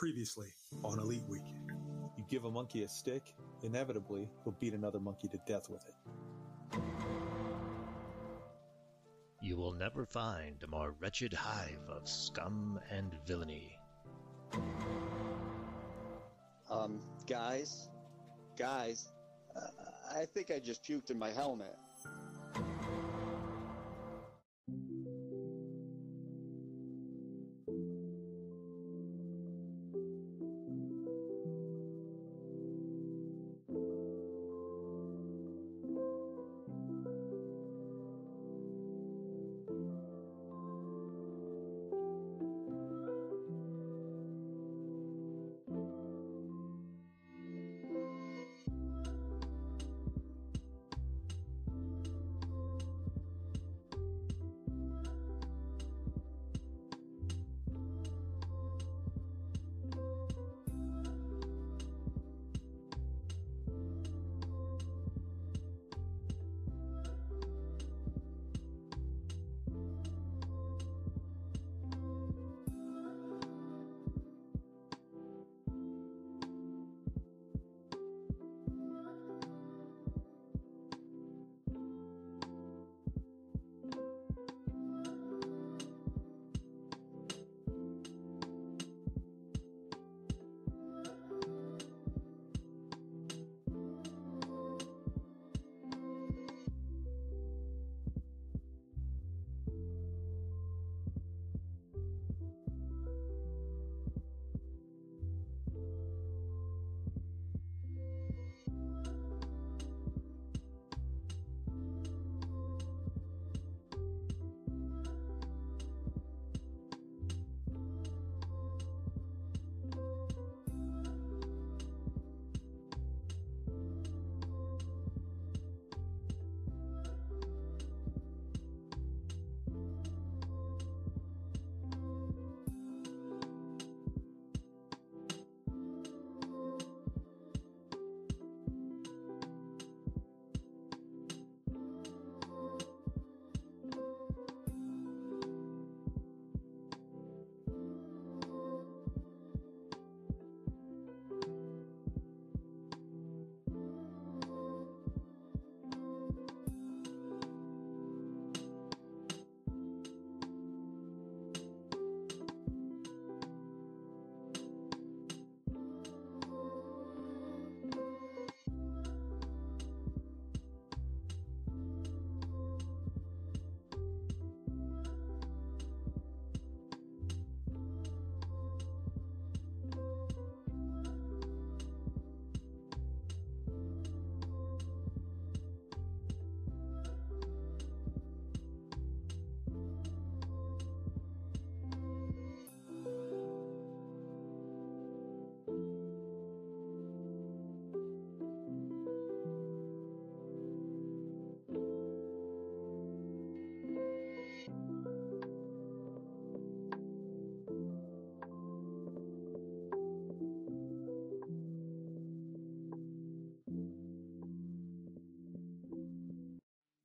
Previously on Elite Week. You give a monkey a stick, inevitably, he'll beat another monkey to death with it. You will never find a more wretched hive of scum and villainy. Um, guys, guys, uh, I think I just puked in my helmet.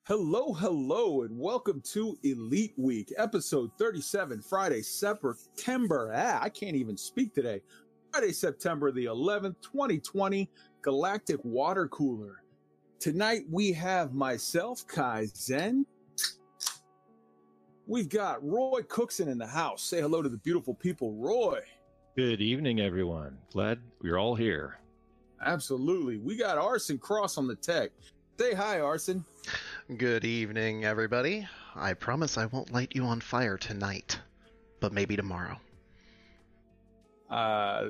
Hello, hello, and welcome to Elite Week, episode 37, Friday, September. Ah, I can't even speak today. Friday, September the 11th, 2020, Galactic Water Cooler. Tonight we have myself, Kai Zen. We've got Roy Cookson in the house. Say hello to the beautiful people, Roy. Good evening, everyone. Glad we're all here. Absolutely. We got Arson Cross on the tech. Say hi, Arson. Good evening, everybody. I promise I won't light you on fire tonight, but maybe tomorrow. Uh,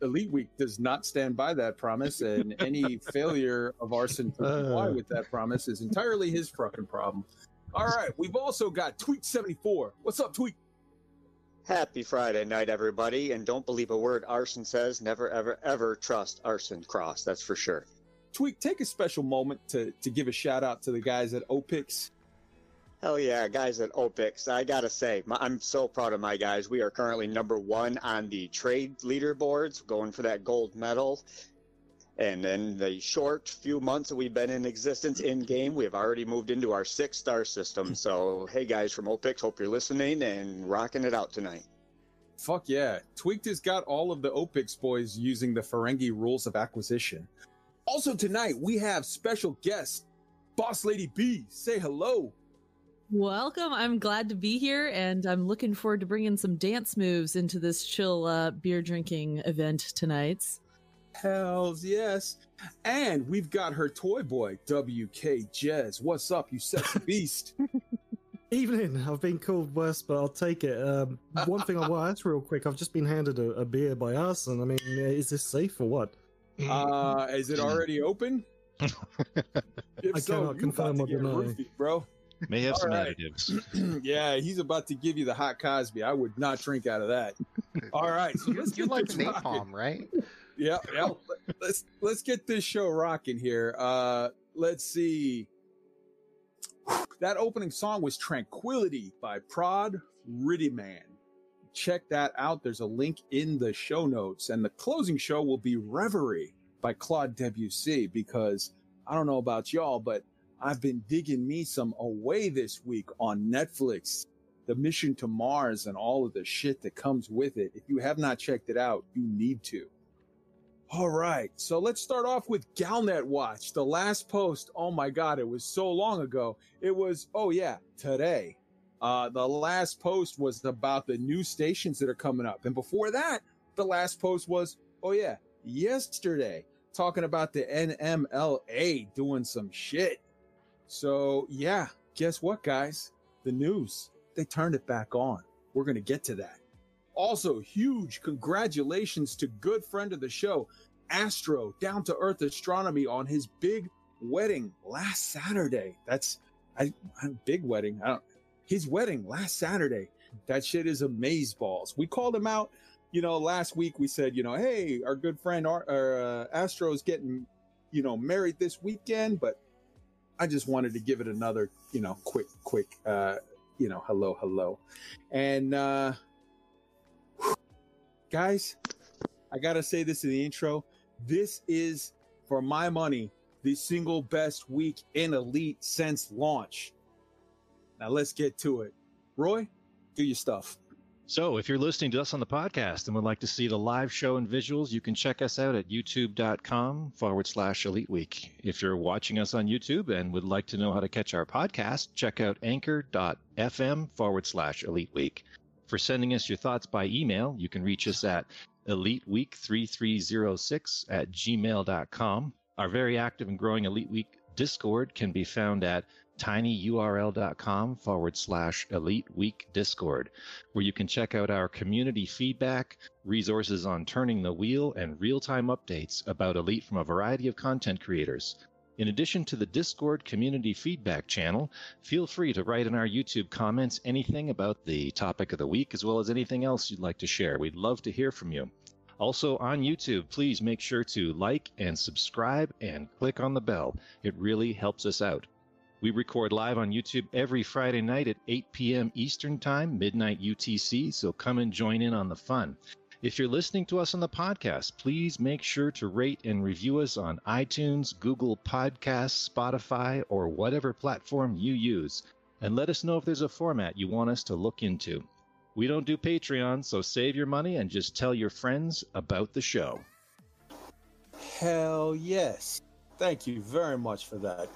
Elite Week does not stand by that promise, and any failure of Arson to comply with that promise is entirely his fucking problem. All right, we've also got Tweet74. What's up, Tweet? Happy Friday night, everybody, and don't believe a word Arson says. Never, ever, ever trust Arson Cross. That's for sure. Tweak, take a special moment to, to give a shout out to the guys at OPIX. Hell yeah, guys at OPIX. I gotta say, my, I'm so proud of my guys. We are currently number one on the trade leaderboards, going for that gold medal. And in the short few months that we've been in existence in game, we have already moved into our six star system. So, hey guys from OPIX, hope you're listening and rocking it out tonight. Fuck yeah. Tweaked has got all of the OPIX boys using the Ferengi rules of acquisition. Also tonight, we have special guest, Boss Lady B. Say hello. Welcome. I'm glad to be here, and I'm looking forward to bringing some dance moves into this chill uh, beer drinking event tonight. Hells yes. And we've got her toy boy, WK Jez. What's up, you sexy beast? Evening. I've been called worse, but I'll take it. Um, one thing I want to ask real quick: I've just been handed a, a beer by us, and I mean, is this safe or what? Uh, is it already open? If I cannot confirm about to or deny. roofied, bro. May have All some right. additives. yeah, he's about to give you the hot Cosby. I would not drink out of that. All right, so You, let's get like this rocking. napalm, right? Yeah, yeah. let's let's get this show rocking here. Uh, let's see. That opening song was "Tranquility" by Prod Riddyman. Check that out. There's a link in the show notes, and the closing show will be "Reverie" by Claude Debussy. Because I don't know about y'all, but I've been digging me some away this week on Netflix. The Mission to Mars and all of the shit that comes with it. If you have not checked it out, you need to. All right, so let's start off with Galnet Watch. The last post, oh my god, it was so long ago. It was, oh yeah, today. Uh, the last post was about the new stations that are coming up. And before that, the last post was, oh yeah, yesterday, talking about the NMLA doing some shit. So yeah, guess what, guys? The news, they turned it back on. We're going to get to that. Also, huge congratulations to good friend of the show, Astro, down to earth astronomy on his big wedding last Saturday. That's a big wedding. I don't, his wedding last Saturday. That shit is amaze balls. We called him out, you know, last week. We said, you know, hey, our good friend uh, Astro is getting, you know, married this weekend, but I just wanted to give it another, you know, quick, quick, uh, you know, hello, hello, and. uh guys, I gotta say this in the intro. This is, for my money, the single best week in Elite since launch. Now let's get to it. Roy, do your stuff. So, if you're listening to us on the podcast and would like to see the live show and visuals, you can check us out at youtube.com forward slash elite week. If you're watching us on YouTube and would like to know how to catch our podcast, check out anchor.fm forward slash elite week. For sending us your thoughts by email, you can reach us at eliteweek3306 at gmail.com. Our very active and growing Elite Week Discord can be found at tinyurl.com forward slash elite week discord where you can check out our community feedback resources on turning the wheel and real-time updates about elite from a variety of content creators in addition to the discord community feedback channel feel free to write in our youtube comments anything about the topic of the week as well as anything else you'd like to share we'd love to hear from you also on YouTube, please make sure to like and subscribe and click on the bell. It really helps us out. We record live on YouTube every Friday night at 8 p.m. Eastern Time, midnight UTC, so come and join in on the fun. If you're listening to us on the podcast, please make sure to rate and review us on iTunes, Google Podcasts, Spotify, or whatever platform you use. And let us know if there's a format you want us to look into. We don't do Patreon, so save your money and just tell your friends about the show. Hell yes. Thank you very much for that.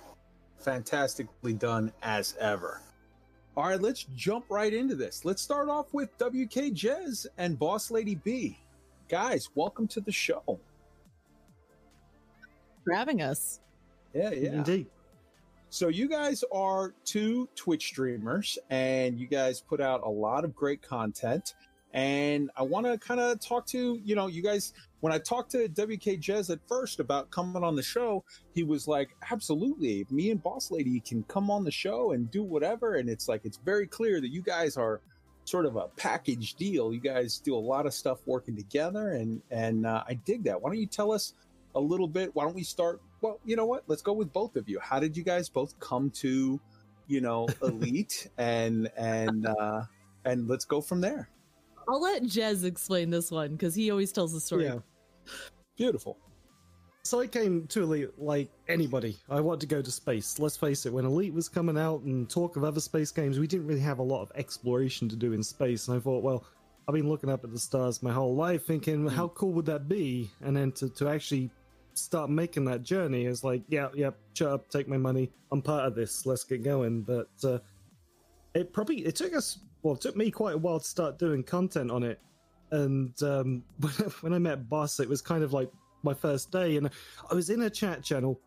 Fantastically done as ever. All right, let's jump right into this. Let's start off with WK Jez and Boss Lady B. Guys, welcome to the show. For having us. Yeah, yeah. Indeed. So you guys are two Twitch streamers and you guys put out a lot of great content. And I want to kind of talk to, you know, you guys, when I talked to WK Jez at first about coming on the show, he was like, absolutely, me and Boss Lady can come on the show and do whatever. And it's like, it's very clear that you guys are sort of a package deal. You guys do a lot of stuff working together. And, and uh, I dig that. Why don't you tell us a little bit? Why don't we start? Well, you know what? Let's go with both of you. How did you guys both come to, you know, Elite and, and, uh, and let's go from there. I'll let Jez explain this one because he always tells the story. Yeah. Beautiful. So I came to Elite like anybody. I wanted to go to space. Let's face it, when Elite was coming out and talk of other space games, we didn't really have a lot of exploration to do in space. And I thought, well, I've been looking up at the stars my whole life, thinking, Hmm. how cool would that be? And then to, to actually start making that journey is like, yeah, yeah, shut up, take my money. I'm part of this. Let's get going. But uh, it probably it took us well, it took me quite a while to start doing content on it. And um, when, when I met Boss, it was kind of like my first day, and I was in a chat channel,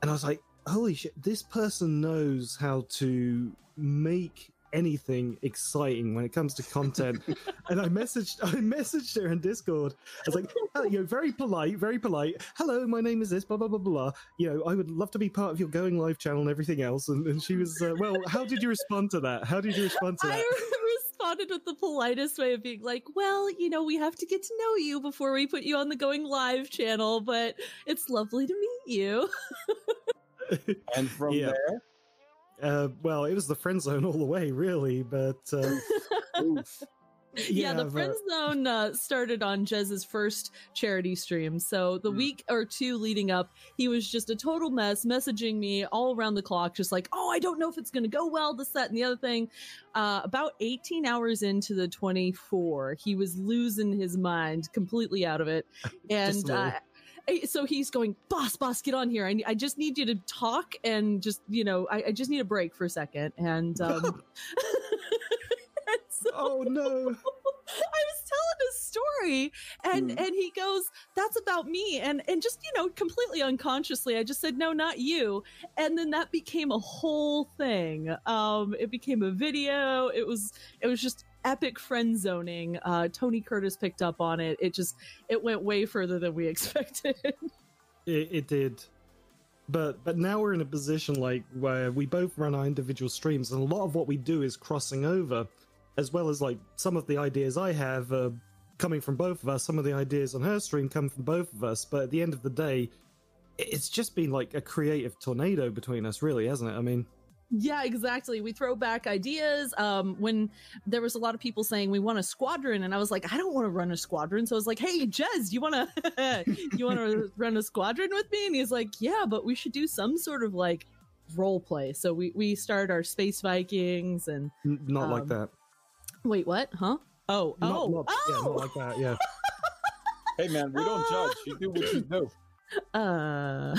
and I was like, holy shit, this person knows how to make anything exciting when it comes to content. and I messaged I messaged her in Discord. I was like, "Hello, you know, very polite, very polite. Hello, my name is this, blah blah blah blah. You know, I would love to be part of your going live channel and everything else. And, and she was, uh, well, how did you respond to that? How did you respond to that? I responded with the politest way of being like, well, you know, we have to get to know you before we put you on the going live channel, but it's lovely to meet you. And from Yeah. there, Uh, well, it was the friend zone all the way, really. But uh, oof. yeah, the but- friend zone uh, started on Jez's first charity stream. So the Hmm. week or two leading up, he was just a total mess, messaging me all around the clock, just like, "Oh, I don't know if it's going to go well." This, that, and the other thing. Uh, about 18 hours into the 24, he was losing his mind, completely out of it, and. Uh, eh, so he's going, boss, boss, get on here. I, I just need you to talk and just, you know, I, I just need a break for a second. And, um, and so- oh no. I was telling a story and Mhm. and he goes that's about me and and just you know completely unconsciously I just said no not you and then that became a whole thing um it became a video it was it was just epic friend zoning uh Tony Curtis picked up on it it just it went way further than we expected It, it did. But but now we're in a position like where we both run our individual streams, and a lot of what we do is crossing over, as well as like some of the ideas I have uh, coming from both of us. Some of the ideas on her stream come from both of us. But at the end of the day, it's just been like a creative tornado between us, really, hasn't it? I mean, Yeah, exactly. We throw back ideas. Um, when there was a lot of people saying we want a squadron, and I was like, I don't want to run a squadron. So I was like, Hey, Jez, you want to you want to run a squadron with me? And he's like, Yeah, but we should do some sort of like role play. So we we started our Space Vikings and not like Um, that. Wait, what? Huh? Oh, Not, oh, not, yeah, oh. not like that. Yeah. hey man, we don't judge. You do what you do. Uh.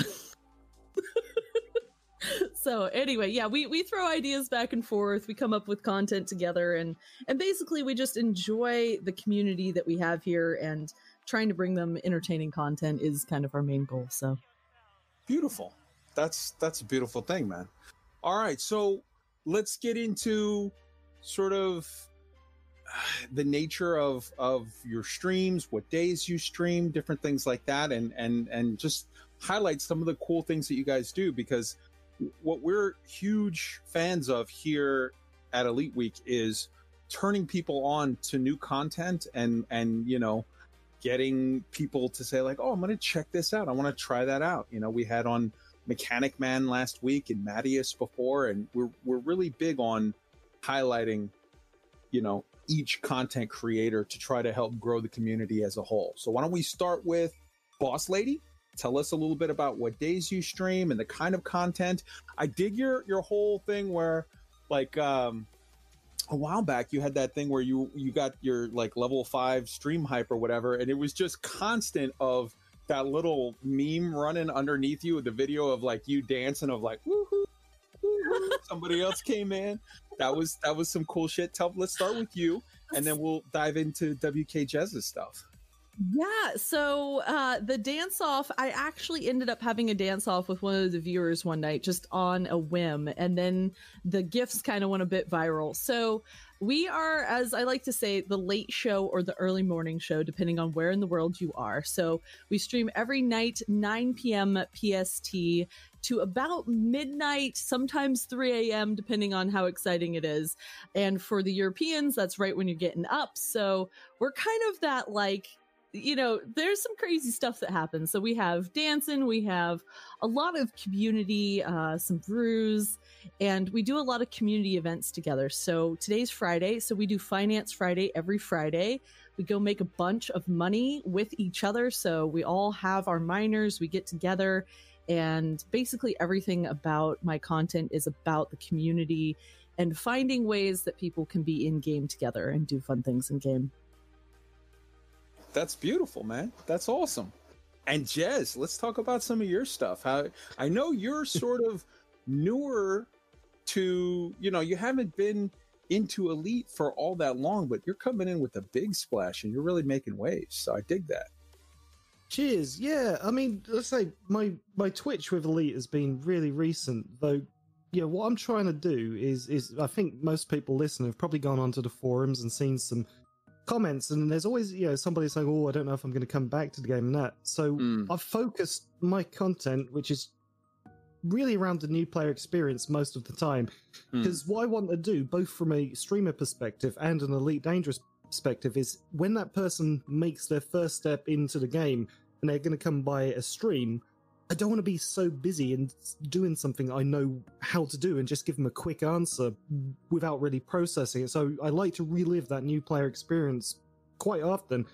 so anyway, yeah, we we throw ideas back and forth. We come up with content together, and and basically we just enjoy the community that we have here, and trying to bring them entertaining content is kind of our main goal. So Beautiful. That's that's a beautiful thing, man. All right, so let's get into sort of the nature of of your streams, what days you stream, different things like that, and and and just highlight some of the cool things that you guys do because what we're huge fans of here at Elite Week is turning people on to new content and and you know getting people to say like oh i'm gonna check this out. I want to try that out. You know we had on mechanic man last week and Mattias before and we're we're really big on highlighting you know each content creator to try to help grow the community as a whole. So why don't we start with boss lady? Tell us a little bit about what days you stream and the kind of content. I dig your your whole thing where like um a while back you had that thing where you you got your like level five stream hype or whatever and it was just constant of that little meme running underneath you with the video of like you dancing of like woohoo somebody else came in that was that was some cool shit tell let's start with you and then we'll dive into wk jazz's stuff Yeah, so uh, the dance off, I actually ended up having a dance off with one of the viewers one night just on a whim, and then the gifts kind of went a bit viral. So we are, as I like to say, the late show or the early morning show, depending on where in the world you are. So we stream every night, 9 p.m. PST to about midnight, sometimes 3 a.m., depending on how exciting it is. And for the Europeans, that's right when you're getting up. So we're kind of that like, you know, there's some crazy stuff that happens. So we have dancing, we have a lot of community, uh, some brews, and we do a lot of community events together. So today's Friday, so we do Finance Friday every Friday. We go make a bunch of money with each other. So we all have our miners, we get together, and basically everything about my content is about the community and finding ways that people can be in game together and do fun things in game. That's beautiful, man. That's awesome. And Jez, let's talk about some of your stuff. How I know you're sort of newer to, you know, you haven't been into elite for all that long, but you're coming in with a big splash and you're really making waves. So I dig that. Cheers. Yeah, I mean, let's say my my Twitch with Elite has been really recent, though. Yeah, what I'm trying to do is is I think most people listening have probably gone onto the forums and seen some comments, and there's always you know somebody saying, "Oh, I don't know if I'm going to come back to the game," and that. So Mm. I've focused my content, which is really around the new player experience most of the time, Mm. because what I want to do, both from a streamer perspective and an Elite Dangerous perspective, is when that person makes their first step into the game and they're going to come by a stream. I don't want to be so busy and doing something I know how to do and just give them a quick answer without really processing it. So I like to relive that new player experience quite often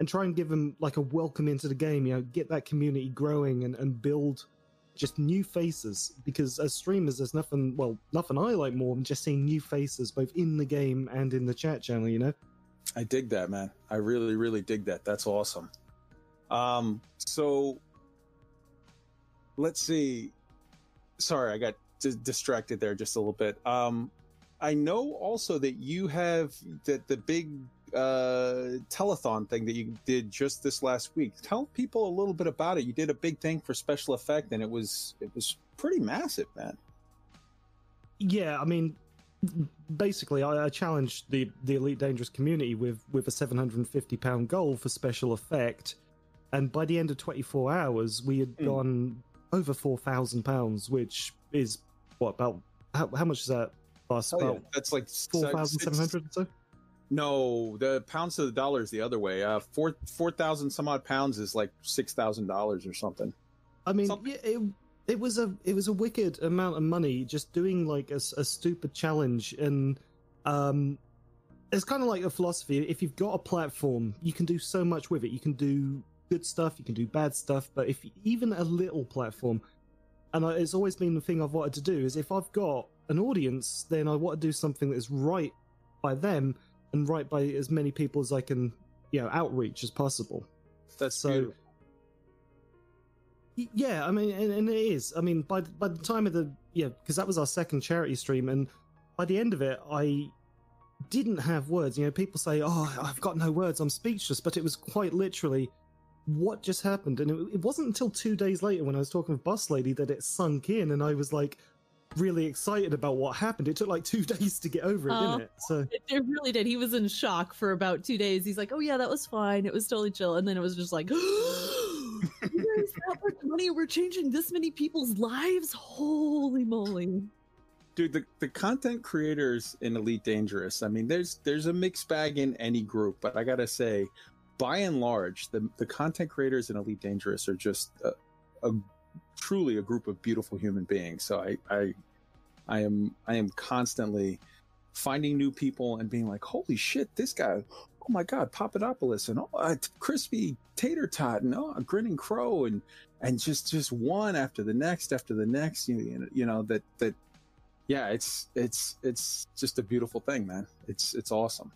and try and give them like a welcome into the game, you know, get that community growing and, and build just new faces because as streamers there's nothing well nothing I like more than just seeing new faces both in the game and in the chat channel, you know? I dig that, man. I really, really dig that. That's awesome. Um, so let's see. Sorry, I got d- distracted there just a little bit. Um, I know also that you have that the big uh telethon thing that you did just this last week. Tell people a little bit about it. You did a big thing for special effect and it was it was pretty massive, man. Yeah, I mean, basically, I, I challenged the the Elite Dangerous community with with a 750 pound goal for special effect, and by the end of 24 hours, we had Hmm. gone over 4,000 pounds, which is what about how, how much is that? Boss? Oh, yeah. That's like 4,700 or so. No, the pounds to the dollar is the other way. Uh, four four thousand some odd pounds is like six thousand dollars or something. I mean, Something- yeah, it, it was a it was a wicked amount of money just doing like a, a stupid challenge, and um, it's kind of like a philosophy. If you've got a platform, you can do so much with it. You can do good stuff, you can do bad stuff, but if even a little platform, and I, it's always been the thing I've wanted to do is if I've got an audience, then I want to do something that is right by them and right by as many people as I can, you know, outreach as possible. That's So- beautiful. Yeah, I mean, and, and it is. I mean, by by the time of the yeah, because that was our second charity stream, and by the end of it, I didn't have words. You know, people say, "Oh, I've got no words. I'm speechless," but it was quite literally what just happened, and it, it wasn't until two days later when I was talking with Bus Lady that it sunk in, and I was like really excited about what happened. It took like two days to get over it, Oh. didn't it? So It, it really did. He was in shock for about two days. He's like, "Oh yeah, that was fine. It was totally chill." And then it was just like, "You guys, that much money, we're changing this many people's lives. Holy moly!" dude the, the content creators in elite dangerous i mean there's there's a mixed bag in any group but i gotta say by and large the, the content creators in elite dangerous are just a, a truly a group of beautiful human beings so i i i am i am constantly finding new people and being like holy shit this guy oh my god papadopoulos and oh uh, crispy tater tot and oh grinning crow and and just just one after the next after the next you, you know that that yeah it's it's it's just a beautiful thing man. It's it's awesome.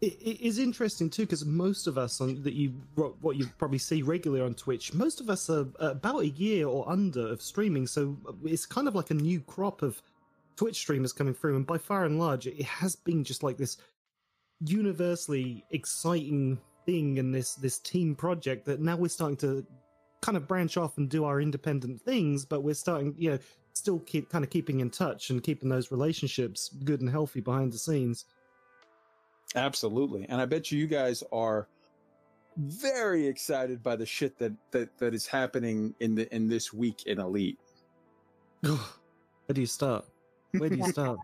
It, it is interesting too because most of us on that you what you probably see regularly on Twitch, most of us are about a year or under of streaming, so it's kind of like a new crop of Twitch streamers coming through, and by far and large, it has been just like this universally exciting thing and this this team project that now we're starting to kind of branch off and do our independent things, but we're starting, you know, still keep kind of keeping in touch and keeping those relationships good and healthy behind the scenes. absolutely and i bet you you guys are very excited by the shit that that that is happening in the in this week in elite Where do you start? Where do you start?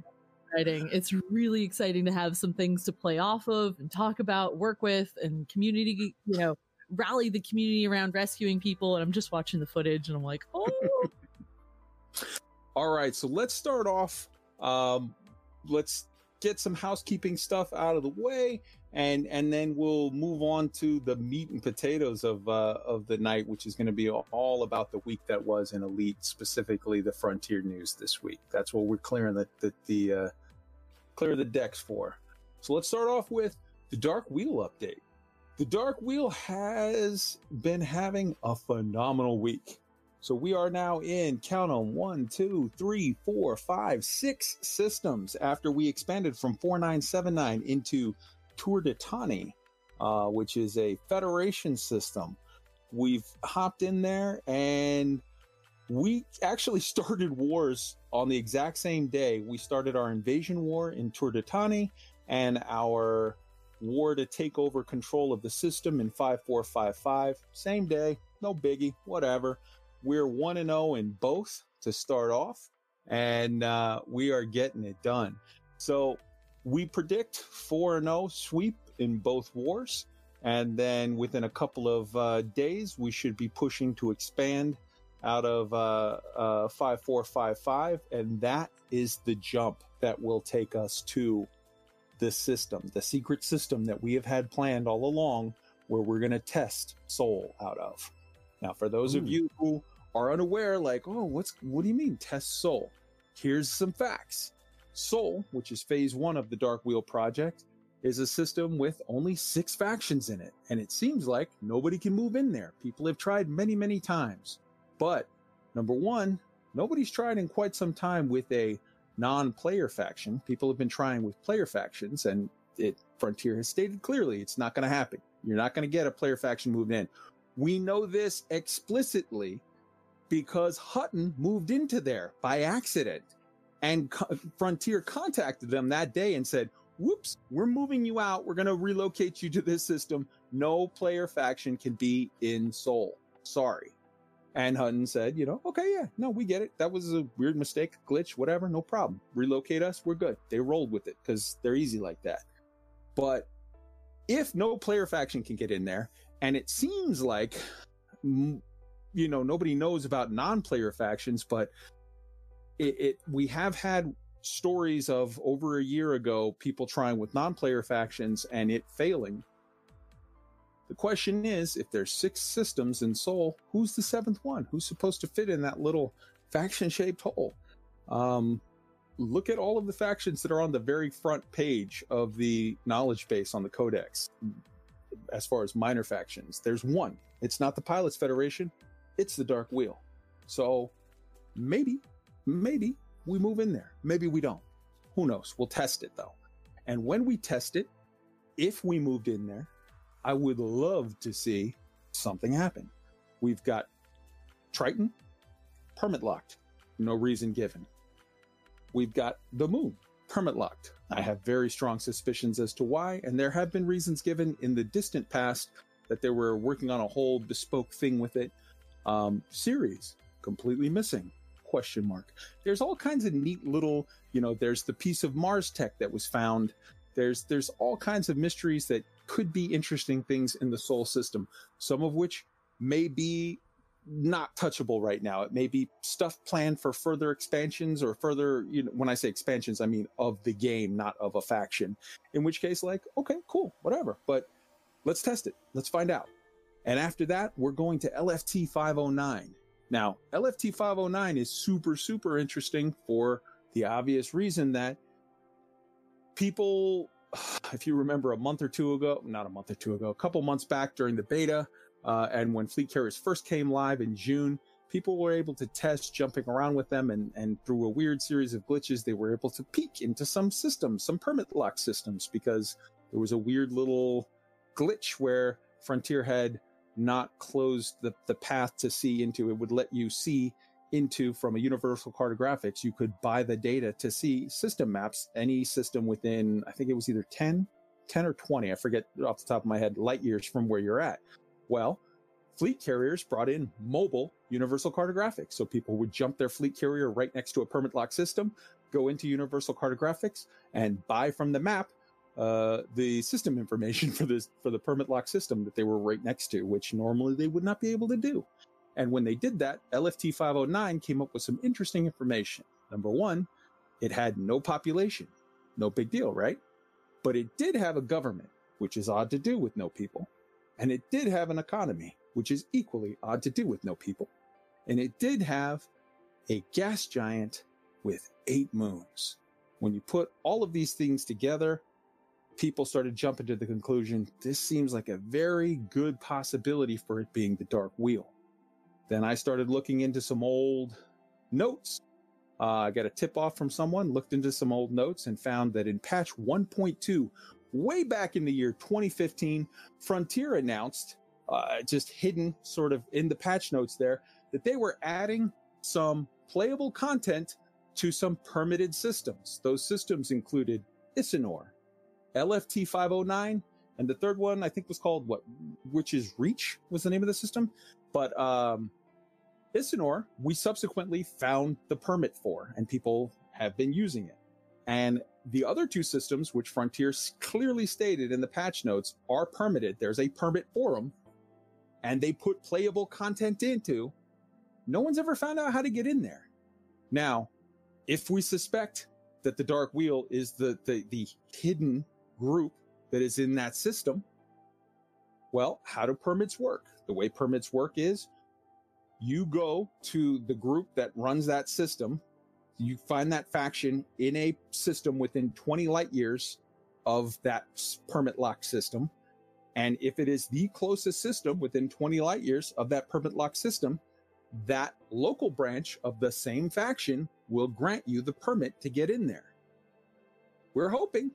Exciting. It's really exciting to have some things to play off of and talk about, work with, and community. You know, rally the community around rescuing people. And I'm just watching the footage, and I'm like, oh. All right, so let's start off. Um, let's get some housekeeping stuff out of the way, and and then we'll move on to the meat and potatoes of uh, of the night, which is going to be all about the week that was in Elite, specifically the Frontier news this week. That's what we're clearing the the, the uh, clear the decks for. So let's start off with the Dark Wheel update. The Dark Wheel has been having a phenomenal week. So we are now in count on one, two, three, four, five, six systems after we expanded from 4979 into Turdetani, uh, which is a federation system. We've hopped in there and we actually started wars on the exact same day. We started our invasion war in Turdetani and our war to take over control of the system in 5455. Same day, no biggie, whatever. We're 1 and 0 in both to start off, and uh, we are getting it done. So we predict 4 and 0 sweep in both wars. And then within a couple of uh, days, we should be pushing to expand out of uh, uh, 5455. And that is the jump that will take us to this system, the secret system that we have had planned all along, where we're going to test Sol out of. Now, for those of you who are unaware, like, oh, what's what do you mean test Sol? Here's some facts. Sol, which is phase one of the Dark Wheel project, is a system with only six factions in it, and it seems like nobody can move in there. People have tried many, many times. But number one, nobody's tried in quite some time with a non-player faction. People have been trying with player factions, and it Frontier has stated clearly it's not going to happen. You're not going to get a player faction moved in. We know this explicitly because Hutton moved into there by accident, and Co- Frontier contacted them that day and said, "Whoops, we're moving you out. We're going to relocate you to this system. No player faction can be in Sol. Sorry." And Hutton said, you know, okay, yeah, no, we get it. That was a weird mistake, glitch, whatever, no problem. Relocate us, we're good. They rolled with it because they're easy like that. But if no player faction can get in there, and it seems like, you know, nobody knows about non-player factions, but it, it we have had stories of over a year ago people trying with non-player factions and it failing the question is, if there's six systems in Sol, who's the seventh one? Who's supposed to fit in that little faction-shaped hole? Um, look at all of the factions that are on the very front page of the knowledge base on the Codex. As far as minor factions, there's one. It's not the Pilots Federation. It's the Dark Wheel. So maybe, maybe we move in there. Maybe we don't. Who knows? We'll test it though. And when we test it, if we moved in there, I would love to see something happen. We've got Triton, permit locked, no reason given. We've got the moon, permit locked. I have very strong suspicions as to why, and there have been reasons given in the distant past that they were working on a whole bespoke thing with it. Um, Ceres completely missing. Question mark. There's all kinds of neat little, you know, there's the piece of Mars tech that was found. There's there's all kinds of mysteries that could be interesting things in the Sol system, some of which may be not touchable right now. It may be stuff planned for further expansions or further, you know, when I say expansions, I mean of the game, not of a faction. In which case, like, okay, cool, whatever. But let's test it. Let's find out. And after that, we're going to LFT 509. Now, LFT 509 is super, super interesting for the obvious reason that people if you remember a month or two ago, not a month or two ago, a couple months back during the beta, uh, and when fleet carriers first came live in June, people were able to test jumping around with them, and, and through a weird series of glitches, they were able to peek into some systems, some permit lock systems, because there was a weird little glitch where Frontier had not closed the, the path to see into. It would let you see into from a universal cartographics, you could buy the data to see system maps, any system within, I think it was either 10, 10 or 20. I forget off the top of my head, light years from where you're at. Well, fleet carriers brought in mobile universal cartographics. So people would jump their fleet carrier right next to a permit lock system, go into universal cartographics and buy from the map uh, the system information for this for the permit lock system that they were right next to, which normally they would not be able to do. And when they did that, LFT 509 came up with some interesting information. Number one, it had no population. No big deal, right? But it did have a government, which is odd to do with no people. And it did have an economy, which is equally odd to do with no people. And it did have a gas giant with eight moons. When you put all of these things together, people started jumping to the conclusion this seems like a very good possibility for it being the Dark Wheel. Then I started looking into some old notes. Uh, I got a tip off from someone, looked into some old notes, and found that in patch 1.2, way back in the year 2015, Frontier announced, uh, just hidden sort of in the patch notes there, that they were adding some playable content to some permitted systems. Those systems included Isinor, LFT 509, and the third one I think was called what, which is Reach was the name of the system. But um, Isinor, we subsequently found the permit for, and people have been using it. And the other two systems, which Frontier clearly stated in the patch notes, are permitted. There's a permit for them, and they put playable content into. No one's ever found out how to get in there. Now, if we suspect that the Dark Wheel is the the, the hidden group that is in that system, well, how do permits work? The way permits work is you go to the group that runs that system, you find that faction in a system within 20 light years of that permit lock system. And if it is the closest system within 20 light years of that permit lock system, that local branch of the same faction will grant you the permit to get in there. We're hoping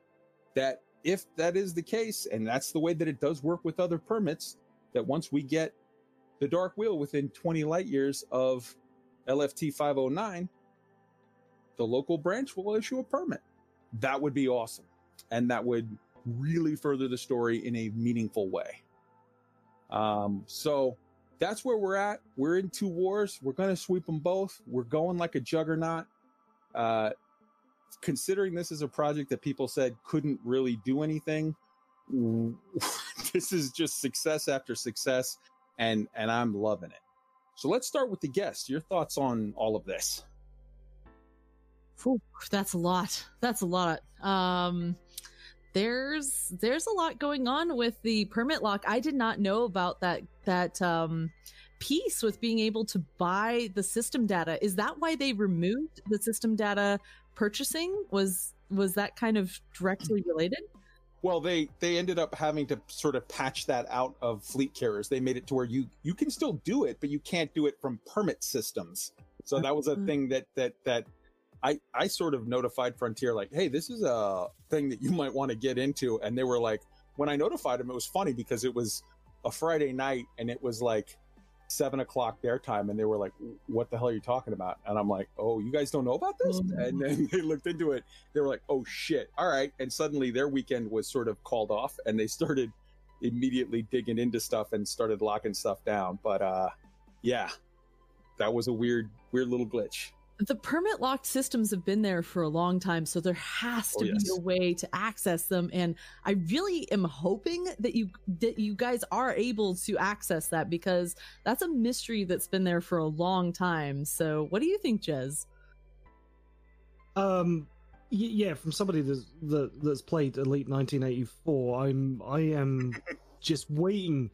that if that is the case, and that's the way that it does work with other permits, that once we get the Dark Wheel within 20 light years of LFT 509, the local branch will issue a permit. That would be awesome. And that would really further the story in a meaningful way. Um, so that's where we're at. We're in two wars. We're going to sweep them both. We're going like a juggernaut. Uh, considering this is a project that people said couldn't really do anything, this is just success after success, and and I'm loving it. So let's start with the guest. Your thoughts on all of this? That's a lot. That's a lot. Um, there's there's a lot going on with the permit lock. I did not know about that that um piece with being able to buy the system data. Is that why they removed the system data purchasing? Was was that kind of directly related? Well, they they ended up having to sort of patch that out of fleet carriers. They made it to where you you can still do it, but you can't do it from permit systems. So that was a Mhm. thing that that that I I sort of notified Frontier like, hey, this is a thing that you might want to get into, and they were like, when I notified them, it was funny because it was a Friday night and it was like seven o'clock their time, and they were like, what the hell are you talking about? And I'm like, oh, you guys don't know about this? Oh. And then they looked into it. They were like, oh shit, all right. And suddenly their weekend was sort of called off, and they started immediately digging into stuff and started locking stuff down. But uh, yeah, that was a weird, weird little glitch. The permit locked systems have been there for a long time, so there has Oh, to yes. be a way to access them. And I really am hoping that you that you guys are able to access that because that's a mystery that's been there for a long time. So, what do you think, Jez? Um, y- yeah, from somebody that's that, that's played Elite 1984, I'm I am just waiting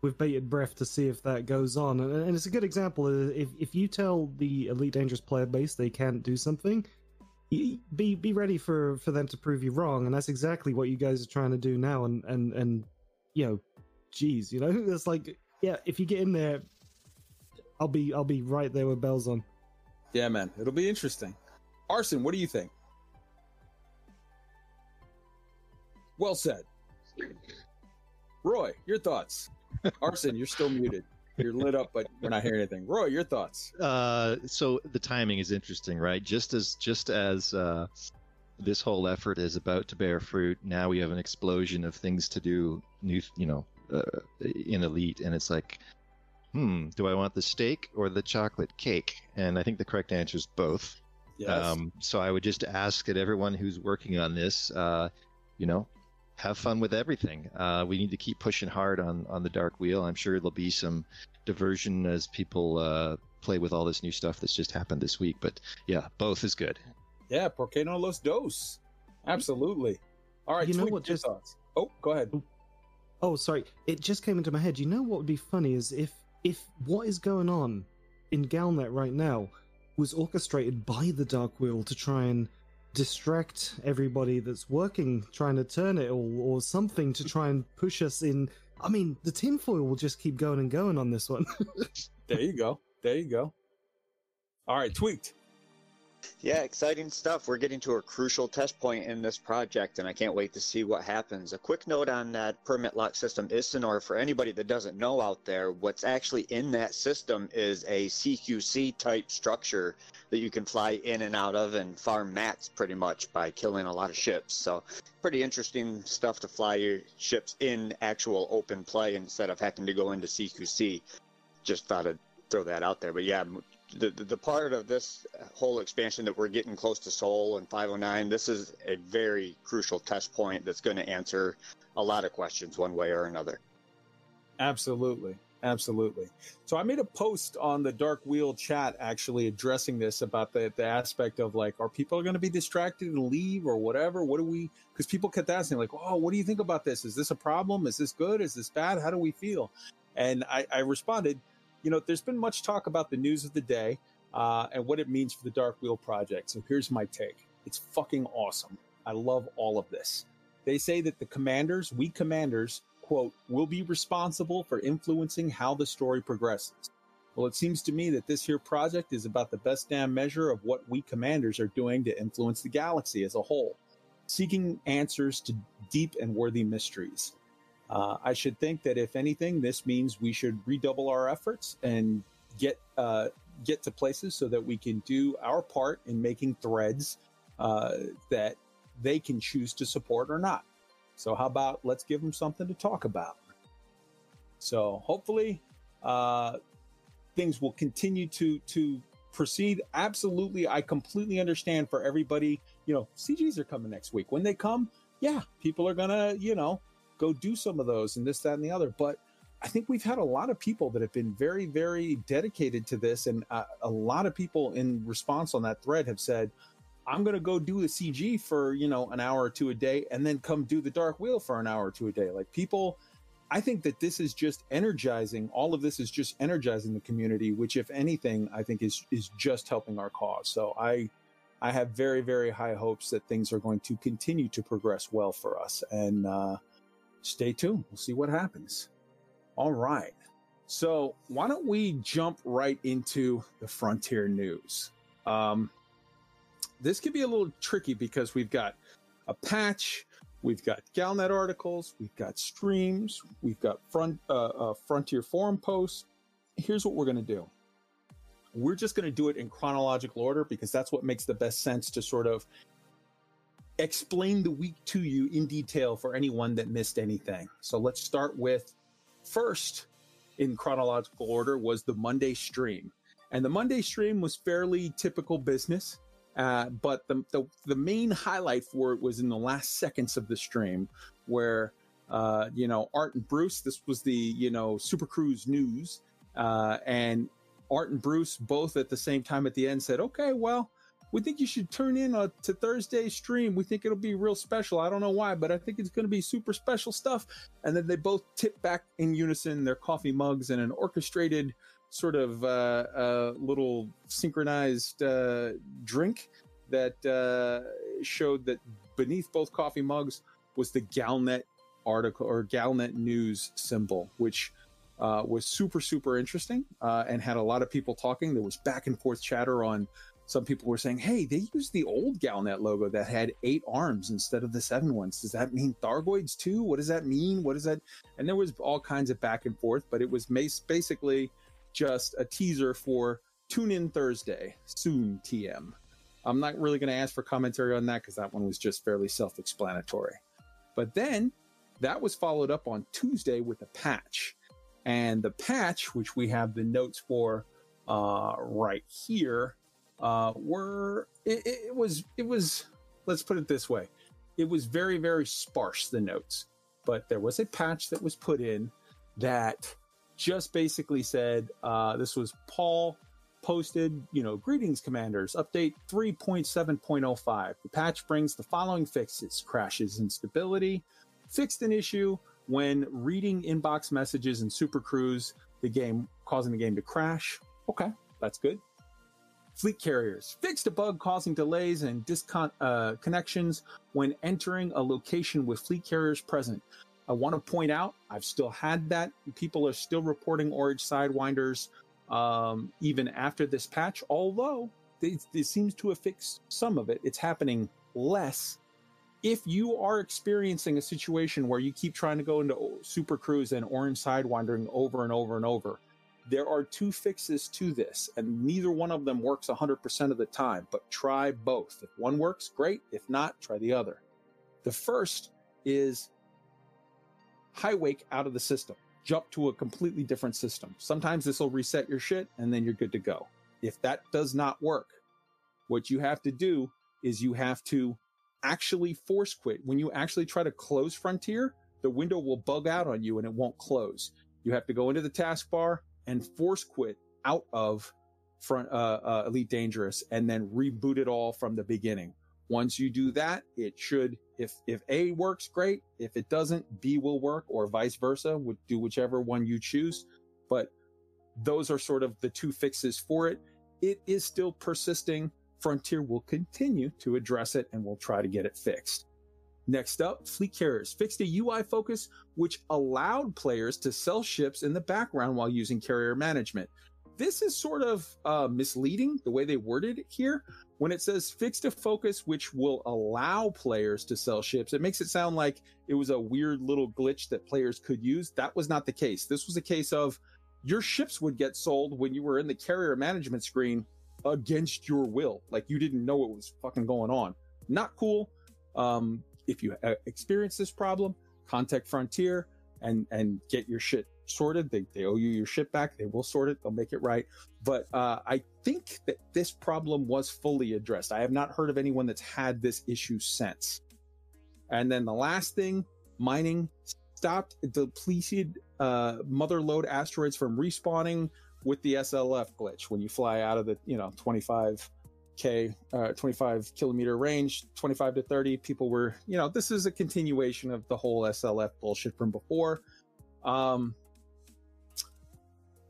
with bated breath to see if that goes on, and, and it's a good example. If if you tell the Elite Dangerous player base they can't do something, be be ready for for them to prove you wrong, and that's exactly what you guys are trying to do now. And and and you know, geez, you know, it's like yeah, if you get in there, I'll be I'll be right there with bells on. Yeah, man, it'll be interesting. Arson, what do you think? Well said. Roy, your thoughts. Arson, you're still muted. You're lit up, but we're not hearing anything. Roy, your thoughts. Uh, so the timing is interesting, right? Just as just as uh, this whole effort is about to bear fruit, now we have an explosion of things to do. New, you know, uh, in Elite, and it's like, hmm, do I want the steak or the chocolate cake? And I think the correct answer is both. Yes. Um, so I would just ask that everyone who's working on this, uh, you know, have fun with everything. Uh, we need to keep pushing hard on on the dark wheel. I'm sure there'll be some diversion as people uh, play with all this new stuff that's just happened this week. But yeah, both is good. yeah, porque no los dos. Absolutely. All right, You know Tweak, what, your just- thoughts. Oh, go ahead. Oh, sorry. It just came into my head. You know what would be funny is if if what is going on in Galnet right now was orchestrated by the Dark Wheel to try and distract everybody that's working trying to turn it or, or something to try and push us in. I mean, the tinfoil will just keep going and going on this one. There you go. There you go. All right, tweaked. Yeah, exciting stuff. We're getting to a crucial test point in this project, and I can't wait to see what happens. A quick note on that permit lock system Isonor for anybody that doesn't know out there, what's actually in that system is a CQC type structure that you can fly in and out of and farm mats pretty much by killing a lot of ships. So, pretty interesting stuff to fly your ships in actual open play instead of having to go into CQC. Just thought I'd throw that out there. But yeah, the, the, the part of this whole expansion that we're getting close to Sol and 509, this is a very crucial test point that's going to answer a lot of questions one way or another. Absolutely. Absolutely. So I made a post on the Dark Wheel chat actually addressing this about the, the aspect of like, are people going to be distracted and leave or whatever? What do we, because people kept asking, like, oh, what do you think about this? Is this a problem? Is this good? Is this bad? How do we feel? And I, I responded, you know, there's been much talk about the news of the day uh, and what it means for the Dark Wheel project. So here's my take it's fucking awesome. I love all of this. They say that the commanders, we commanders, quote, will be responsible for influencing how the story progresses. Well, it seems to me that this here project is about the best damn measure of what we commanders are doing to influence the galaxy as a whole, seeking answers to deep and worthy mysteries. Uh, I should think that if anything, this means we should redouble our efforts and get uh, get to places so that we can do our part in making threads uh, that they can choose to support or not. So how about let's give them something to talk about? So hopefully uh, things will continue to to proceed. Absolutely, I completely understand for everybody. You know, CGs are coming next week. When they come, yeah, people are gonna you know go do some of those and this, that, and the other. But I think we've had a lot of people that have been very, very dedicated to this, and uh, a lot of people in response on that thread have said, "I'm going to go do the CG for you know an hour or two a day, and then come do the Dark Wheel for an hour or two a day." Like people, I think that this is just energizing. All of this is just energizing the community, which, if anything, I think is is just helping our cause. So I. I have very, very high hopes that things are going to continue to progress well for us. And uh, stay tuned. We'll see what happens. All right. So, why don't we jump right into the Frontier news? Um, this could be a little tricky because we've got a patch, we've got Galnet articles, we've got streams, we've got front uh, uh, Frontier forum posts. Here's what we're going to do. We're just going to do it in chronological order because that's what makes the best sense to sort of explain the week to you in detail for anyone that missed anything. So let's start with first in chronological order was the Monday stream. And the Monday stream was fairly typical business. Uh, but the, the, the main highlight for it was in the last seconds of the stream, where uh, you know Art and Bruce. This was the you know Super Cruise news, uh, and Art and Bruce both at the same time at the end said, "Okay, well, we think you should turn in to Thursday's stream. We think it'll be real special. I don't know why, but I think it's going to be super special stuff. And then they both tip back in unison their coffee mugs and an orchestrated sort of uh, uh, little synchronized uh, drink that uh, showed that beneath both coffee mugs was the Galnet article or Galnet news symbol, which uh, was super, super interesting and had a lot of people talking. There was back and forth chatter on some people were saying, hey, they used the old Galnet logo that had eight arms instead of the seven ones. Does that mean Thargoids too? What does that mean? What is that? And there was all kinds of back and forth, but it was basically just a teaser for Tune In Thursday, soon TM. I'm not really going to ask for commentary on that because that one was just fairly self explanatory. But then that was followed up on Tuesday with a patch. And the patch, which we have the notes for uh, right here, uh, were it, it was it was let's put it this way, it was very very sparse the notes, but there was a patch that was put in that just basically said uh, this was Paul posted, you know, greetings, commanders. Update 3.7.05. The patch brings the following fixes crashes instability, fixed an issue when reading inbox messages in Super Cruise, the game causing the game to crash. Okay, that's good Fleet carriers fixed a bug causing delays and disconnections uh, when entering a location with fleet carriers present. I want to point out I've still had that. People are still reporting orange sidewinders um, even after this patch, although it, it seems to have fixed some of it. It's happening less. If you are experiencing a situation where you keep trying to go into Super Cruise and orange sidewindering over and over and over, there are two fixes to this, and neither one of them works 100% of the time, but try both. If one works, great. If not, try the other. The first is high wake out of the system, jump to a completely different system. Sometimes this will reset your shit, and then you're good to go. If that does not work, what you have to do is you have to actually force quit. When you actually try to close Frontier, the window will bug out on you and it won't close. You have to go into the taskbar, and force quit out of front uh, uh, Elite Dangerous and then reboot it all from the beginning. Once you do that, it should if if A works great, if it doesn't, B will work or vice versa, would do whichever one you choose. But those are sort of the two fixes for it. It is still persisting. Frontier will continue to address it and we'll try to get it fixed. Next up, Fleet Carriers fixed a UI focus which allowed players to sell ships in the background while using carrier management. This is sort of uh, misleading the way they worded it here. When it says fixed a focus which will allow players to sell ships, it makes it sound like it was a weird little glitch that players could use. That was not the case. This was a case of your ships would get sold when you were in the carrier management screen against your will. Like you didn't know what was fucking going on. Not cool. Um, if you uh, experience this problem, contact Frontier and and get your shit sorted. They they owe you your shit back. They will sort it. They'll make it right. But uh, I think that this problem was fully addressed. I have not heard of anyone that's had this issue since. And then the last thing, mining stopped depleted uh, mother lode asteroids from respawning with the SLF glitch when you fly out of the you know 25 K, uh, 25 kilometer range, 25 to 30. People were, you know, this is a continuation of the whole SLF bullshit from before. Um,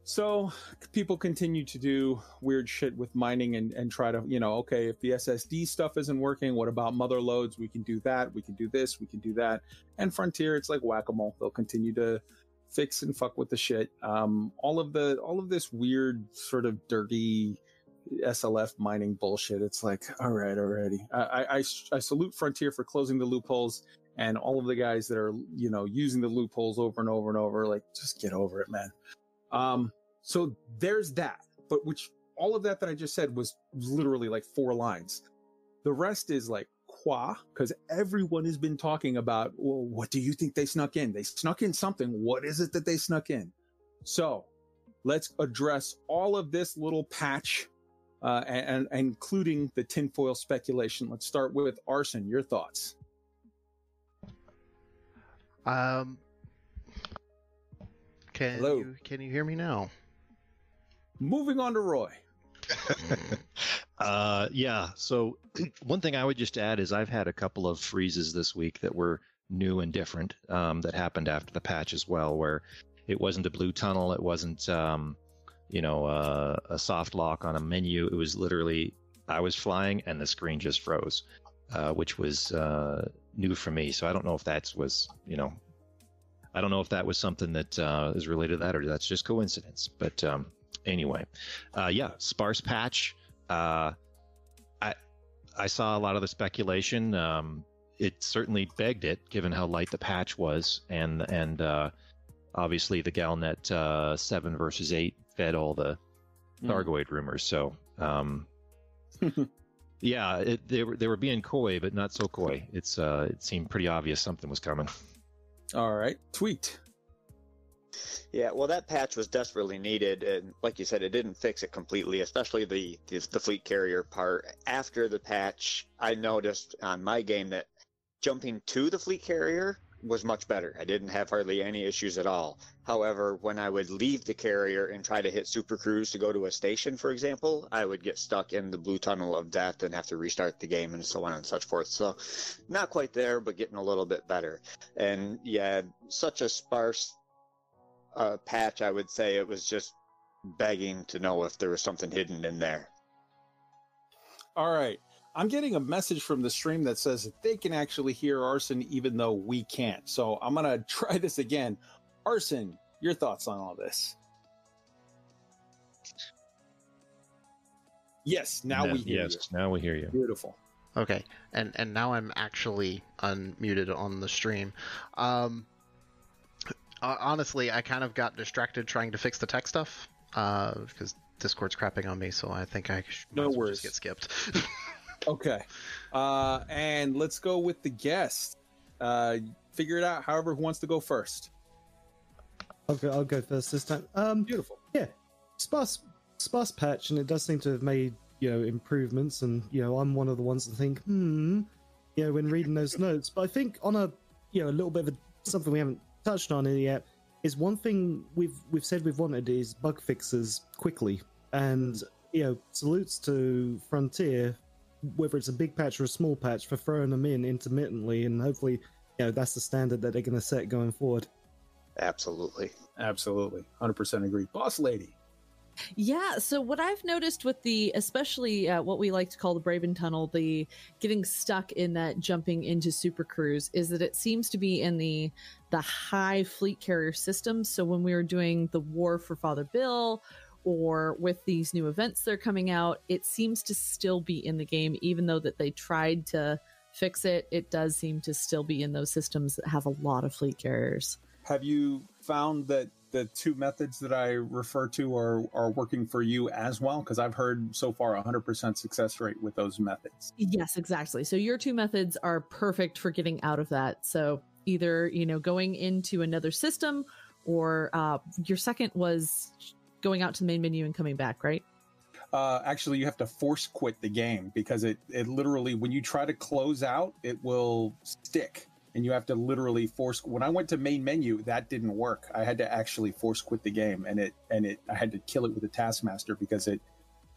so people continue to do weird shit with mining and, and try to, you know, okay, if the SSD stuff isn't working, what about mother lodes? We can do that. We can do this. We can do that. And Frontier, it's like whack a mole. They'll continue to fix and fuck with the shit. Um, all of the, all of this weird sort of dirty, SLF mining bullshit. It's like, all right, already. I, I, I salute Frontier for closing the loopholes and all of the guys that are, you know, using the loopholes over and over and over. Like, just get over it, man. Um, so there's that. But which all of that that I just said was literally like four lines. The rest is like qua, because everyone has been talking about, well, what do you think they snuck in? They snuck in something. What is it that they snuck in? So let's address all of this little patch uh, and, and, including the tinfoil speculation. Let's start with Arson. Your thoughts? Um, can Hello. you can you hear me now? Moving on to Roy. uh, yeah. So one thing I would just add is I've had a couple of freezes this week that were new and different um, that happened after the patch as well, where it wasn't a blue tunnel, it wasn't um, you know, uh, a soft lock on a menu. It was literally I was flying and the screen just froze, uh, which was uh, new for me. So I don't know if that was, you know, I don't know if that was something that uh, is related to that or that's just coincidence. But um, anyway, uh, yeah, sparse patch. Uh, I I saw a lot of the speculation. Um, it certainly begged it, given how light the patch was, and and obviously the Galnet seven versus eight fed all the mm. Thargoid rumors. So, um, yeah, it, they were they were being coy, but not so coy. It's uh, it seemed pretty obvious something was coming. All right, tweet. Yeah, well, that patch was desperately needed, and like you said, it didn't fix it completely, especially the the, the fleet carrier part. After the patch, I noticed on my game that jumping to the fleet carrier was much better. I didn't have hardly any issues at all. However, when I would leave the carrier and try to hit Super Cruise to go to a station, for example, I would get stuck in the blue tunnel of death and have to restart the game and so on and such forth. So, not quite there, but getting a little bit better. And yeah, such a sparse uh, patch, I would say it was just begging to know if there was something hidden in there. All right. I'm getting a message from the stream that says that they can actually hear Arson even though we can't. So I'm gonna try this again. Arson, your thoughts on all this? Yes, now No, we hear you. yes, now we hear you. you. Beautiful. Okay, and and now I'm actually unmuted on the stream. Um, honestly, I kind of got distracted trying to fix the tech stuff uh, because Discord's crapping on me, so I think I sh- No might well worries. just get skipped. Okay. Uh, and let's go with the guest. Uh, figure it out however who wants to go first. I'll go, I'll go first this time. Um, Beautiful. Yeah. Sparse sparse patch and it does seem to have made you know improvements and you know i'm one of the ones that think hmm you know when reading those notes but i think on a you know a little bit of a, something we haven't touched on it yet is one thing we've we've said we've wanted is bug fixes quickly and you know salutes to frontier whether it's a big patch or a small patch for throwing them in intermittently and hopefully you know that's the standard that they're going to set going forward Absolutely. Absolutely. 100% agree. Boss lady. Yeah. So what I've noticed with the, especially uh, what we like to call the Braben Tunnel, the getting stuck in that jumping into Super Cruise, is that it seems to be in the the high fleet carrier system. So when we were doing the War for Father Bill, or with these new events that are coming out, it seems to still be in the game, even though that they tried to fix it. It does seem to still be in those systems that have a lot of fleet carriers. Have you found that the two methods that I refer to are, are working for you as well? Because I've heard so far 100% success rate with those methods. Yes, exactly. So your two methods are perfect for getting out of that. So either, you know, going into another system or uh, your second was going out to the main menu and coming back, right? Uh, actually, you have to force quit the game because it, it literally, when you try to close out, it will stick. And you have to literally force. When I went to main menu, that didn't work. I had to actually force quit the game, and it and it. I had to kill it with a taskmaster because it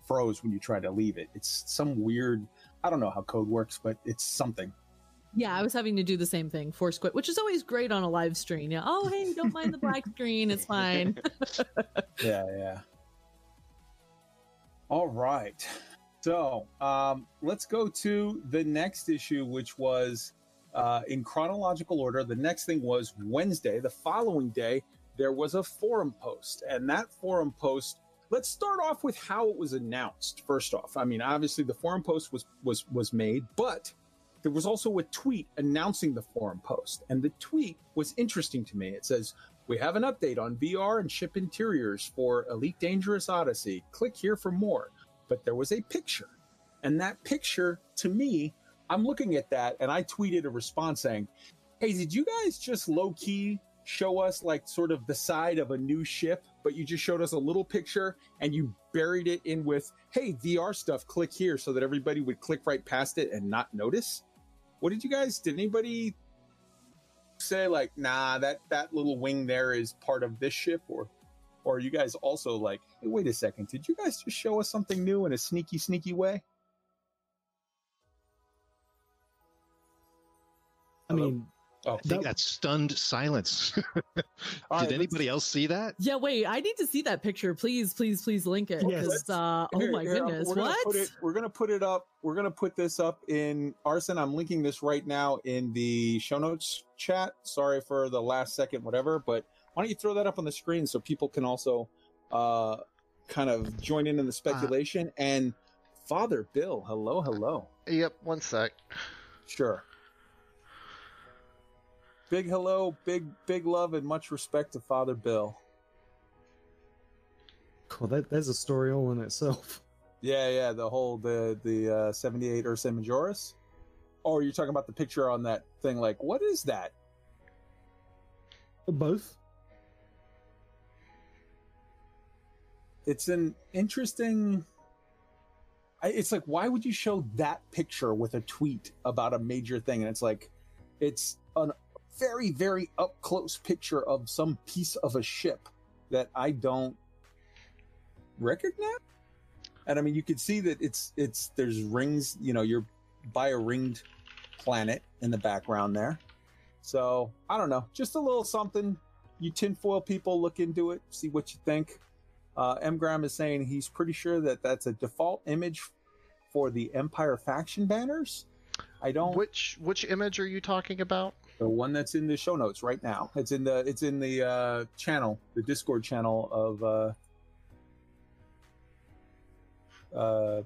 froze when you try to leave it. It's some weird. I don't know how code works, but it's something. Yeah, I was having to do the same thing, force quit, which is always great on a live stream. Yeah. Oh, hey, don't mind the black screen. It's fine. yeah, yeah. All right. So um, let's go to the next issue, which was uh, in chronological order. The next thing was Wednesday. The following day, there was a forum post. And that forum post, let's start off with how it was announced. First off, I mean, obviously the forum post was was was made, but there was also a tweet announcing the forum post. And the tweet was interesting to me. It says, we have an update on VR and ship interiors for Elite Dangerous Odyssey. Click here for more. But there was a picture. And that picture, to me, I'm looking at that and I tweeted a response saying, Hey, did you guys just low key show us like sort of the side of a new ship, but you just showed us a little picture and you buried it in with, Hey, VR stuff, click here so that everybody would click right past it and not notice? What did you guys, did anybody say like, nah, that that little wing there is part of this ship, or or are you guys also like, hey, wait a second, did you guys just show us something new in a sneaky, sneaky way? i mean Oh, I think That- that's stunned silence. Did All right, anybody else see that? yeah, wait, I need to see that picture. Please, please, please link it. Yes. Because, uh, oh my here, goodness. We're gonna What? Put it, we're gonna put it up. We're gonna put this up in Arson. I'm linking this right now in the show notes chat. Sorry for the last second, whatever. But why don't you throw that up on the screen so people can also uh, kind of join in in the speculation? and Father Bill, hello, hello. yep, one sec. Sure. Big hello, big big love, and much respect to Father Bill. cool, that, there's a story all in itself Yeah, yeah, the whole the the uh, seventy eight Ursa Majoris. Oh, you're talking about the picture on that thing? Like, what is that? both It's an interesting. I, it's like, why would you show that picture with a tweet about a major thing? And it's like, it's a very, very up close picture of some piece of a ship that I don't recognize. And I mean, you could see that it's it's there's rings. You know, you're by a ringed planet in the background there. So I don't know, just a little something. You tinfoil people, look into it, see what you think. Uh, M. Graham is saying he's pretty sure that that's a default image for the Empire faction banners. I don't Which which image are you talking about? The one that's in the show notes right now. It's in the it's in the uh, channel, the Discord channel of uh, uh,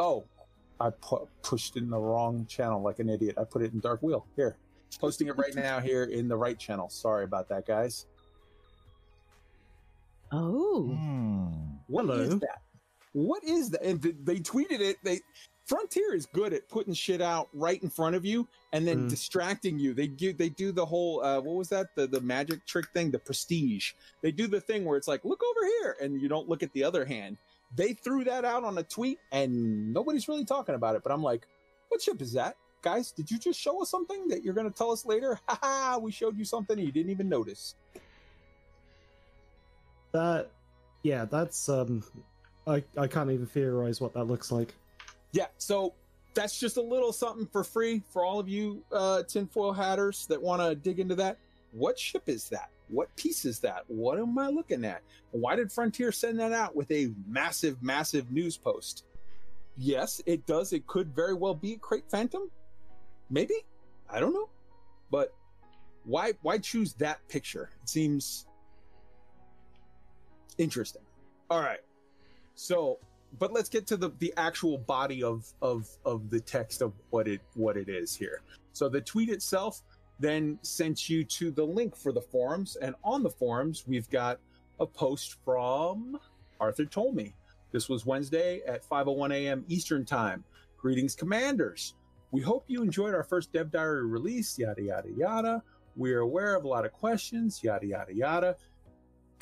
oh, I pu- pushed it in the wrong channel like an idiot. I put it in Dark Wheel. Here, posting it right now here in the right channel. Sorry about that, guys. Oh. Hmm. What is Hello. that? What is that? And th- they tweeted it. They Frontier is good at putting shit out right in front of you and then Mm. distracting you. They do they do the whole uh, what was that the the magic trick thing the prestige. They do the thing where it's like look over here and you don't look at the other hand. They threw that out on a tweet and nobody's really talking about it. But I'm like, what ship is that, guys? Did you just show us something that you're going to tell us later? Ha ha! We showed you something and you didn't even notice. That, yeah, that's um, I I can't even theorize what that looks like. yeah so that's just a little something for free for all of you uh tinfoil hatters that want to dig into that. What ship is that? What piece is that? What am i looking at? Why did frontier send that out with a massive massive news post? Yes it does. It could very well be Krait Phantom? Maybe? I don't know. But why why choose that picture? It seems interesting. All right. So but let's get to the the actual body of of of the text of what it what it is here. So the tweet itself then sent you to the link for the forums and on the forums we've got a post from arthur tolmie this was wednesday at 5.01 a.m eastern time. Greetings commanders. We hope you enjoyed our first dev diary release yada yada yada. We're aware of a lot of questions yada yada yada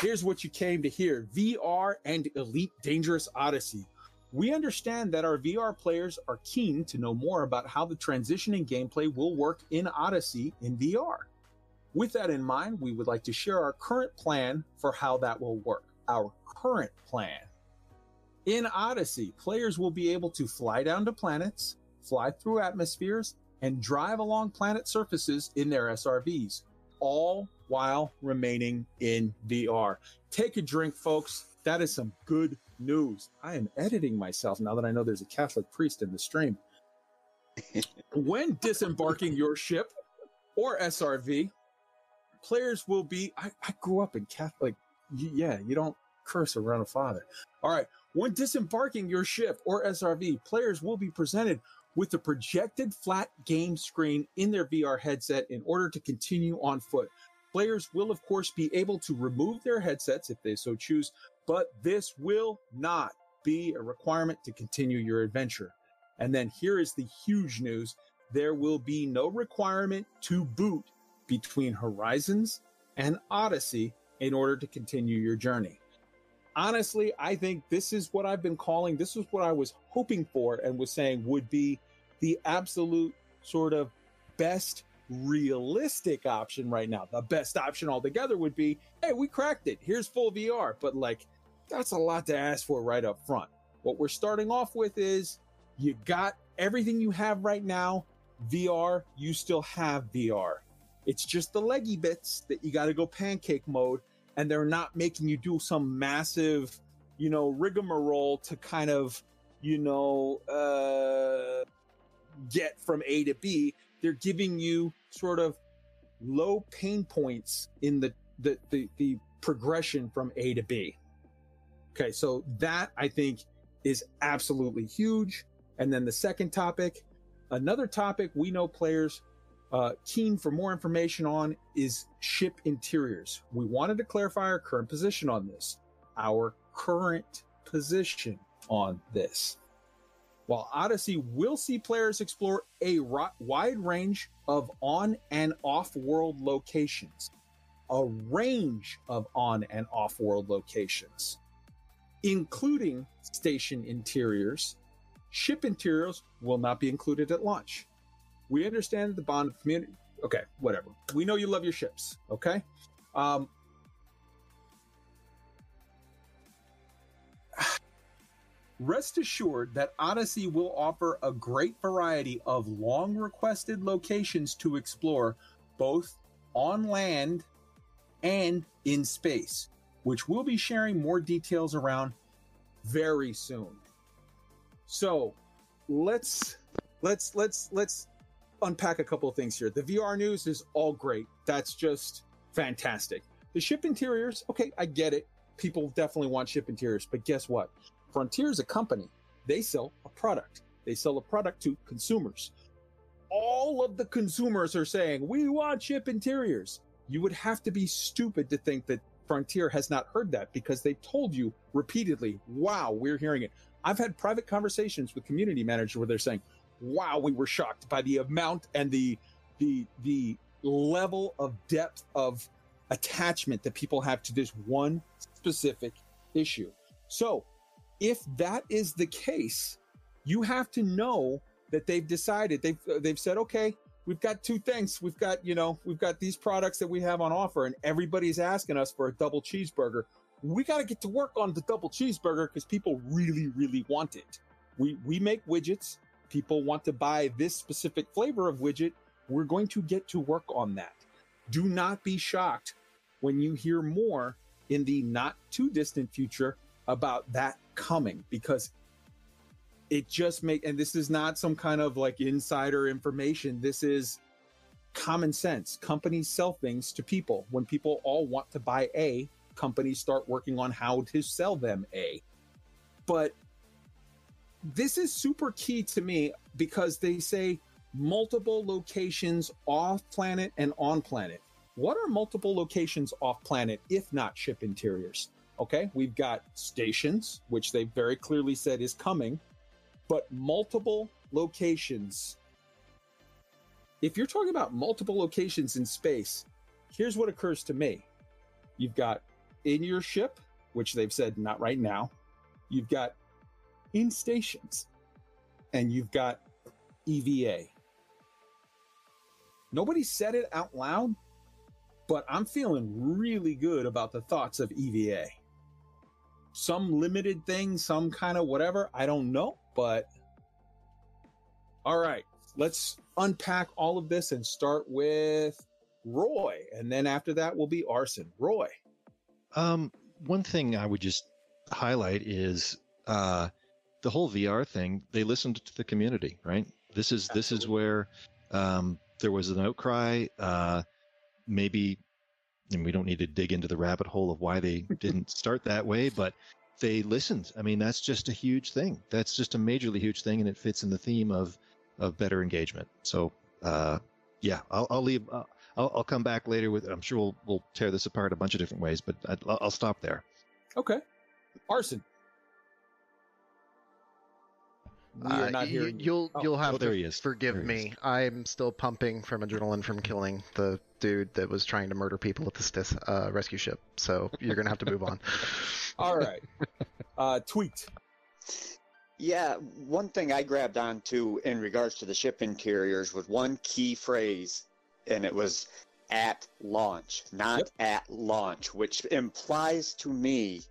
Here's what you came to hear VR and Elite Dangerous Odyssey. We understand that our VR players are keen to know more about how the transition in gameplay will work in Odyssey in VR. With that in mind, we would like to share our current plan for how that will work. Our current plan. In Odyssey, players will be able to fly down to planets, fly through atmospheres, and drive along planet surfaces in their SRVs, all while remaining in VR. Take a drink, folks. That is some good news. I am editing myself now that I know there's a Catholic priest in the stream. when disembarking your ship or SRV, players will be. I, I grew up in Catholic. Yeah, you don't curse around a father. All right. When disembarking your ship or SRV, players will be presented with a projected flat game screen in their VR headset in order to continue on foot. Players will, of course, be able to remove their headsets if they so choose, but this will not be a requirement to continue your adventure. And then here is the huge news there will be no requirement to boot between Horizons and Odyssey in order to continue your journey. Honestly, I think this is what I've been calling, this is what I was hoping for and was saying would be the absolute sort of best realistic option right now. The best option altogether would be hey, we cracked it. Here's full VR. But like, that's a lot to ask for right up front. What we're starting off with is you got everything you have right now, VR, you still have VR. It's just the leggy bits that you got to go pancake mode, and they're not making you do some massive, you know, rigmarole to kind of, you know, uh, get from A to B. They're giving you sort of low pain points in the the the, the progression from A to B. Okay, so that I think is absolutely huge. And then the second topic, another topic we know players uh, keen for more information on is ship interiors. We wanted to clarify our current position on this. Our current position on this. While Odyssey will see players explore a wide range of on and off world locations, a range of on and off world locations, including station interiors, ship interiors will not be included at launch. We understand the bond of community. Okay, whatever. We know you love your ships. Okay. Um, rest assured that Odyssey will offer a great variety of long requested locations to explore, both on land and in space, which we'll be sharing more details around very soon. So let's let's let's let's unpack a couple of things here. The VR news is all great. That's just fantastic. The ship interiors, okay, I get it. People definitely want ship interiors, but guess what? Frontier is a company. They sell a product. They sell a product to consumers. All of the consumers are saying, we want ship interiors. You would have to be stupid to think that Frontier has not heard that because they've told you repeatedly, wow, we're hearing it. I've had private conversations with community managers where they're saying, wow, we were shocked by the amount and the the the level of depth of attachment that people have to this one specific issue. So, if that is the case, you have to know that they've decided they've uh, they've said, okay, we've got two things. We've got you know we've got these products that we have on offer, and everybody's asking us for a double cheeseburger. We got to get to work on the double cheeseburger because people really really want it. We we make widgets. People want to buy this specific flavor of widget. We're going to get to work on that. Do not be shocked when you hear more in the not too distant future about that coming because it just make and this is not some kind of like insider information. This is common sense. Companies sell things to people. When people all want to buy a companies start working on how to sell them a. But this is super key to me because they say multiple locations off planet and on planet. What are multiple locations off planet if not ship interiors okay we've got stations which they very clearly said is coming but multiple locations. If you're talking about multiple locations in space, here's what occurs to me. You've got in your ship, which they've said not right now. You've got in stations, and you've got EVA. Nobody said it out loud, but I'm feeling really good about the thoughts of EVA. Some limited thing, some kind of whatever, I don't know but all right, let's unpack all of this and start with Roy, and then after that will be Arson. Roy. Um, one thing I would just highlight is uh, the whole VR thing. They listened to the community, right? This is Absolutely. this is where um, there was an outcry. Uh, maybe, and we don't need to dig into the rabbit hole of why they didn't start that way, but they listened. I mean, that's just a huge thing. That's just a majorly huge thing, and it fits in the theme of of better engagement. So, uh, yeah, I'll, I'll leave. Uh, I'll, I'll, come back later with. I'm sure we'll we'll tear this apart a bunch of different ways, but I, will stop there. Okay, arson. We are uh, not you, You'll oh, you'll have oh, to forgive me. I'm still pumping from adrenaline from killing the dude that was trying to murder people at this uh, rescue ship. So you're gonna have to move on. All right. Uh, tweet. Yeah, one thing I grabbed onto in regards to the ship interiors was one key phrase, and it was at launch, not yep. at launch, which implies to me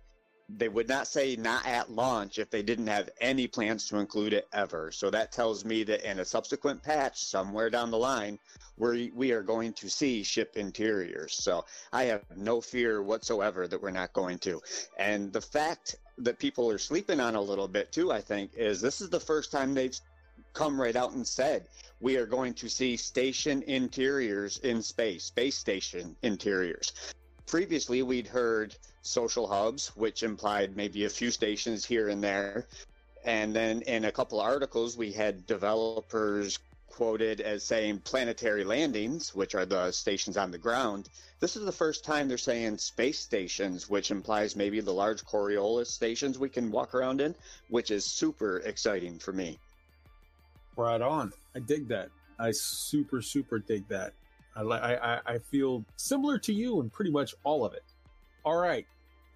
they would not say not at launch if they didn't have any plans to include it ever. So that tells me that in a subsequent patch somewhere down the line, we we are going to see ship interiors. So I have no fear whatsoever that we're not going to. And the fact that people are sleeping on a little bit too, I think, is this is the first time they've come right out and said we are going to see station interiors in space, space station interiors. Previously, we'd heard social hubs, which implied maybe a few stations here and there. And then in a couple articles, we had developers quoted as saying planetary landings, which are the stations on the ground. This is the first time they're saying space stations, which implies maybe the large Coriolis stations we can walk around in, which is super exciting for me. Right on. I dig that. I super, super dig that. I, I, I feel similar to you in pretty much all of it. All right.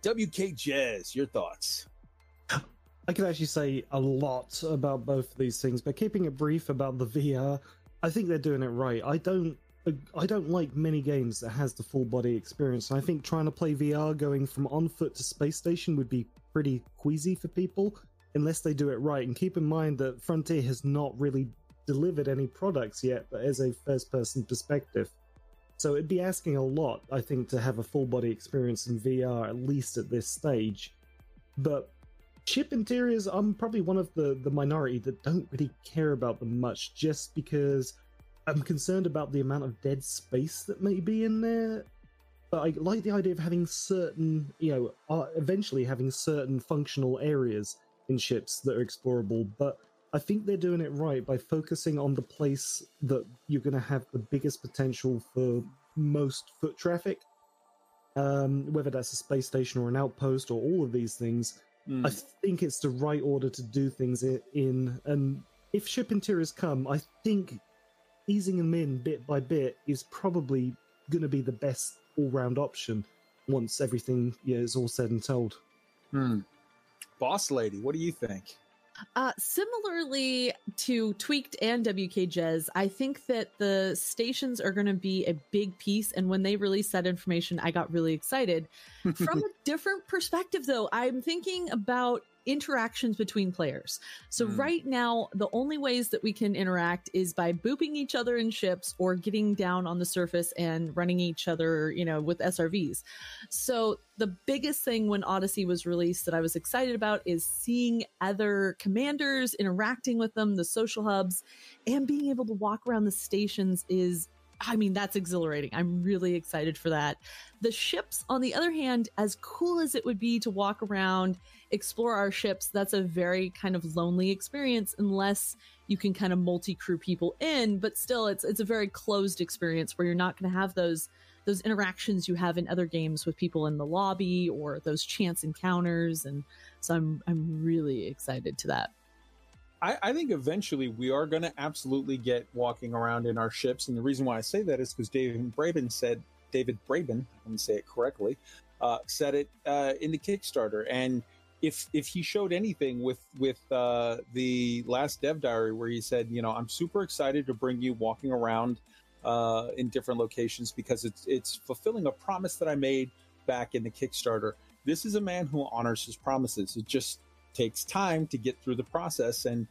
WK Jez, your thoughts? I could actually say a lot about both of these things, but keeping it brief about the VR, I think they're doing it right. I don't I don't like many games that has the full body experience. And I think trying to play VR going from on foot to space station would be pretty queasy for people unless they do it right. And keep in mind that Frontier has not really delivered any products yet, but as a first person perspective. So it'd be asking a lot, I think, to have a full body experience in VR, at least at this stage. But ship interiors, I'm probably one of the the minority that don't really care about them much, just because I'm concerned about the amount of dead space that may be in there. But I like the idea of having certain, you know, uh, eventually having certain functional areas in ships that are explorable. But I think they're doing it right by focusing on the place that you're going to have the biggest potential for most foot traffic. Um, whether that's a space station or an outpost or all of these things, Mm. I think it's the right order to do things in. And if ship interiors come, I think easing them in bit by bit is probably going to be the best all-round option once everything yeah, is all said and told. Hmm. Boss lady, what do you think? Uh, similarly to Tweaked and WK Jez, I think that the stations are going to be a big piece. And when they released that information, I got really excited. From a different perspective, though, I'm thinking about interactions between players. So, Hmm. right now, the only ways that we can interact is by booping each other in ships or getting down on the surface and running each other, you know, with SRVs. So the biggest thing when Odyssey was released that I was excited about is seeing other commanders, interacting with them, the social hubs, and being able to walk around the stations is I mean, that's exhilarating. I'm really excited for that. The ships, on the other hand, as cool as it would be to walk around, explore our ships, that's a very kind of lonely experience unless you can kind of multi-crew people in, but still it's it's a very closed experience where you're not going to have those those interactions you have in other games with people in the lobby or those chance encounters and so i'm i'm really excited to that I, I think eventually we are going to absolutely get walking around in our ships, and the reason why I say that is because David Braben said David Braben, I'm going say it correctly, uh, said it uh, in the Kickstarter, and if if he showed anything with with uh, the last Dev Diary where he said, you know, I'm super excited to bring you walking around uh, in different locations because it's it's fulfilling a promise that I made back in the Kickstarter. This is a man who honors his promises. It just takes time to get through the process. And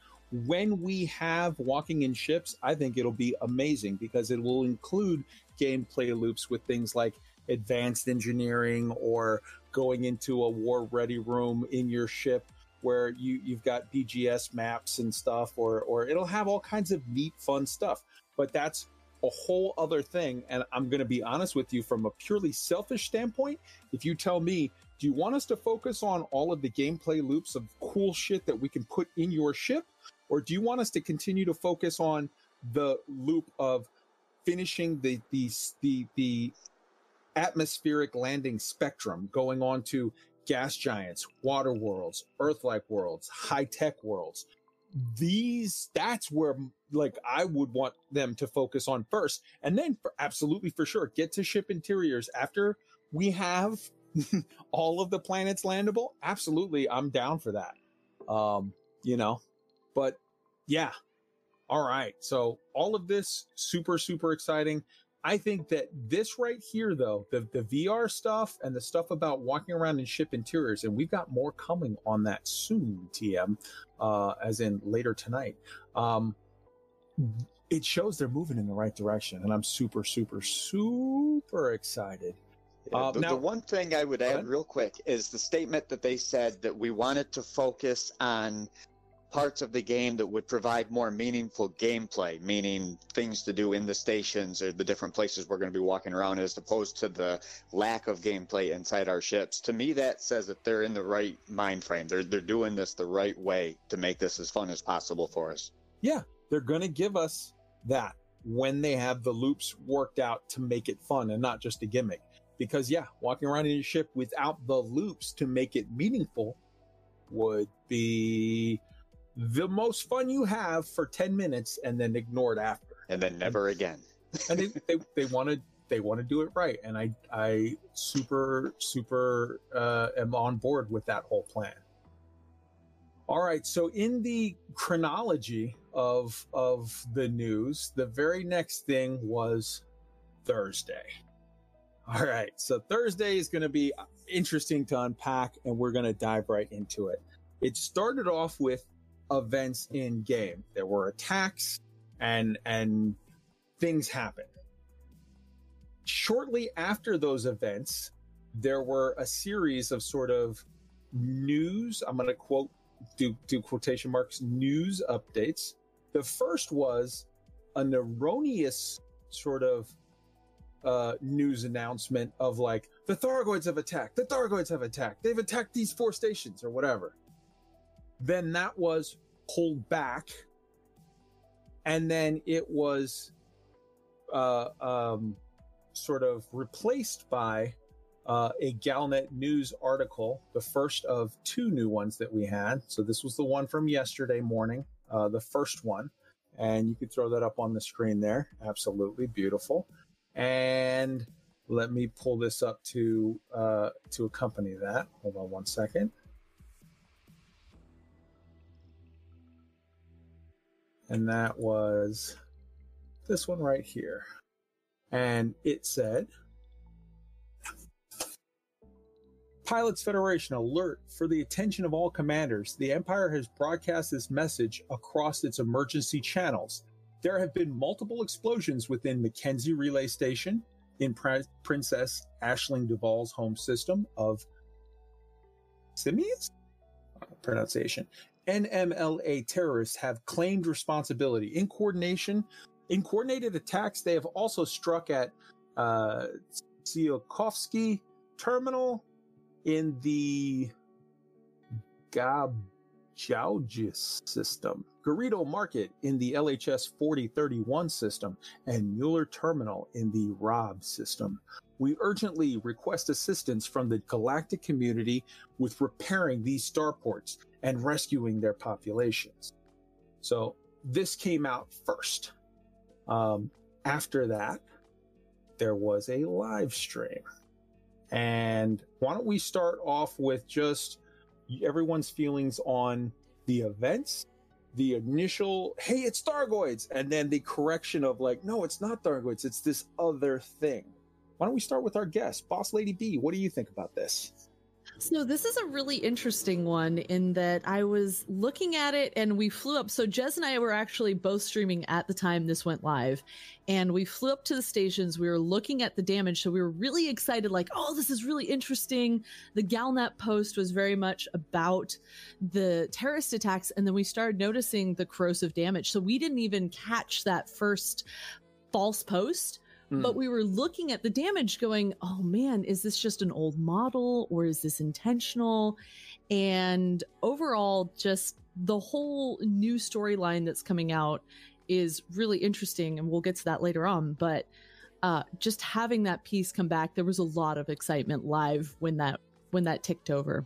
when we have walking in ships i think it'll be amazing because it will include gameplay loops with things like advanced engineering or going into a war ready room in your ship where you you've got bgs maps and stuff or or it'll have all kinds of neat fun stuff. But that's a whole other thing. And i'm going to be honest with you from a purely selfish standpoint if you tell me do you want us to focus on all of the gameplay loops of cool shit that we can put in your ship? Or do you want us to continue to focus on the loop of finishing the the the, the atmospheric landing spectrum going on to gas giants water worlds earth-like worlds high-tech worlds? These that's where like i would want them to focus on first. And then for absolutely for sure get to ship interiors after we have all of the planets landable? Absolutely i'm down for that. Um you know but yeah. All right so all of this super super exciting. I think that this right here though the the vr stuff and the stuff about walking around in ship interiors and we've got more coming on that soon tm uh as in later tonight. Um it shows they're moving in the right direction and i'm super super super excited Uh, the, now- the one thing I would add real quick is the statement that they said that we wanted to focus on parts of the game that would provide more meaningful gameplay, meaning things to do in the stations or the different places we're going to be walking around, as opposed to the lack of gameplay inside our ships. To me, that says that they're in the right mind frame. They're they're doing this the right way to make this as fun as possible for us. yeah, they're going to give us that when they have the loops worked out to make it fun and not just a gimmick. Because yeah, walking around in your ship without the loops to make it meaningful would be the most fun you have for 10 minutes and then ignored after. And then never again. And they, they, they want to they want to do it right and I I super super uh am on board with that whole plan. All right, so in the chronology of of the news, the very next thing was Thursday. All right, so Thursday is going to be uh, interesting to unpack, and we're going to dive right into it. It started off with events in game. There were attacks, and and things happened. Shortly after those events, there were a series of sort of news. I'm going to quote, do, do quotation marks, news updates. The first was an erroneous sort of uh, news announcement of like, the Thargoids have attacked, the Thargoids have attacked, they've attacked these four stations or whatever. Then that was pulled back. And then it was uh, um, sort of replaced by uh, a Galnet news article, the first of two new ones that we had. So this was the one from yesterday morning, uh, the first one. And you could throw that up on the screen there. Absolutely beautiful. And let me pull this up to uh, to accompany that. Hold on one second. And that was this one right here. And it said Pilots Federation alert for the attention of all commanders. The Empire has broadcast this message across its emergency channels. There have been multiple explosions within Mackenzie Relay Station in Pri- Princess Aisling Duval's home system of Simius? Pronunciation. NMLA terrorists have claimed responsibility in coordination. In coordinated attacks, they have also struck at uh, Tsiolkovsky Terminal in the Gabjaugis system, Garrido Market in the LHS 4031 system, and Mueller Terminal in the ROB system. We urgently request assistance from the galactic community with repairing these starports and rescuing their populations. So this came out first. Um, after that, there was a live stream. And why don't we start off with just everyone's feelings on the events, the initial, hey, it's Thargoids, and then the correction of like, no, it's not Thargoids, it's this other thing. Why don't we start with our guest, Boss Lady B? What do you think about this? So this is a really interesting one in that I was looking at it and we flew up. So Jez and I were actually both streaming at the time this went live and we flew up to the stations. We were looking at the damage. So we were really excited, like, oh, this is really interesting. The Galnet post was very much about the terrorist attacks. And then we started noticing the corrosive damage. So we didn't even catch that first false post but we were looking at the damage going, oh man, is this just an old model or is this intentional? And overall, just the whole new storyline that's coming out is really interesting. And we'll get to that later on. But uh, just having that piece come back, there was a lot of excitement live when that when that ticked over.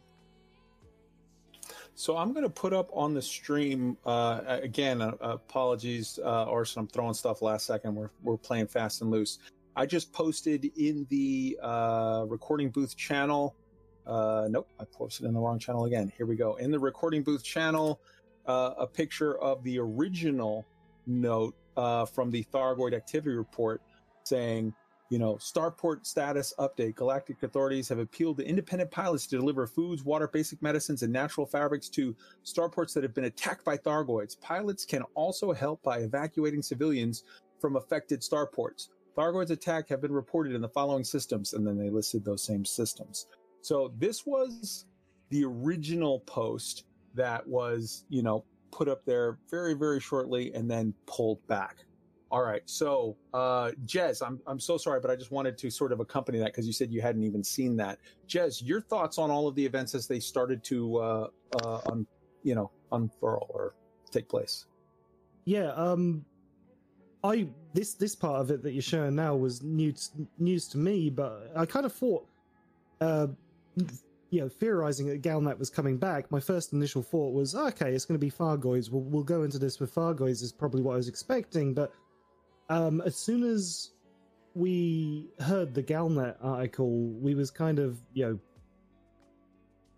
So I'm going to put up on the stream uh, again. Uh, apologies, uh, Orson. I'm throwing stuff last second. We're we're playing fast and loose. I just posted in the uh, recording booth channel. Uh, nope, I posted in the wrong channel again. Here we go. In the recording booth channel, uh, a picture of the original note uh, from the Thargoid activity report saying you know, starport status update. Galactic authorities have appealed to independent pilots to deliver foods, water, basic medicines, and natural fabrics to starports that have been attacked by Thargoids. Pilots can also help by evacuating civilians from affected starports. Thargoids attack have been reported in the following systems, and then they listed those same systems. So this was the original post that was, you know, put up there very, very shortly and then pulled back. All right. So, uh, Jez, I'm, I'm so sorry, but I just wanted to sort of accompany that because you said you hadn't even seen that. Jez, your thoughts on all of the events as they started to, uh, uh, un, you know, unfurl or take place? Yeah. Um, I this this part of it that you're showing now was new to, news to me, but I kind of thought, uh, you know, theorizing that Galnet was coming back. My first initial thought was, okay, it's going to be Thargoids. We'll we'll go into this with Thargoids is probably what I was expecting, but um, as soon as we heard the Galnet article, we was kind of, you know,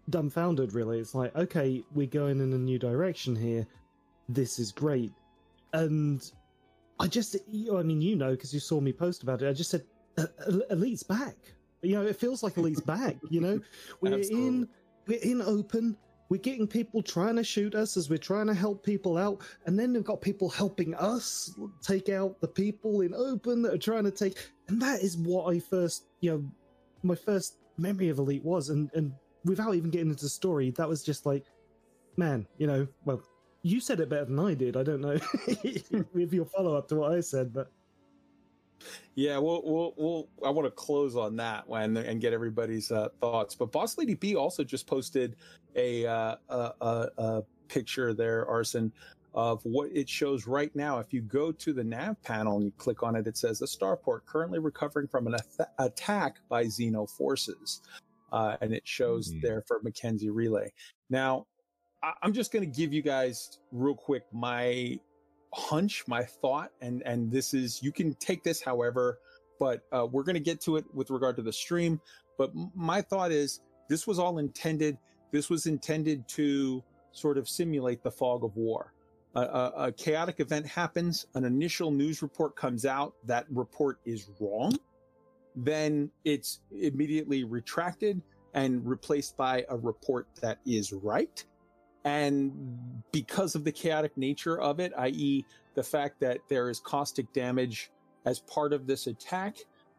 dumbfounded, really. It's like, okay, we're going in a new direction here. This is great. And I just, you know, I mean, you know, because you saw me post about it, I just said, Elite's back. You know, it feels like Elite's back, you know? We're in, we're in open, we're getting people trying to shoot us as we're trying to help people out, and then we've got people helping us take out the people in open that are trying to take. And that is what I first, you know, my first memory of Elite was, and and without even getting into the story, that was just like, man, you know, well, you said it better than I did. I don't know if your follow up to what I said, but Yeah, we'll, we'll, we'll I want to close on that one and get everybody's uh, thoughts. But Boss Lady B also just posted a, uh, a, a, a picture there, Arson, of what it shows right now. If you go to the nav panel and you click on it, it says the starport currently recovering from an ath- attack by Xeno forces. Uh, and it shows Hmm. there for Mackenzie Relay. Now, I- I'm just going to give you guys real quick my hunch, my thought, and and this is you can take this however, but uh, we're going to get to it with regard to the stream. But m- my thought is this was all intended. This was intended to sort of simulate the fog of war. A, a, a chaotic event happens. An initial news report comes out. That report is wrong. Then it's immediately retracted and replaced by a report that is right. And because of the chaotic nature of it, i.e., the fact that there is caustic damage as part of this attack,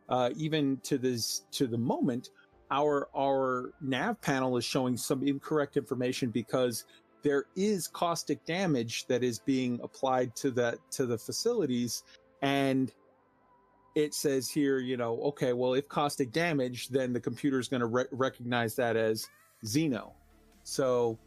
uh, even to this to the moment, our our nav panel is showing some incorrect information because there is caustic damage that is being applied to the to the facilities, and it says here, you know, okay, well, if caustic damage, then the computer is going to re- recognize that as Xeno. So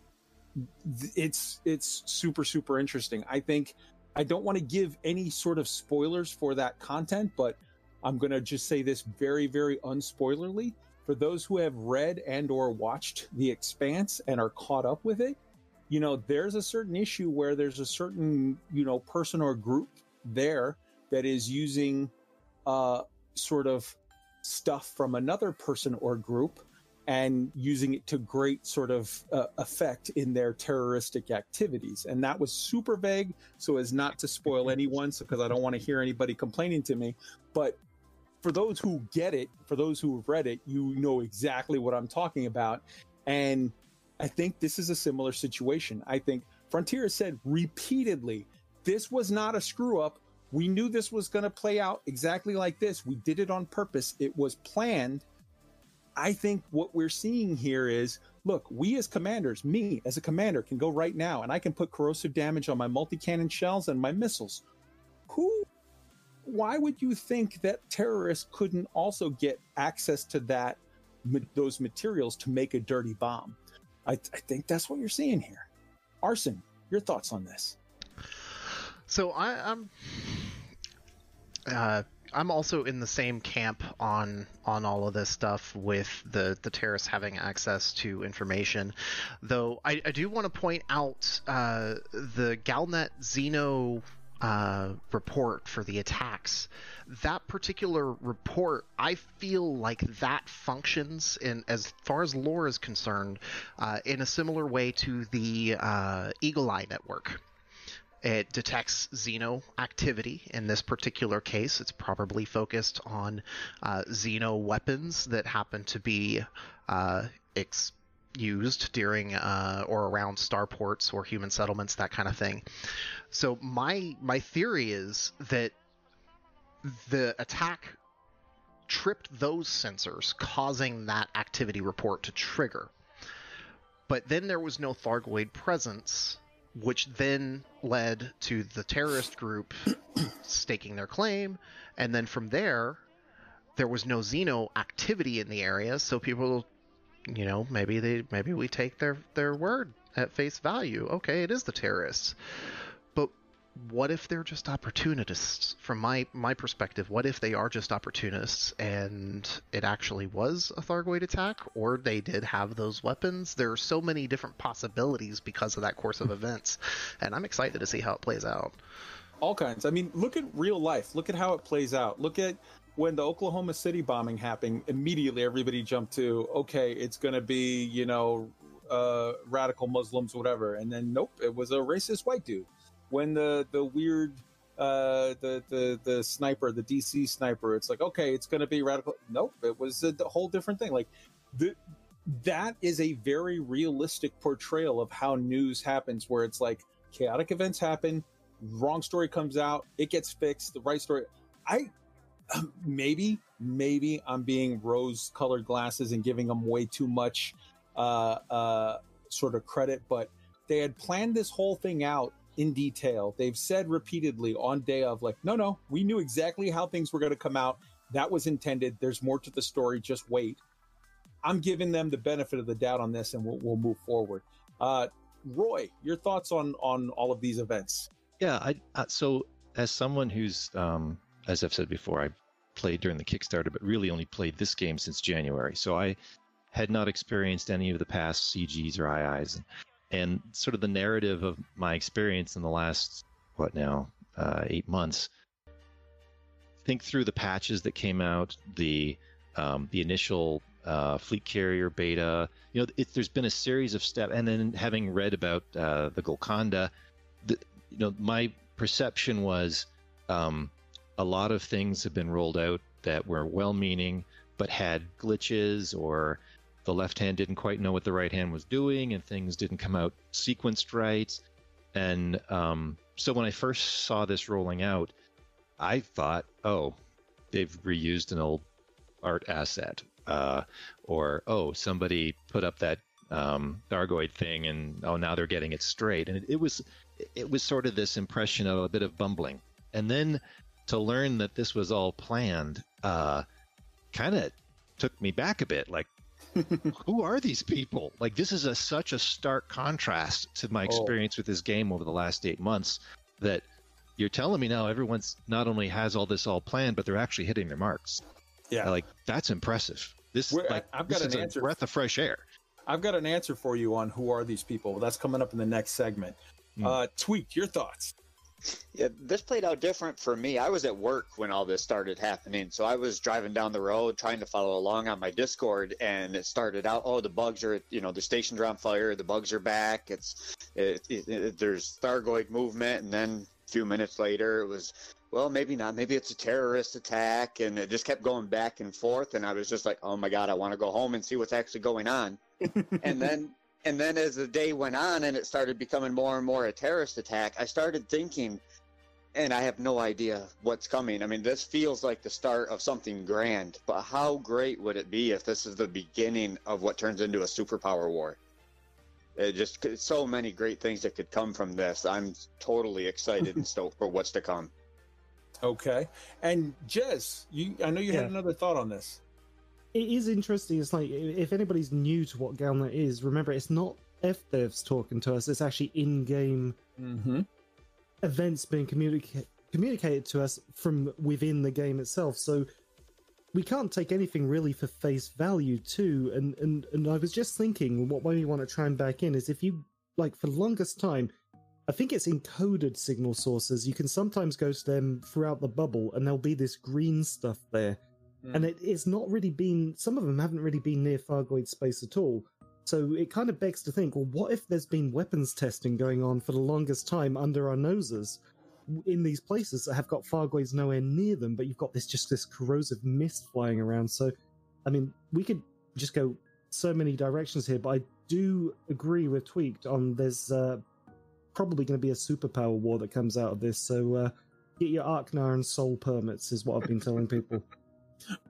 it's it's super super interesting. I think I don't want to give any sort of spoilers for that content, but I'm going to just say this very very unspoilerly for those who have read and or watched The Expanse and are caught up with it. You know, there's a certain issue where there's a certain, you know, person or group there that is using uh sort of stuff from another person or group and using it to great sort of uh, effect in their terroristic activities. And that was super vague so as not to spoil anyone, so because I don't want to hear anybody complaining to me. But for those who get it, for those who have read it, you know exactly what I'm talking about. And I think this is a similar situation. I think Frontier has said repeatedly, this was not a screw up. We knew this was going to play out exactly like this. We did it on purpose. It was planned. I think what we're seeing here is look, we as commanders, me as a commander, can go right now and I can put corrosive damage on my multi cannon shells and my missiles. Who, why would you think that terrorists couldn't also get access to that, those materials to make a dirty bomb? I, I think that's what you're seeing here. Arson, your thoughts on this? So I, I'm, uh, I'm also in the same camp on on all of this stuff with the the terrorists having access to information, though I, I do want to point out uh, the Galnet Xeno uh, report for the attacks. That particular report, I feel like that functions in as far as lore is concerned, uh, in a similar way to the uh, Eagle Eye network. It detects Xeno activity. In this particular case, it's probably focused on uh, Xeno weapons that happen to be uh, ex- used during uh, or around starports or human settlements, that kind of thing. So my my theory is that the attack tripped those sensors, causing that activity report to trigger. But then there was no Thargoid presence, which then led to the terrorist group staking their claim, and then from there, there was no Xeno activity in the area, so people, you know, maybe they maybe we take their their word at face value. Okay, it is the terrorists. What if they're just opportunists from my my perspective what if they are just opportunists and it actually was a thargoid attack or they did have those weapons there are so many different possibilities because of that course of events and i'm excited to see how it plays out all kinds. I mean, look at real life. Look at how it plays out. Look at when the Oklahoma City bombing happened. Immediately, everybody jumped to, okay, it's going to be, you know, uh, radical Muslims, whatever. And then, nope, it was a racist white dude. When the the weird, uh, the the the sniper, the DC sniper, it's like, okay, it's going to be radical. Nope, it was a, whole different thing. Like the that is a very realistic portrayal of how news happens, where it's like chaotic events happen wrong story comes out it gets fixed the right story i maybe maybe i'm being rose colored glasses and giving them way too much uh, uh, sort of credit, but they had planned this whole thing out in detail. They've said repeatedly on day of, like, no, no, we knew exactly how things were going to come out. That was intended. There's more to the story. Just wait. I'm giving them the benefit of the doubt on this, and we'll, we'll move forward. Uh, Roy, your thoughts on on all of these events? Yeah, I uh, so as someone who's um, as I've said before, I played during the Kickstarter, but really only played this game since January. So I had not experienced any of the past CGs or IIs, and sort of the narrative of my experience in the last what now uh, eight months. Think through the patches that came out, the um, the initial uh, fleet carrier beta. You know, it, there's been a series of steps, and then having read about uh, the Golconda, the, you know, my perception was um, a lot of things have been rolled out that were well-meaning but had glitches or the left hand didn't quite know what the right hand was doing and things didn't come out sequenced right. And um, so when i first saw this rolling out i thought oh they've reused an old art asset uh, or oh somebody put up that um, thing and oh now they're getting it straight. And it, it was it was sort of this impression of a bit of bumbling. And then to learn that this was all planned uh, kind of took me back a bit like who are these people like this is a such a stark contrast to my Oh. experience with this game over the last eight months that you're telling me now everyone's not only has all this all planned but they're actually hitting their marks Yeah. like that's impressive this We're- like I've got an a answer. breath of fresh air I've got an answer for you on who are these people. That's coming up in the next segment. Hmm. Uh, Tweaked, your thoughts? Yeah, this played out different for me. I was at work when all this started happening, so I was driving down the road trying to follow along on my Discord, and it started out. Oh, the bugs are, you know, the stations are on fire. The bugs are back. It's, it, it, it, there's Thargoid movement, and then a few minutes later, it was, well, maybe not. Maybe it's a terrorist attack, and it just kept going back and forth. And I was just like, oh my god, I want to go home and see what's actually going on. and then and then as the day went on and it started becoming more and more a terrorist attack i started thinking and i have no idea what's coming. I mean this feels like the start of something grand but how great would it be if this is the beginning of what turns into a superpower war? It just so many great things that could come from this. I'm totally excited and stoked for what's to come. Okay. And Jez, you I know you had another thought on this. It is interesting. It's like if anybody's new to what Galnet is, remember it's not F devs talking to us. It's actually in-game Mm-hmm. events being communica- communicated to us from within the game itself. So we can't take anything really for face value too. And and and I was just thinking, what we want to try and back in is if you like for the longest time. I think it's encoded signal sources. You can sometimes go to them throughout the bubble, and there'll be this green stuff there and it, it's not really been some of them haven't really been near Fargoid space at all. So it kind of begs to think, well, what if there's been weapons testing going on for the longest time under our noses in these places that have got Fargoids nowhere near them, but you've got this just this corrosive mist flying around. So, I mean, we could just go so many directions here, but I do agree with Tweaked on there's uh, probably going to be a superpower war that comes out of this. So uh, get your Achenar and Sol permits is what I've been telling people.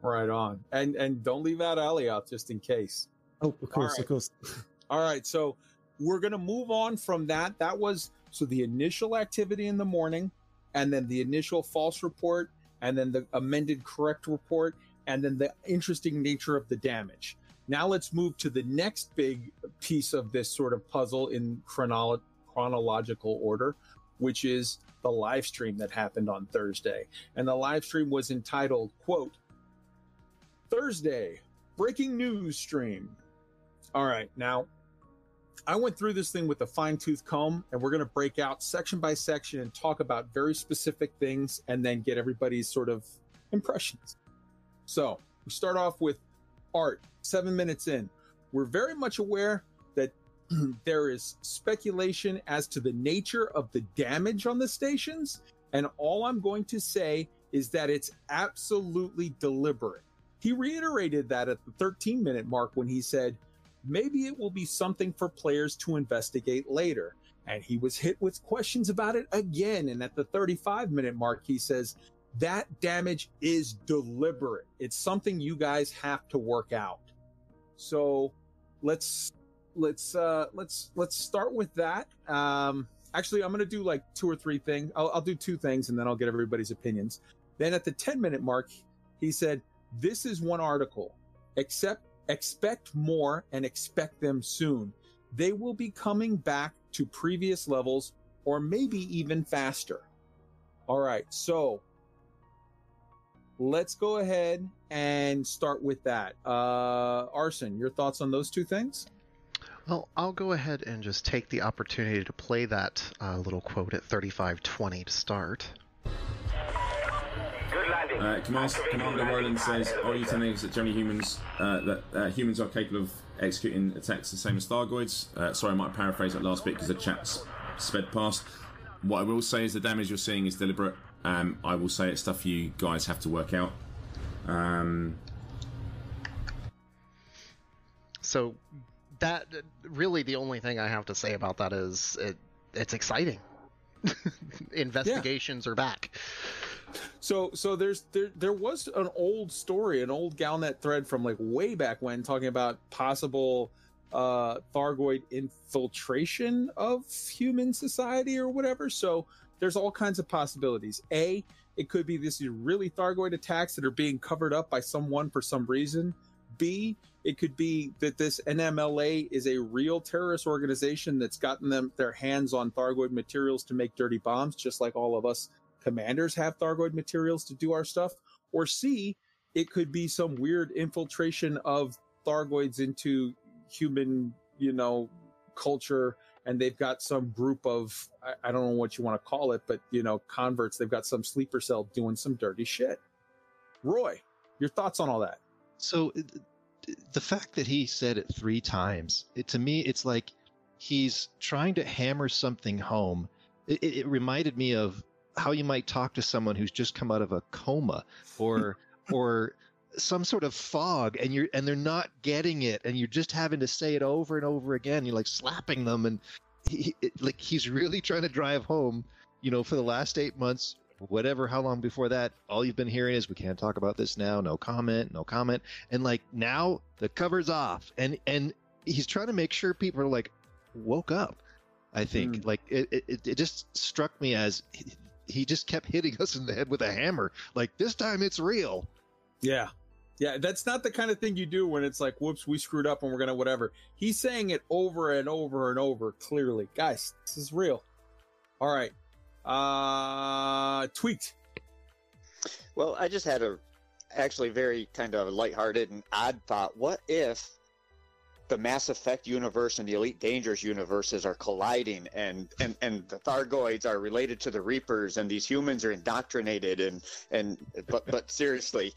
Right on. And and don't leave out Alioth just in case. Oh, of course, right. of course. All right, so we're going to move on from that. That was so the initial activity in the morning, and then the initial false report, and then the amended correct report, and then the interesting nature of the damage. Now let's move to the next big piece of this sort of puzzle in chronolo- chronological order, which is the live stream that happened on Thursday. And the live stream was entitled, quote, Thursday, breaking news stream. All right, now I went through this thing with a fine tooth comb, and we're going to break out section by section and talk about very specific things and then get everybody's sort of impressions. So we start off with art, seven minutes in. We're very much aware that there is speculation as to the nature of the damage on the stations. And all I'm going to say is that it's absolutely deliberate. He reiterated that at the 13 minute mark when he said, maybe it will be something for players to investigate later. And he was hit with questions about it again. And at the 35 minute mark, he says, that damage is deliberate. It's something you guys have to work out. So let's let's uh let's let's start with that. Um actually I'm gonna do like two or three things. I'll, I'll do two things and then I'll get everybody's opinions. Then at the 10 minute mark, he said, This is one article. Except expect more and expect them soon. They will be coming back to previous levels or maybe even faster. All right, so let's go ahead and start with that. Uh, Arson, your thoughts on those two things? Well, I'll go ahead and just take the opportunity to play that uh, little quote at 3520 to start. Uh, Command- Commander Roland says, "Are you telling us that generally humans uh, that uh, humans are capable of executing attacks the same as Thargoids?" Uh, sorry, I might paraphrase that last bit because the chat's sped past. What I will say is the damage you're seeing is deliberate. Um, I will say it's stuff you guys have to work out. Um, So that really the only thing I have to say about that is it it's exciting. Investigations are back. So so there's there there was an old story, an old Galnet thread from like way back when talking about possible uh Thargoid infiltration of human society or whatever. So there's all kinds of possibilities. A, it could be this is really Thargoid attacks that are being covered up by someone for some reason. B, it could be that this NMLA is a real terrorist organization that's gotten them their hands on Thargoid materials to make dirty bombs, just like all of us commanders have Thargoid materials to do our stuff. Or C, it could be some weird infiltration of Thargoids into human, you know, culture. And they've got some group of, I, I don't know what you want to call it, but, you know, converts. They've got some sleeper cell doing some dirty shit. Roy, your thoughts on all that? So the fact that he said it three times, it, to me, it's like he's trying to hammer something home. It, it, it reminded me of how you might talk to someone who's just come out of a coma or or some sort of fog and you're and they're not getting it and you're just having to say it over and over again you're like slapping them and he, it, like he's really trying to drive home you know for the last eight months whatever how long before that. All you've been hearing is we can't talk about this now. No comment no comment. And like now the cover's off and and he's trying to make sure people are like woke up i think. Hmm. Like it, it it just struck me as he, he just kept hitting us in the head with a hammer like this time it's real Yeah. Yeah, that's not the kind of thing you do when it's like, whoops, we screwed up and we're going to whatever. He's saying it over and over and over clearly. Guys, this is real. All right. Uh tweaked. Well, I just had a actually very kind of lighthearted and odd thought. What if the Mass Effect universe and the Elite Dangerous universes are colliding and, and, and the Thargoids are related to the Reapers and these humans are indoctrinated and, and but but seriously,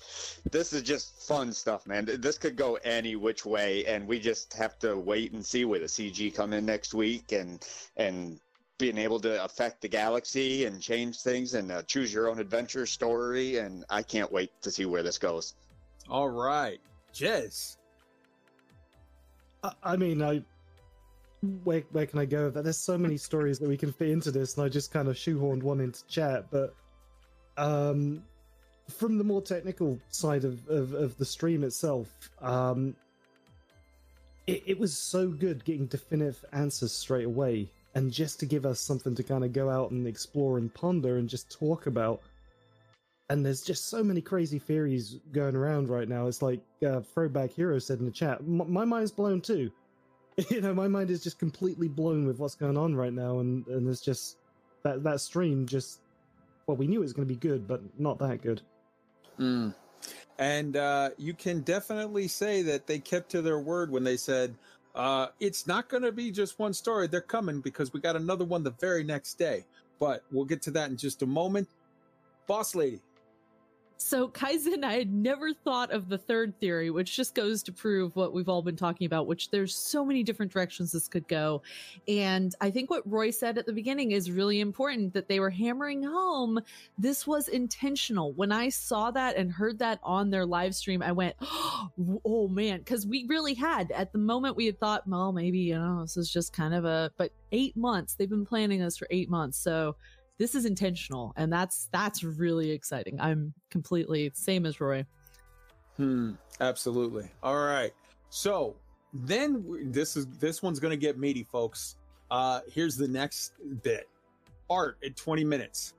this is just fun stuff, man. This could go any which way and we just have to wait and see where the CG come in next week and and being able to affect the galaxy and change things and uh, choose your own adventure story and I can't wait to see where this goes. All right. Jez. I, mean, I where where can I go with that? There's so many stories that we can fit into this, and I just kind of shoehorned one into chat. But um, from the more technical side of of, of the stream itself, um, it, it was so good getting definitive answers straight away, and just to give us something to kind of go out and explore and ponder and just talk about. And there's just so many crazy theories going around right now. It's like uh, Throwback Hero said in the chat. My mind's blown too. You know, my mind is just completely blown with what's going on right now, and and it's just that that stream just. Well, we knew it was going to be good, but not that good. Mm. And uh, you can definitely say that they kept to their word when they said, uh, it's not going to be just one story. They're coming because we got another one the very next day. But we'll get to that in just a moment. Boss Lady. So Kaizen, I had never thought of the third theory, which just goes to prove what we've all been talking about, which there's so many different directions this could go. And I think what Roy said at the beginning is really important that they were hammering home this was intentional. When I saw that and heard that on their live stream, I went, oh man, because we really had at the moment we had thought, well, maybe, you know, this is just kind of a, but eight months, they've been planning this for eight months. So this is intentional and that's that's really exciting i'm completely same as roy Hmm. Absolutely. All right. So then this is this one's to get meaty, folks. Uh, here's the next bit: art at 20 minutes.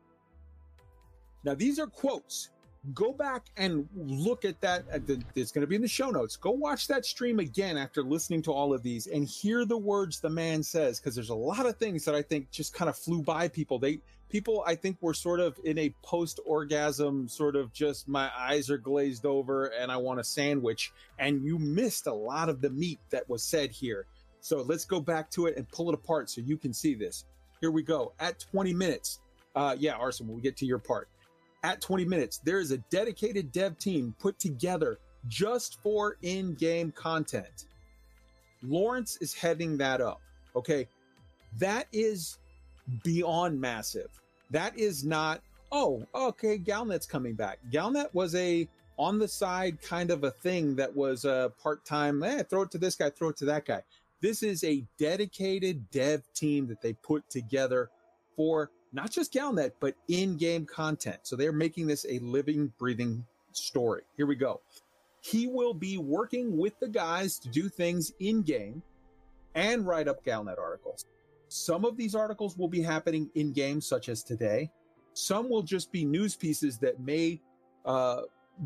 Now these are quotes. Go back and look at that. At the, it's going to be in the show notes. Go watch that stream again after listening to all of these and hear the words the man says because there's a lot of things that I think just kind of flew by people. They people I think were sort of in a post orgasm sort of just my eyes are glazed over and I want a sandwich and you missed a lot of the meat that was said here. So let's go back to it and pull it apart so you can see this. Here we go. At 20 minutes. Uh yeah, Arson, when we get to your part. At 20 minutes, there is a dedicated dev team put together just for in-game content. Lawrence is heading that up. Okay. That is beyond massive. That is not, oh, okay, Galnet's coming back. Galnet was a on the side kind of a thing that was a part-time, eh, throw it to this guy, throw it to that guy. This is a dedicated dev team that they put together for not just Galnet, but in-game content. So they're making this a living, breathing story. Here we go. He will be working with the guys to do things in-game and write up Galnet articles. Some of these articles will be happening in game, such as today. Some will just be news pieces that may, uh,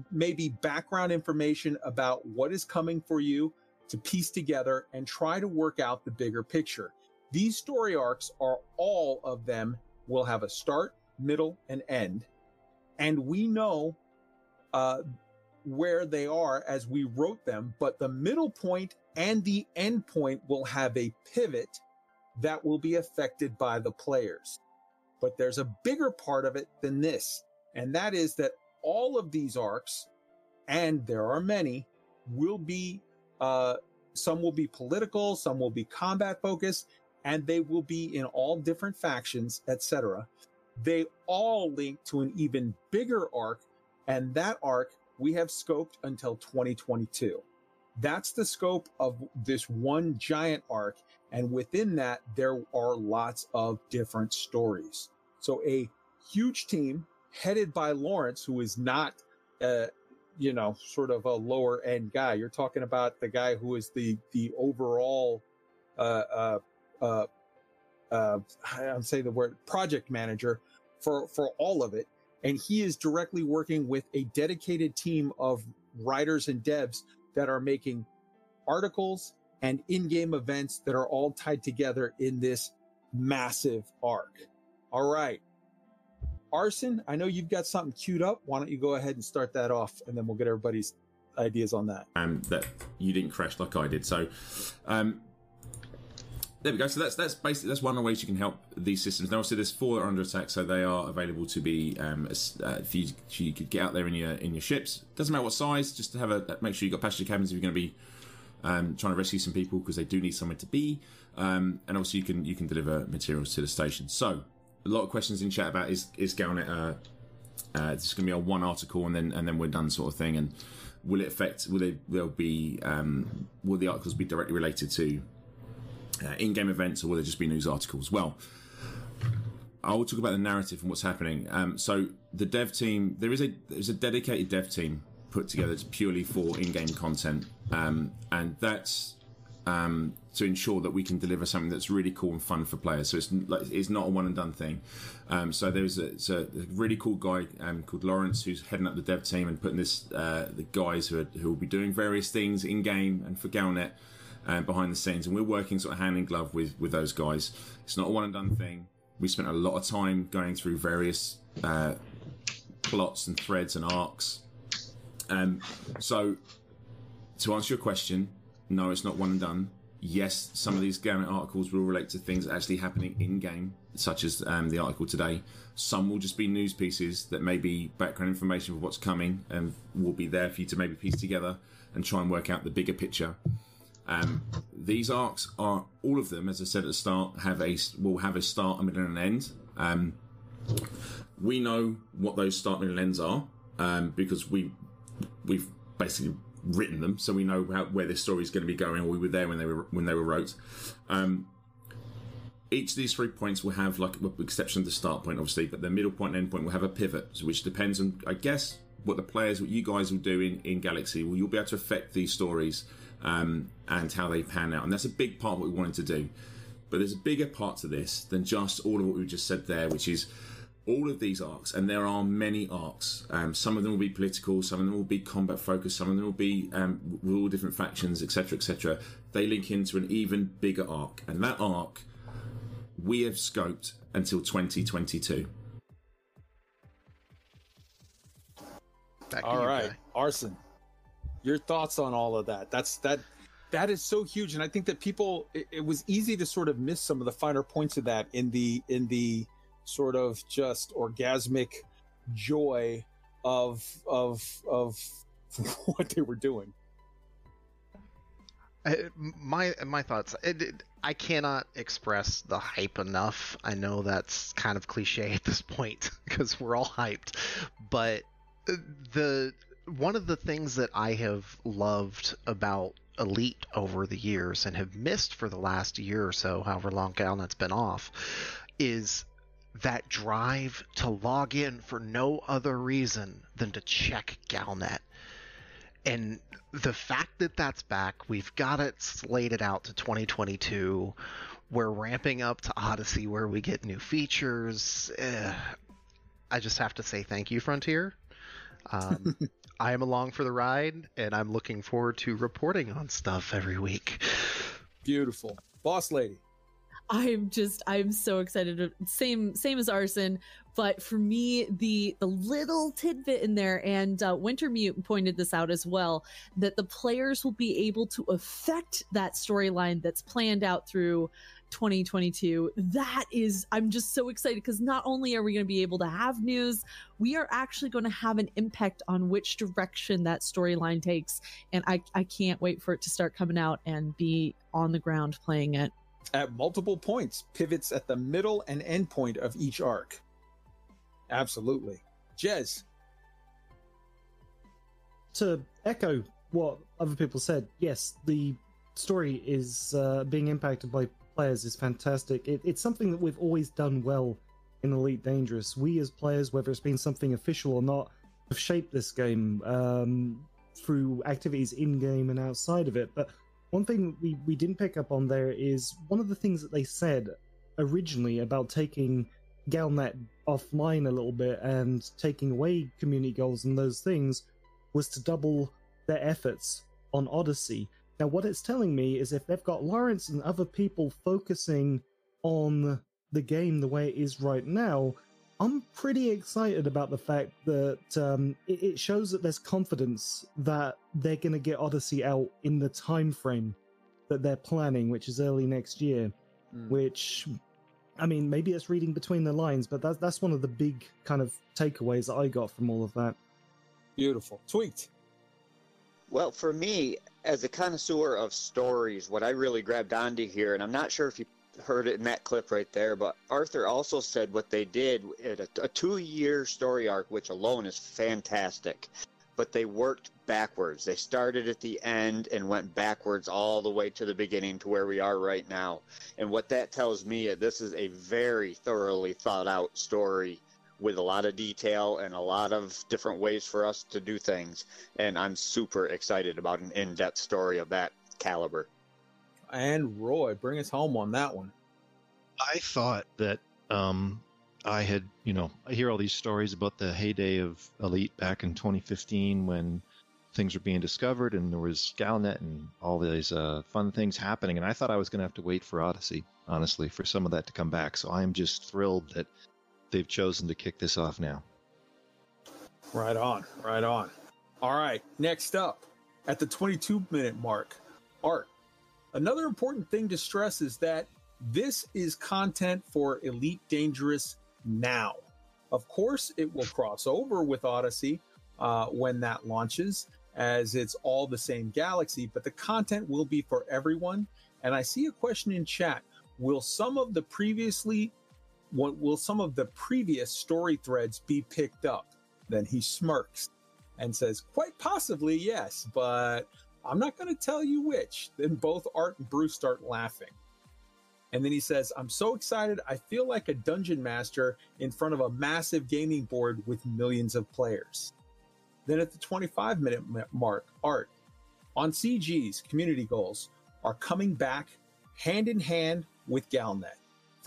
may be background information about what is coming for you to piece together and try to work out the bigger picture. These story arcs are all of them will have a start, middle, and end. And we know, uh, where they are as we wrote them, but the middle point and the end point will have a pivot that will be affected by the players. But there's a bigger part of it than this, and that is that all of these arcs, and there are many, will be uh, some will be political, some will be combat focused, and they will be in all different factions, etc. They all link to an even bigger arc, and that arc we have scoped until 2022. That's the scope of this one giant arc. And within that, there are lots of different stories. So a huge team headed by Lawrence, who is not, uh, you know, sort of a lower end guy. You're talking about the guy who is the, the overall, uh, uh, uh, uh, I'm saying the word project manager for, for all of it. And he is directly working with a dedicated team of writers and devs that are making articles and in-game events that are all tied together in this massive arc. All right. Arson, I know you've got something queued up. Why don't you go ahead and start that off and then we'll get everybody's ideas on that. um, that you didn't crash like I did. So, um, there we go. So that's that's basically that's one of the ways you can help these systems. Now, obviously, there's four that are under attack, so they are available to be um, uh, if you, if you could get out there in your in your ships. Doesn't matter what size, just to have a make sure you have got passenger cabins if you're going to be um, trying to rescue some people because they do need somewhere to be. Um, and also, you can you can deliver materials to the station. So, a lot of questions in chat about is is Galnet uh, uh, it's going to be a one article and then and then we're done sort of thing. And will it affect? Will they? There'll be um, will the articles be directly related to uh, in-game events, or will there just be news articles? Well, I will talk about the narrative and what's happening. Um, so the dev team, there is a there's a dedicated dev team put together purely for in-game content, um, and that's um, to ensure that we can deliver something that's really cool and fun for players. So it's like it's not a one and done thing. Um, so there's a, a really cool guy um, called Lawrence who's heading up the dev team and putting this uh, the guys who are, who will be doing various things in game and for Galnet um, behind the scenes, and we're working sort of hand in glove with with those guys. It's not a one and done thing. We spent a lot of time going through various uh, plots and threads and arcs. Um, so to answer your question, no, it's not one and done. Yes, some of these Galnet articles will relate to things actually happening in game, such as um, the article today. Some will just be news pieces that may be background information for what's coming and will be there for you to maybe piece together and try and work out the bigger picture. Um, these arcs are all of them, as I said at the start, have a will have a start, a middle, and an end. Um, we know what those start, middle, and ends are um, because we we've basically written them, so we know how, where this story is going to be going. Or we were there when they were when they were wrote. Um, each of these three points will have, like, with exception of the start point, obviously, but the middle point and end point will have a pivot, which depends on, I guess, what the players, what you guys will do in, in Galaxy. Well, you'll be able to affect these stories um, and how they pan out. And that's a big part of what we wanted to do. But there's a bigger part to this than just all of what we just said there, which is all of these arcs, and there are many arcs. Um, some of them will be political, some of them will be combat focused, some of them will be um, with all different factions, etc., etc. They link into an even bigger arc, and that arc we have scoped until 2022. Back to All you, right, Guy. Arson, your thoughts on all of that? That's that. That is so huge, and I think that people. It, it was easy to sort of miss some of the finer points of that in the in the sort of just orgasmic joy of of of what they were doing. My my thoughts. It, it- I cannot express the hype enough. I know that's kind of cliche at this point because we're all hyped, but the one of the things that I have loved about Elite over the years and have missed for the last year or so, however long Galnet's been off, is that drive to log in for no other reason than to check Galnet and the fact that that's back, we've got it slated out to 2022. We're ramping up to Odyssey where we get new features. Eh, I just have to say thank you, Frontier. Um, I am along for the ride, and I'm looking forward to reporting on stuff every week. Beautiful, boss lady. I'm just I'm so excited. Same same as Arson, but for me the the little tidbit in there and uh, Wintermute pointed this out as well that the players will be able to affect that storyline that's planned out through 2022. That is I'm just so excited because not only are we going to be able to have news, we are actually going to have an impact on which direction that storyline takes and I I can't wait for it to start coming out and be on the ground playing it. at multiple points, pivots at the middle and end point of each arc. Absolutely. Jez, to echo what other people said, yes, the story is uh, being impacted by players is fantastic. It, it's something that we've always done well in Elite Dangerous. We as players, whether it's been something official or not, have shaped this game um, through activities in game and outside of it. But one thing we, we didn't pick up on there is one of the things that they said originally about taking Galnet offline a little bit and taking away community goals and those things was to double their efforts on Odyssey. Now, what it's telling me is if they've got Lawrence and other people focusing on the game the way it is right now, I'm pretty excited about the fact that um, it, it shows that there's confidence that they're going to get Odyssey out in the time frame that they're planning, which is early next year. Mm. Which, I mean, maybe it's reading between the lines, but that's that's one of the big kind of takeaways that I got from all of that. beautiful. Tweaked. Well, for me, as a connoisseur of stories, what I really grabbed onto here, and I'm not sure if you heard it in that clip right there, but Arthur also said what they did at a, a two year story arc, which alone is fantastic. But they worked backwards. They started at the end and went backwards all the way to the beginning to where we are right now. And what that tells me is this is a very thoroughly thought out story with a lot of detail and a lot of different ways for us to do things. And I'm super excited about an in depth story of that caliber. And Roy, bring us home on that one. I thought that um, I had, you know, I hear all these stories about the heyday of Elite back in 2015 when things were being discovered and there was Galnet and all these uh, fun things happening. And I thought I was going to have to wait for Odyssey, honestly, for some of that to come back. So I am just thrilled that they've chosen to kick this off now. Right on, right on. All right, next up, at the 22 minute mark, art. Another important thing to stress is that this is content for Elite Dangerous now. Of course, it will cross over with Odyssey uh, when that launches, as it's all the same galaxy, but the content will be for everyone. And I see a question in chat Will some of the previously what will some of the previous story threads be picked up? Then he smirks and says, Quite possibly, yes, but I'm not going to tell you which. Then both Art and Bruce start laughing. And then he says, I'm so excited. I feel like a dungeon master in front of a massive gaming board with millions of players. Then at the 25 minute mark, Art, on CG's community goals are coming back hand in hand with Galnet.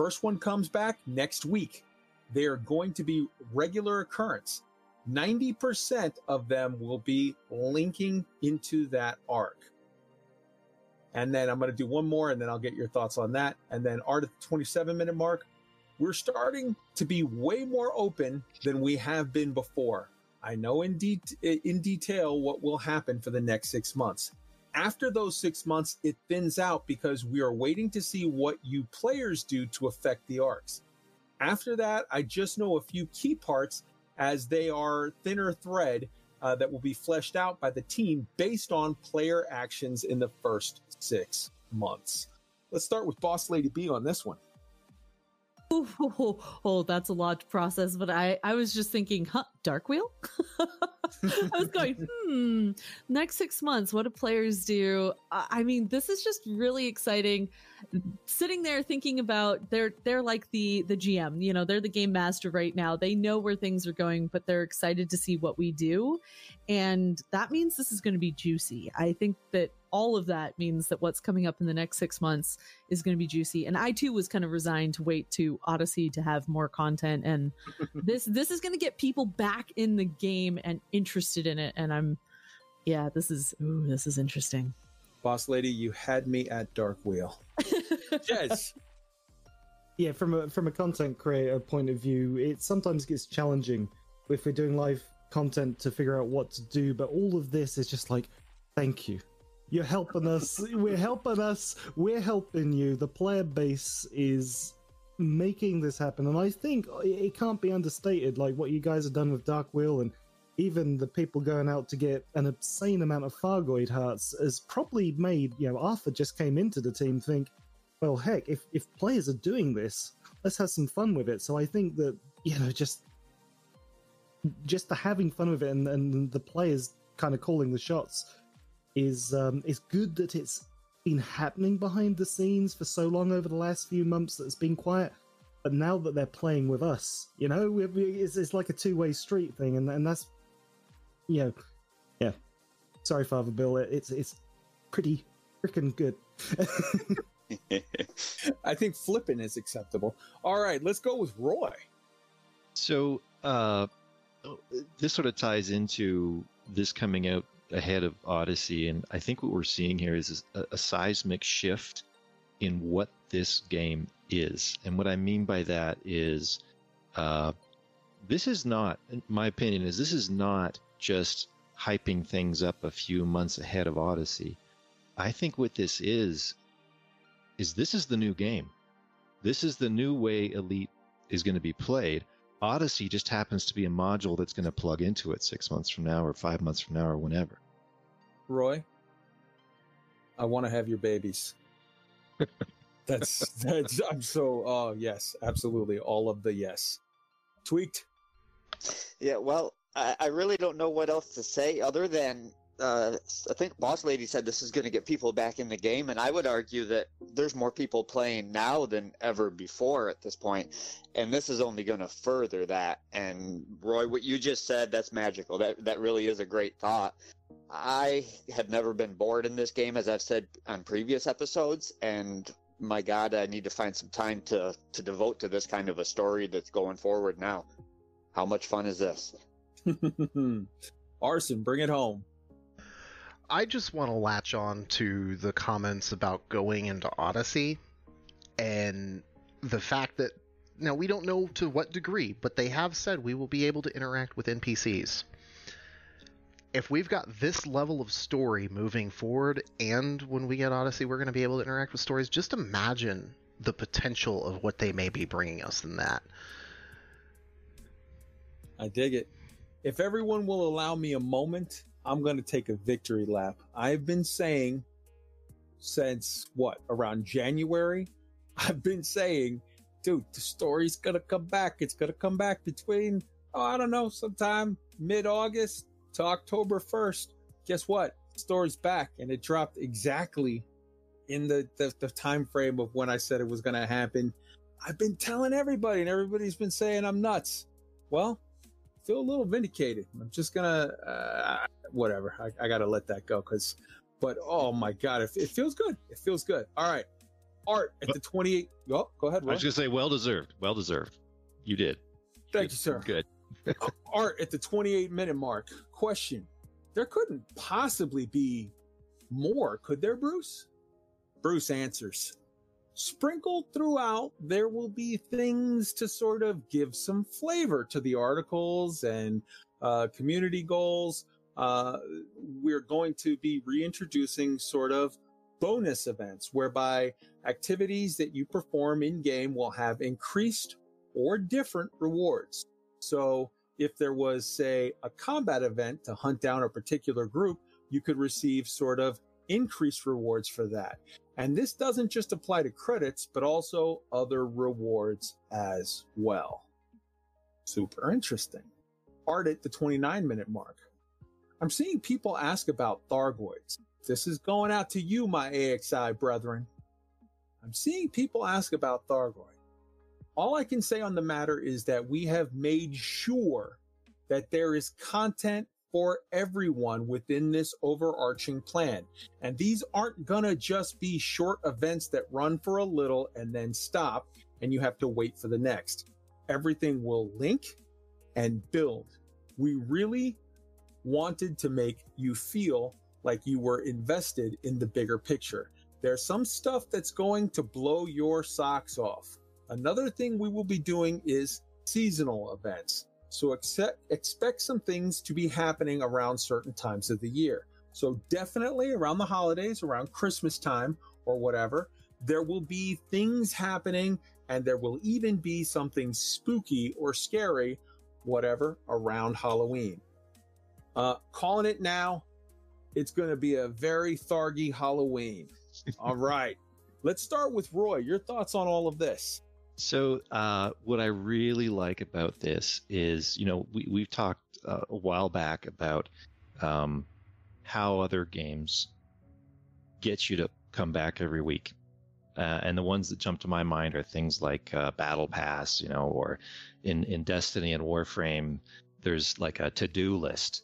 First one comes back next week. They are going to be regular occurrence. 90% of them will be linking into that arc. And then I'm going to do one more and then I'll get your thoughts on that. And then art at the 27 minute mark, we're starting to be way more open than we have been before. I know in, de- in detail what will happen for the next six months. After those six months, it thins out because we are waiting to see what you players do to affect the arcs. After that, I just know a few key parts as they are thinner thread uh, that will be fleshed out by the team based on player actions in the first six months. Let's start with Boss Lady B on this one. Oh, oh, that's a lot to process, but I, I was just thinking, huh, Dark Wheel? I was going, hmm, next six months, what do players do? I mean, this is just really exciting. Sitting there thinking about they're they're like the the GM, you know, they're the game master right now. They know where things are going, but they're excited to see what we do. And that means this is going to be juicy. I think that all of that means that what's coming up in the next six months is going to be juicy. And I too was kind of resigned to wait to Odyssey to have more content. And this this is going to get people back in the game and interested in it. And I'm, yeah, this is ooh, this is interesting. Boss lady, you had me at Dark Wheel. yes. Yeah, from a from a content creator point of view, it sometimes gets challenging if we're doing live content to figure out what to do. But all of this is just like, thank you you're helping us. We're helping us. We're helping you. The player base is making this happen. And I think it can't be understated, like what you guys have done with Dark Wheel and even the people going out to get an obscene amount of Thargoid hearts has probably made, you know, Arthur just came into the team think, well, heck, if, if players are doing this, let's have some fun with it. So I think that, you know, just just the having fun with it and, and the players kind of calling the shots is um, it's good that it's been happening behind the scenes for so long over the last few months that it's been quiet. But now that they're playing with us, you know, it's, it's like a two way street thing, and, and that's, you know, yeah. Sorry, Father Bill, it's it's pretty freaking good. I think flipping is acceptable. All right, let's go with Roy. So, uh, this sort of ties into this coming out ahead of Odyssey, and I think what we're seeing here is a, a seismic shift in what this game is. And what I mean by that is, uh, this is not, my opinion is, this is not just hyping things up a few months ahead of Odyssey. I think what this is, is this is the new game. This is the new way Elite is going to be played. Odyssey just happens to be a module that's going to plug into it six months from now or five months from now or whenever. Roy, I want to have your babies. that's that's I'm so oh yes, absolutely. All of the yes. Tweaked. Yeah, well, I, I really don't know what else to say other than uh, I think Boss Lady said this is going to get people back in the game, and I would argue that there's more people playing now than ever before at this point, and this is only going to further that. And Roy, what you just said, that's magical. That that really is a great thought. I have never been bored in this game, as I've said on previous episodes, and my God, I need to find some time to to devote to this kind of a story that's going forward now. How much fun is this? Arson, bring it home. I just want to latch on to the comments about going into Odyssey and the fact that now we don't know to what degree, but they have said we will be able to interact with NPCs. If we've got this level of story moving forward, and when we get Odyssey, we're going to be able to interact with stories, just imagine the potential of what they may be bringing us in that. I dig it. If everyone will allow me a moment, I'm going to take a victory lap. I've been saying since what, around January? I've been saying, dude, the story's going to come back. It's going to come back between, oh, I don't know, sometime mid August to October 1st. Guess what? The story's back and it dropped exactly in the, the, the time frame of when I said it was going to happen. I've been telling everybody and everybody's been saying I'm nuts. Well, feel a little vindicated. I'm just gonna, uh, whatever. I, I gotta let that go because but oh my god, it, it feels good. It feels good. All right, Art at the 28. Oh, go ahead. I was to say, well deserved. Well deserved. You did. Thank you, sir. Good. Art at the 28 minute mark. Question: There couldn't possibly be more, could there, Bruce? Bruce answers. Sprinkled throughout, there will be things to sort of give some flavor to the articles and uh, community goals. Uh, we're going to be reintroducing sort of bonus events whereby activities that you perform in game will have increased or different rewards. So if there was, say, a combat event to hunt down a particular group, you could receive sort of increased rewards for that. And this doesn't just apply to credits, but also other rewards as well. Super interesting. Art at the 29 minute mark. I'm seeing people ask about Thargoids. This is going out to you, my AXI brethren. I'm seeing people ask about Thargoid. All I can say on the matter is that we have made sure that there is content for everyone within this overarching plan. And these aren't gonna just be short events that run for a little and then stop and you have to wait for the next. Everything will link and build. We really wanted to make you feel like you were invested in the bigger picture. There's some stuff that's going to blow your socks off. Another thing we will be doing is seasonal events. So accept, expect some things to be happening around certain times of the year. So definitely around the holidays, around Christmas time or whatever, there will be things happening and there will even be something spooky or scary, whatever, around Halloween. Uh, calling it now, it's going to be a very thargy Halloween. all right. Let's start with Roy. Your thoughts on all of this? So, uh, what I really like about this is, you know, we, we've talked uh, a while back about um, how other games get you to come back every week. Uh, and the ones that jump to my mind are things like uh, Battle Pass, you know, or in, in Destiny and Warframe, there's like a to do list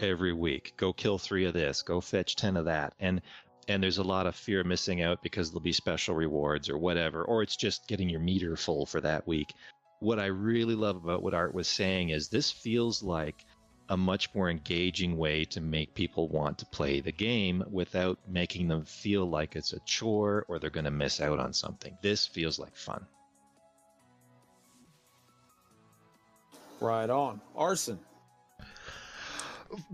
every week. Go kill three of this, go fetch 10 of that. And and there's a lot of fear of missing out because there'll be special rewards or whatever, or it's just getting your meter full for that week. What I really love about what Art was saying is this feels like a much more engaging way to make people want to play the game without making them feel like it's a chore or they're going to miss out on something. This feels like fun. Right on. Arson.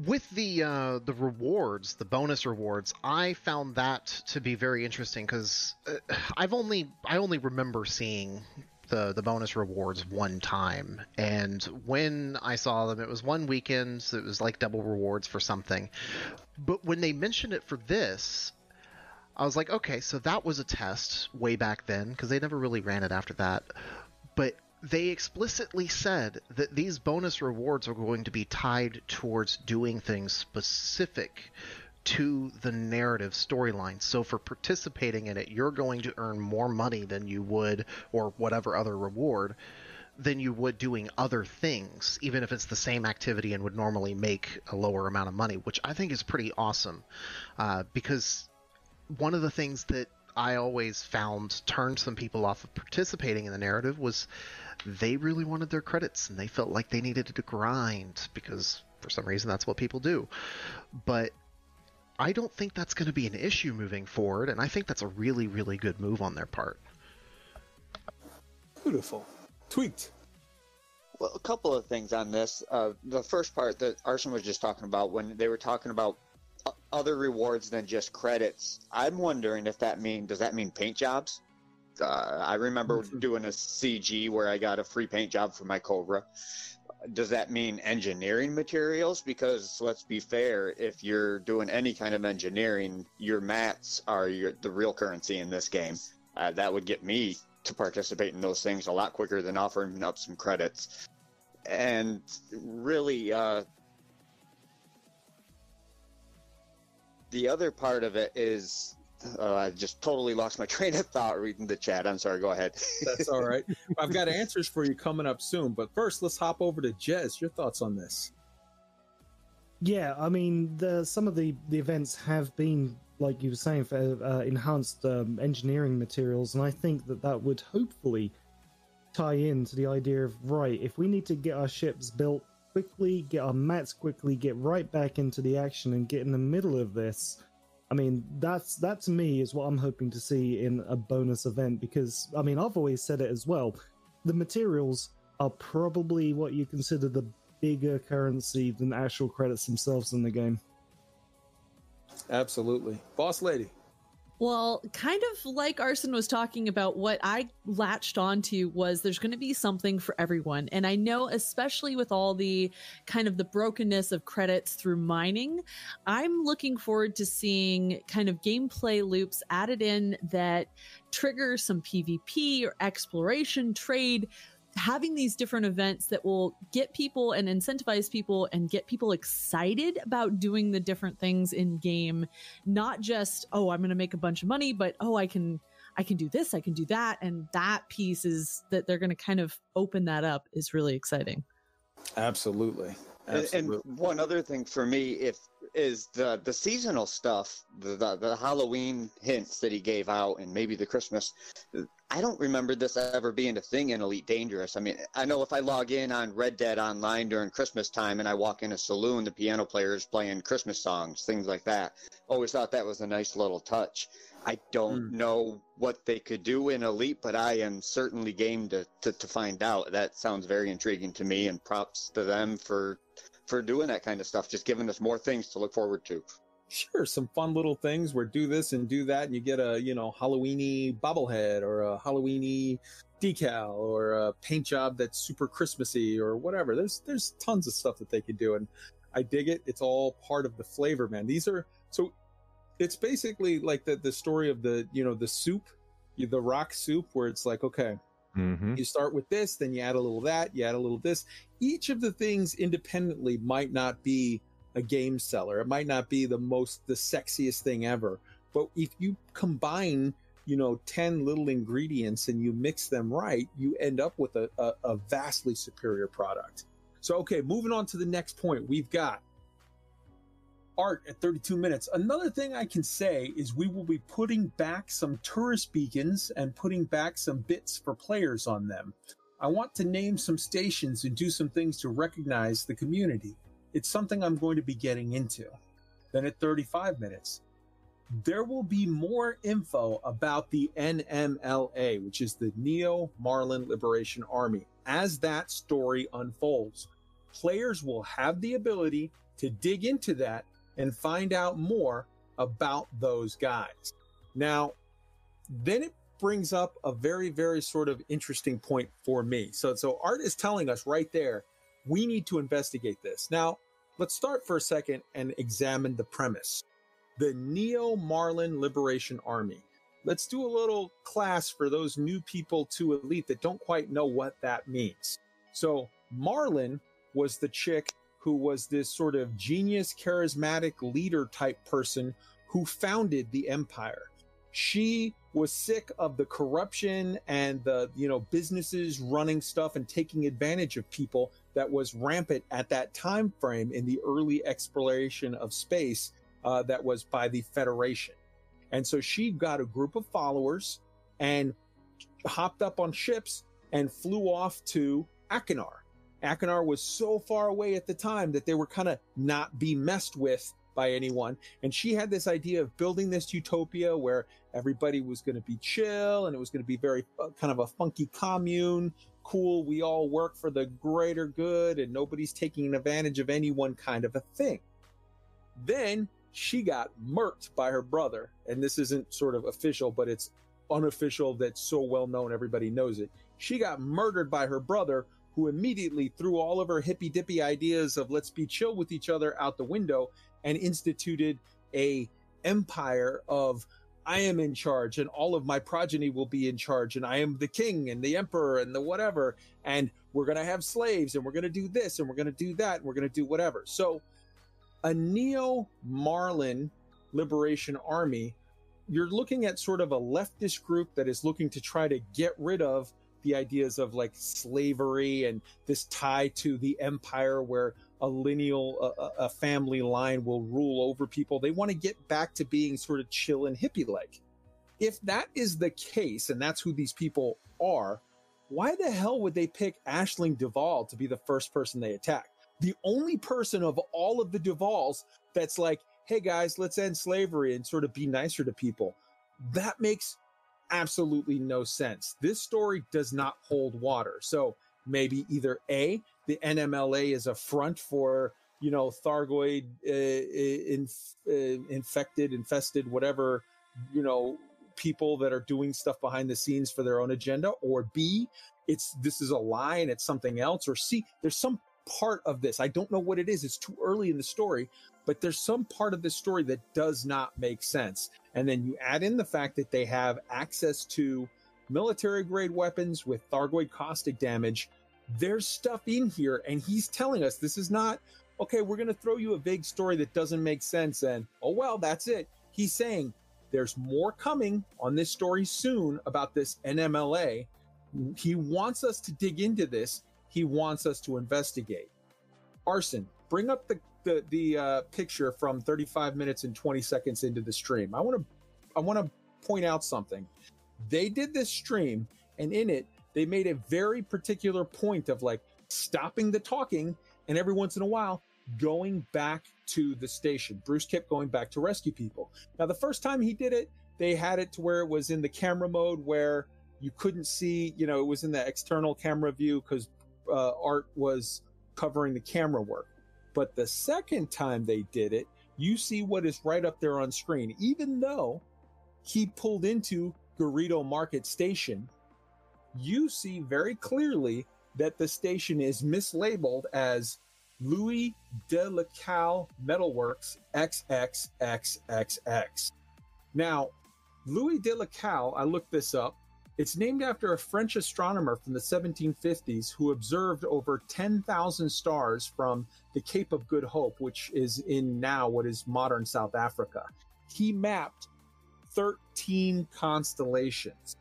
With the uh, the rewards, the bonus rewards, I found that to be very interesting because uh, I've only I only remember seeing the the bonus rewards one time, and when I saw them, it was one weekend. So it was like double rewards for something, but when they mentioned it for this. I was like, okay, so that was a test way back then because they never really ran it after that. But they explicitly said that these bonus rewards are going to be tied towards doing things specific to the narrative storyline. So for participating in it, you're going to earn more money than you would, or whatever other reward, than you would doing other things, even if it's the same activity and would normally make a lower amount of money, which I think is pretty awesome. Uh, because one of the things that I always found turned some people off of participating in the narrative was they really wanted their credits and they felt like they needed to grind because for some reason that's what people do. But I don't think that's going to be an issue moving forward, and I think that's a really, really good move on their part. Beautiful. Tweaked. Well, a couple of things on this. Uh, the first part that Arson was just talking about when they were talking about other rewards than just credits. I'm wondering if that mean does that mean paint jobs? Uh, I remember Mhm. doing a CG where I got a free paint job for my Cobra. Does that mean engineering materials? Because let's be fair, if you're doing any kind of engineering, your mats are your, the real currency in this game. Uh, that would get me to participate in those things a lot quicker than offering up some credits. And really, uh, the other part of it is uh, I just totally lost my train of thought reading the chat. I'm sorry. Go ahead. That's all right. I've got answers for you coming up soon. But first, let's hop over to Jez. Your thoughts on this? Yeah, I mean, the, some of the, the events have been, like you were saying, for uh, enhanced um, engineering materials, and I think that that would hopefully tie in to the idea of right, if we need to get our ships built quickly, get our mats quickly, get right back into the action, and get in the middle of this. I mean, that's that to me is what I'm hoping to see in a bonus event because I mean, I've always said it as well. The materials are probably what you consider the bigger currency than actual credits themselves in the game. Absolutely. Boss lady. Well, kind of like Arson was talking about, what I latched onto was there's going to be something for everyone. And I know, especially with all the kind of the brokenness of credits through mining, I'm looking forward to seeing kind of gameplay loops added in that trigger some PvP or exploration trade having these different events that will get people and incentivize people and get people excited about doing the different things in game not just oh i'm going to make a bunch of money but oh i can i can do this i can do that and that piece is that they're going to kind of open that up is really exciting Absolutely. And, Absolutely. and one other thing for me, if is the the seasonal stuff, the, the the Halloween hints that he gave out, and maybe the Christmas. I don't remember this ever being a thing in Elite Dangerous. I mean, I know if I log in on Red Dead Online during Christmas time and I walk in a saloon, the piano player is playing Christmas songs, things like that. Always thought that was a nice little touch. I don't hmm. know what they could do in Elite, but I am certainly game to, to, to find out. That sounds very intriguing to me, and props to them for for doing that kind of stuff, just giving us more things to look forward to. sure some fun little things where do this and do that and you get a you know halloweeny bobblehead or a halloweeny decal or a paint job that's super christmassy or whatever. There's there's tons of stuff that they could do and i dig it. It's all part of the flavor man. These are so it's basically like the the story of the you know the soup the rock soup where it's like okay Mm-hmm. you start with this, then you add a little that, you add a little this. Each of the things independently might not be a game seller. It might not be the most, the sexiest thing ever. But if you combine, you know, 10 little ingredients and you mix them right, you end up with a, a, a vastly superior product. So, okay, moving on to the next point. We've got art at 32 minutes. Another thing I can say is we will be putting back some tourist beacons and putting back some bits for players on them. I want to name some stations and do some things to recognize the community. It's something I'm going to be getting into. Then at 35 minutes, there will be more info about the NMLA, which is the Neo Marlin Liberation Army. As that story unfolds, players will have the ability to dig into that and find out more about those guys. Now, then it brings up a very, very sort of interesting point for me. So, so Art is telling us right there, we need to investigate this. Now, let's start for a second and examine the premise. The Neo Marlin Liberation Army. Let's do a little class for those new people to Elite that don't quite know what that means. So, Marlin was the chick who was this sort of genius, charismatic leader type person who founded the empire. She was sick of the corruption and the, you know, businesses running stuff and taking advantage of people that was rampant at that time frame in the early exploration of space uh, that was by the Federation. And so she got a group of followers and hopped up on ships and flew off to Achenar. Achenar was so far away at the time that they were kind of not be messed with by anyone. And she had this idea of building this utopia where everybody was going to be chill and it was going to be very uh, kind of a funky commune. Cool. We all work for the greater good and nobody's taking advantage of anyone kind of a thing. Then she got murked by her brother. And this isn't sort of official, but it's unofficial that's so well known everybody knows it. She got murdered by her brother who immediately threw all of her hippy dippy ideas of let's be chill with each other out the window and instituted a empire of I am in charge and all of my progeny will be in charge and I am the king and the emperor and the whatever and we're going to have slaves and we're going to do this and we're going to do that and we're going to do whatever. So a neo Marlin liberation army you're looking at sort of a leftist group that is looking to try to get rid of the ideas of like slavery and this tie to the empire where a lineal, a, a- family line will rule over people. They want to get back to being sort of chill and hippie like. If that is the case, and that's who these people are, why the hell would they pick Aisling Duval to be the first person they attack? The only person of all of the Duvals that's like, hey guys, let's end slavery and sort of be nicer to people. That makes absolutely no sense. This story does not hold water. So maybe either A, the NMLA is a front for, you know, Thargoid uh, in, uh, infected, infested, whatever, you know, people that are doing stuff behind the scenes for their own agenda, or B, it's this is a lie and it's something else, or C, there's some part of this. I don't know what it is. It's too early in the story, but there's some part of this story that does not make sense. And then you add in the fact that they have access to military grade weapons with Thargoid caustic damage. There's stuff in here, and he's telling us this is not okay. We're going to throw you a vague story that doesn't make sense, and oh well, that's it. He's saying there's more coming on this story soon about this NMLA. He wants us to dig into this. He wants us to investigate. Arson, bring up the the the uh, picture from 35 minutes and 20 seconds into the stream. I want to I want to point out something. They did this stream, and in it, they made a very particular point of like stopping the talking, and every once in a while going back to the station. Bruce kept going back to rescue people. Now, the first time he did it, they had it to where it was in the camera mode where you couldn't see, you know, it was in the external camera view because uh, Art was covering the camera work. But the second time they did it, you see what is right up there on screen. Even though he pulled into Garrido Market Station, you see very clearly that the station is mislabeled as Louis de la Metalworks XXXXX. Now, Louis de la I looked this up. It's named after a French astronomer from the 1750s who observed over 10,000 stars from the Cape of Good Hope, which is in now what is modern South Africa. He mapped 13 constellations.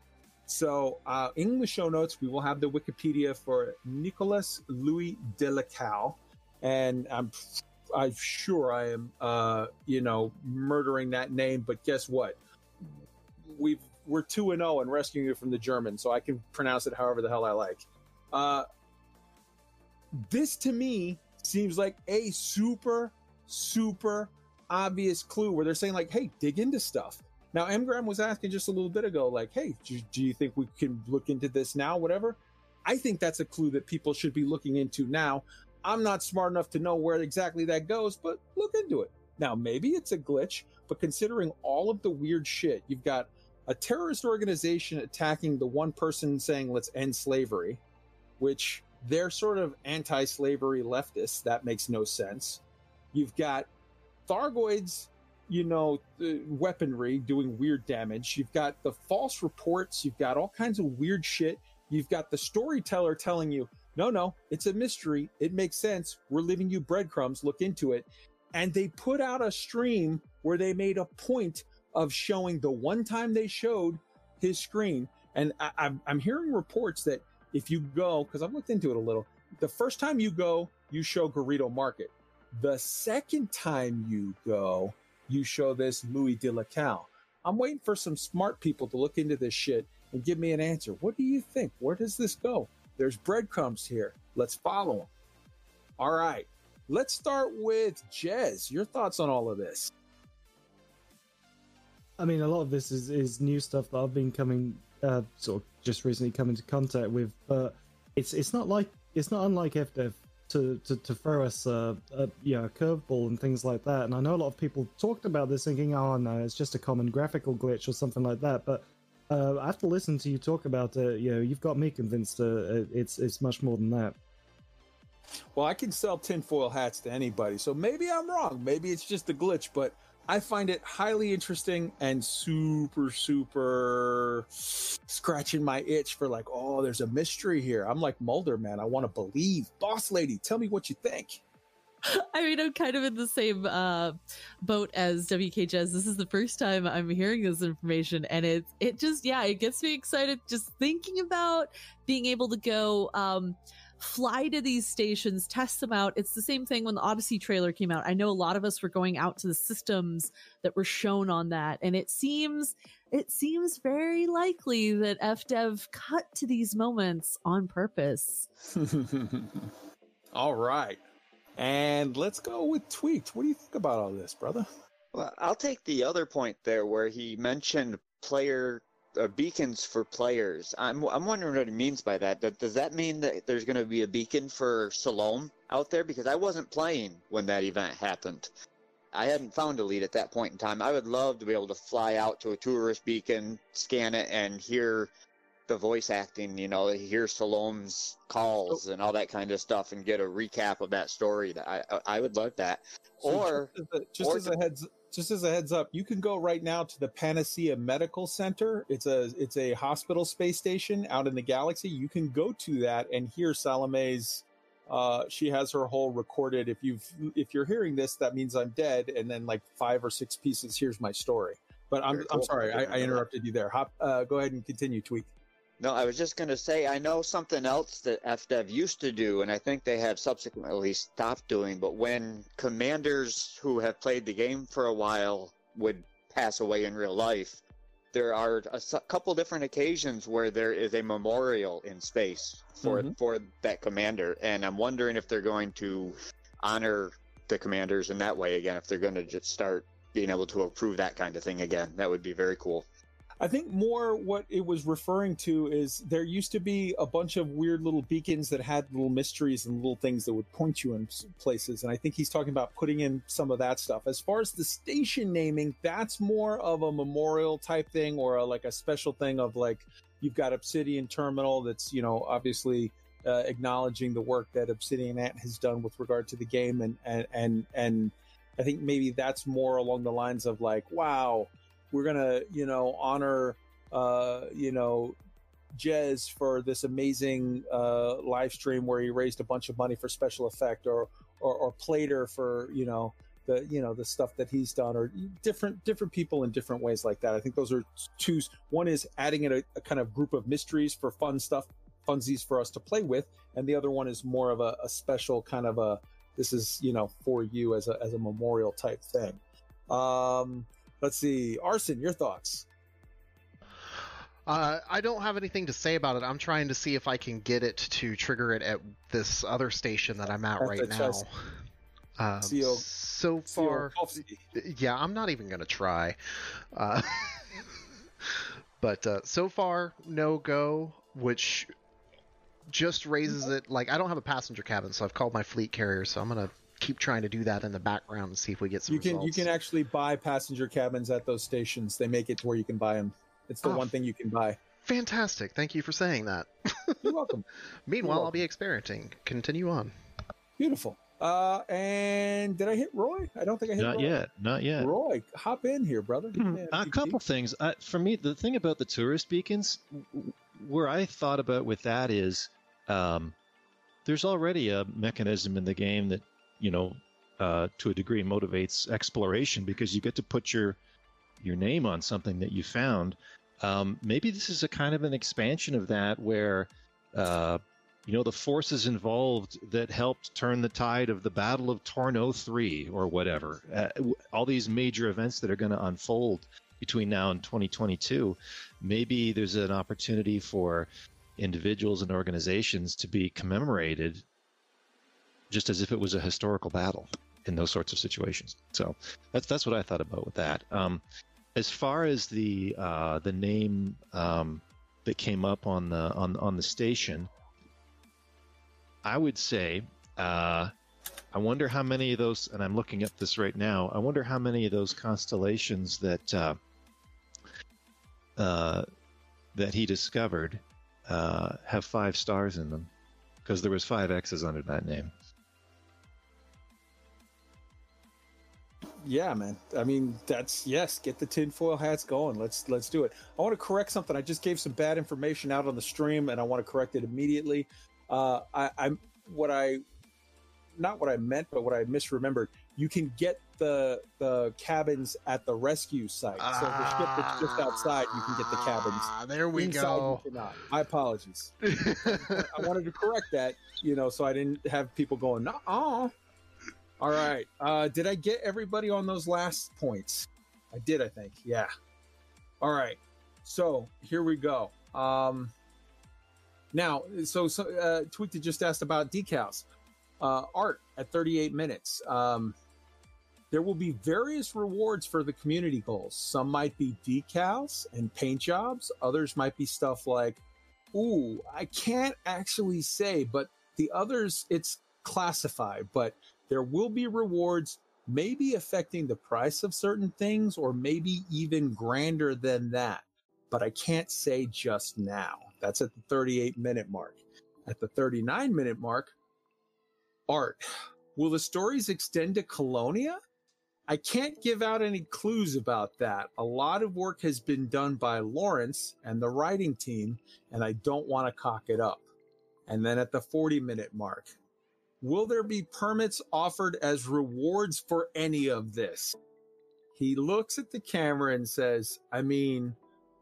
So, uh, in the show notes, we will have the Wikipedia for Nicolas Louis de la Cal, and I'm I'm sure I am, uh, you know, murdering that name. But guess what? We've we're two and zero and rescuing it from the German, so I can pronounce it however the hell I like. Uh, this to me seems like a super super obvious clue where they're saying like, "Hey, dig into stuff." Now, Mgram was asking just a little bit ago, like, "Hey, do, do you think we can look into this now?" Whatever. I think that's a clue that people should be looking into now. I'm not smart enough to know where exactly that goes, but look into it. Now, maybe it's a glitch, but considering all of the weird shit, you've got a terrorist organization attacking the one person saying, let's end slavery, which they're sort of anti slavery leftists. That makes no sense. You've got Thargoids, you know, weaponry doing weird damage. You've got the false reports. You've got all kinds of weird shit. You've got the storyteller telling you, no, no, it's a mystery. It makes sense. We're leaving you breadcrumbs. Look into it. And they put out a stream where they made a point of showing the one time they showed his screen. And I, I'm, I'm hearing reports that if you go, because I've looked into it a little, the first time you go, you show Garrido Market. The second time you go, you show this Louis de la Cal. I'm waiting for some smart people to look into this shit and give me an answer. What do you think? Where does this go? There's breadcrumbs here. Let's follow them. All right. Let's start with Jez. Your thoughts on all of this? I mean, a lot of this is, is new stuff that I've been coming, uh, sort of just recently come into contact with, but it's it's not like it's not unlike FDev to, to, to throw us a, a you know a curveball and things like that. And I know a lot of people talked about this, thinking, "Oh no, it's just a common graphical glitch or something like that." But uh, after listening to you talk about it, you know, you've got me convinced uh, it's it's much more than that. Well, I can sell tinfoil hats to anybody, so maybe I'm wrong. Maybe it's just a glitch, but I find it highly interesting and super, super scratching my itch for like, oh, there's a mystery here. I'm like Mulder, man. I want to believe. Boss lady, tell me what you think. I mean, I'm kind of in the same uh, boat as WK Jez. This is the first time I'm hearing this information, and it it just yeah, it gets me excited just thinking about being able to go um, fly to these stations, test them out. It's the same thing when the Odyssey trailer came out. I know a lot of us were going out to the systems that were shown on that, and it seems it seems very likely that FDev cut to these moments on purpose. all right. And let's go with Tweaked. What do you think about all this, brother? Well, I'll take the other point there where he mentioned player uh, beacons for players. I'm I'm wondering what he means by that. Does that mean that there's going to be a beacon for Salome out there? Because I wasn't playing when that event happened. I hadn't found a lead at that point in time. I would love to be able to fly out to a tourist beacon, scan it, and hear the voice acting. You know, hear Salome's calls and all that kind of stuff, and get a recap of that story. That I I would love that. So Or just as a, just or as a heads just as a heads up, you can go right now to the Panacea Medical Center. It's a it's a hospital space station out in the galaxy. You can go to that and hear Salome's. Uh, she has her whole recorded. If you've if you're hearing this, that means I'm dead. And then like five or six pieces. Here's my story. But I'm Very I'm sorry, I, I interrupted you there. Hop, uh, go ahead and continue. Tweak. No, I was just going to say I know something else that FDev used to do, and I think they have subsequently stopped doing. But when commanders who have played the game for a while would pass away in real life, there are a couple different occasions where there is a memorial in space for Mhm. for that commander, and I'm wondering if they're going to honor the commanders in that way again. If they're going to just start being able to approve that kind of thing again, that would be very cool. I think more what it was referring to is there used to be a bunch of weird little beacons that had little mysteries and little things that would point you in places. And I think he's talking about putting in some of that stuff. As far as the station naming, that's more of a memorial type thing or a, like a special thing of like you've got Obsidian Terminal that's, you know, obviously uh, acknowledging the work that Obsidian Ant has done with regard to the game. And, and, and, and I think maybe that's more along the lines of like, wow, we're gonna you know honor uh you know jez for this amazing uh live stream where he raised a bunch of money for special effect or or, or plater for you know the you know the stuff that he's done or different different people in different ways like that. I think those are two one is adding in a, a kind of group of mysteries for fun stuff funsies for us to play with. And the other one is more of a, a special kind of a this is you know for you as a as a memorial type thing. Um let's see arson your thoughts Uh, I don't have anything to say about it. I'm trying to see if I can get it to trigger it at this other station that I'm at At right now. Um, CO so far, Kowski. yeah, I'm not even gonna try. Uh, but uh, so far, no go, which just raises it. Like I don't have a passenger cabin, so I've called my fleet carrier. So I'm gonna keep trying to do that in the background and see if we get some you can you can actually buy passenger cabins at those stations they make it to where you can buy them it's the Oh. one thing you can buy Fantastic! Thank you for saying that. you're welcome Meanwhile, I'll be experimenting. Continue on. beautiful uh and did i hit roy i don't think i hit Not roy. yet. Not yet. roy hop in here brother Hmm, Yeah, a GG. couple things. Uh, for me, the thing about the tourist beacons, w- where I thought about with that is, um, there's already a mechanism in the game that you know, uh, to a degree, motivates exploration because you get to put your your name on something that you found. Um, maybe this is a kind of an expansion of that, where uh, you know the forces involved that helped turn the tide of the Battle of Torno Three or whatever. Uh, all these major events that are going to unfold between now and 2022. Maybe there's an opportunity for individuals and organizations to be commemorated just as if it was a historical battle in those sorts of situations. So that's that's what I thought about with that. Um, as far as the uh, the name um, that came up on the on on the station, I would say uh, I wonder how many of those, and I'm looking at this right now. I wonder how many of those constellations that uh, uh, that he discovered uh, have five stars in them, because there was five X's under that name. Yeah man i mean that's yes get the tinfoil hats going let's let's do it i want to correct something i just gave some bad information out on the stream and i want to correct it immediately uh i i'm what i not what i meant but what i misremembered you can get the the cabins at the rescue site. so the ship that's just outside, you can get the cabins. Ah, There we Inside, go. You cannot. My apologies. I wanted to correct that, you know, so I didn't have people going, no. All right. Uh, did I get everybody on those last points? I did, I think. Yeah. All right. So here we go. Um, now, so, so uh, Tweaked just asked about decals. Uh, art at 38 minutes. Um, there will be various rewards for the community goals. Some might be decals and paint jobs. Others might be stuff like, ooh, I can't actually say, but the others, it's classified, but there will be rewards maybe affecting the price of certain things or maybe even grander than that. But I can't say just now. That's at the 38 minute mark. At the 39 minute mark, art. Will the stories extend to Colonia? I can't give out any clues about that. A lot of work has been done by Lawrence and the writing team, and I don't want to cock it up. And then at the 40 minute mark, will there be permits offered as rewards for any of this? He looks at the camera and says, I mean,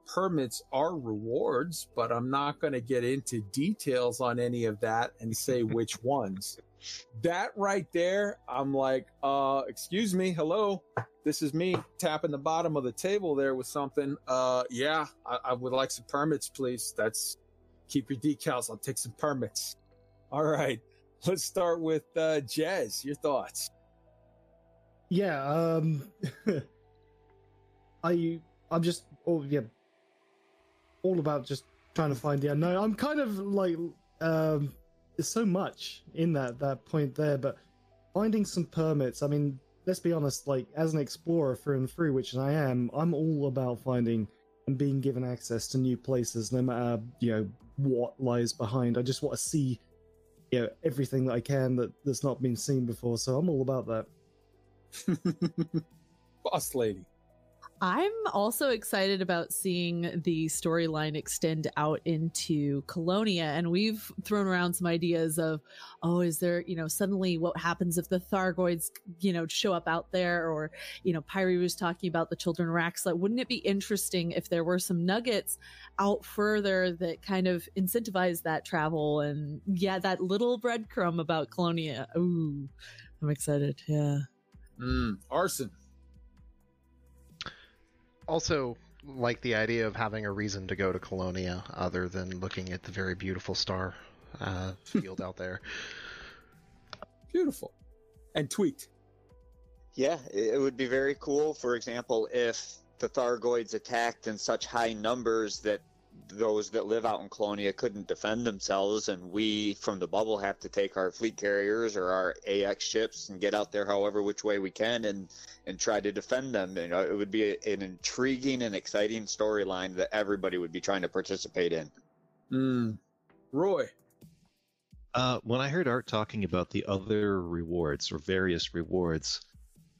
permits are rewards, but I'm not going to get into details on any of that and say which ones. That right there, I'm like, uh, excuse me, hello. This is me tapping the bottom of the table there with something. Uh, yeah, I, I would like some permits, please. That's keep your decals. I'll take some permits. All right. Let's start with uh Jez. Your thoughts. Yeah, um I I'm just oh yeah all about just trying to find the unknown. I'm kind of like um there's so much in that that point there, but finding some permits, I mean, let's be honest, like as an explorer through and through, which I am, I'm all about finding and being given access to new places, no matter, you know, what lies behind. I just want to see you know everything that I can that that's not been seen before. So I'm all about that. Boss lady. I'm also excited about seeing the storyline extend out into Colonia. And we've thrown around some ideas of, oh, is there, you know, suddenly what happens if the Thargoids, you know, show up out there? Or, you know, Pyrie was talking about the children Raxxla. Wouldn't it be interesting if there were some nuggets out further that kind of incentivize that travel? And yeah, that little breadcrumb about Colonia. Ooh, I'm excited. Yeah. Mm, arson. Also like the idea of having a reason to go to Colonia other than looking at the very beautiful star uh, field out there. Beautiful. And tweaked. Yeah, it it would be very cool, for example, if the Thargoids attacked in such high numbers that those that live out in Colonia couldn't defend themselves, and we from the bubble have to take our fleet carriers or our AX ships and get out there however which way we can and and try to defend them. You know, it would be a, an intriguing and exciting storyline that everybody would be trying to participate in. Mm. Roy. Uh, when I heard Art talking about the other rewards or various rewards,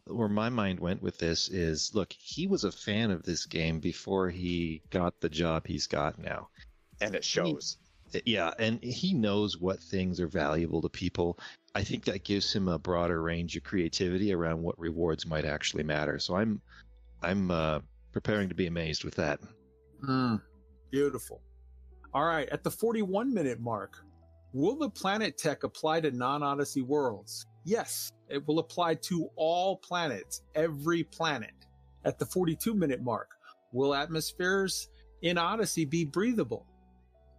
where my mind went with this is look, he was a fan of this game before he got the job he's got now. And it shows. Yeah, and he knows what things are valuable to people. I think that gives him a broader range of creativity around what rewards might actually matter. So I'm I'm uh, preparing to be amazed with that. Mm. Beautiful. All right. At the 41 minute mark, will the planet tech apply to non Odyssey worlds? Yes, it will apply to all planets, every planet. At the 42 minute mark, will atmospheres in Odyssey be breathable?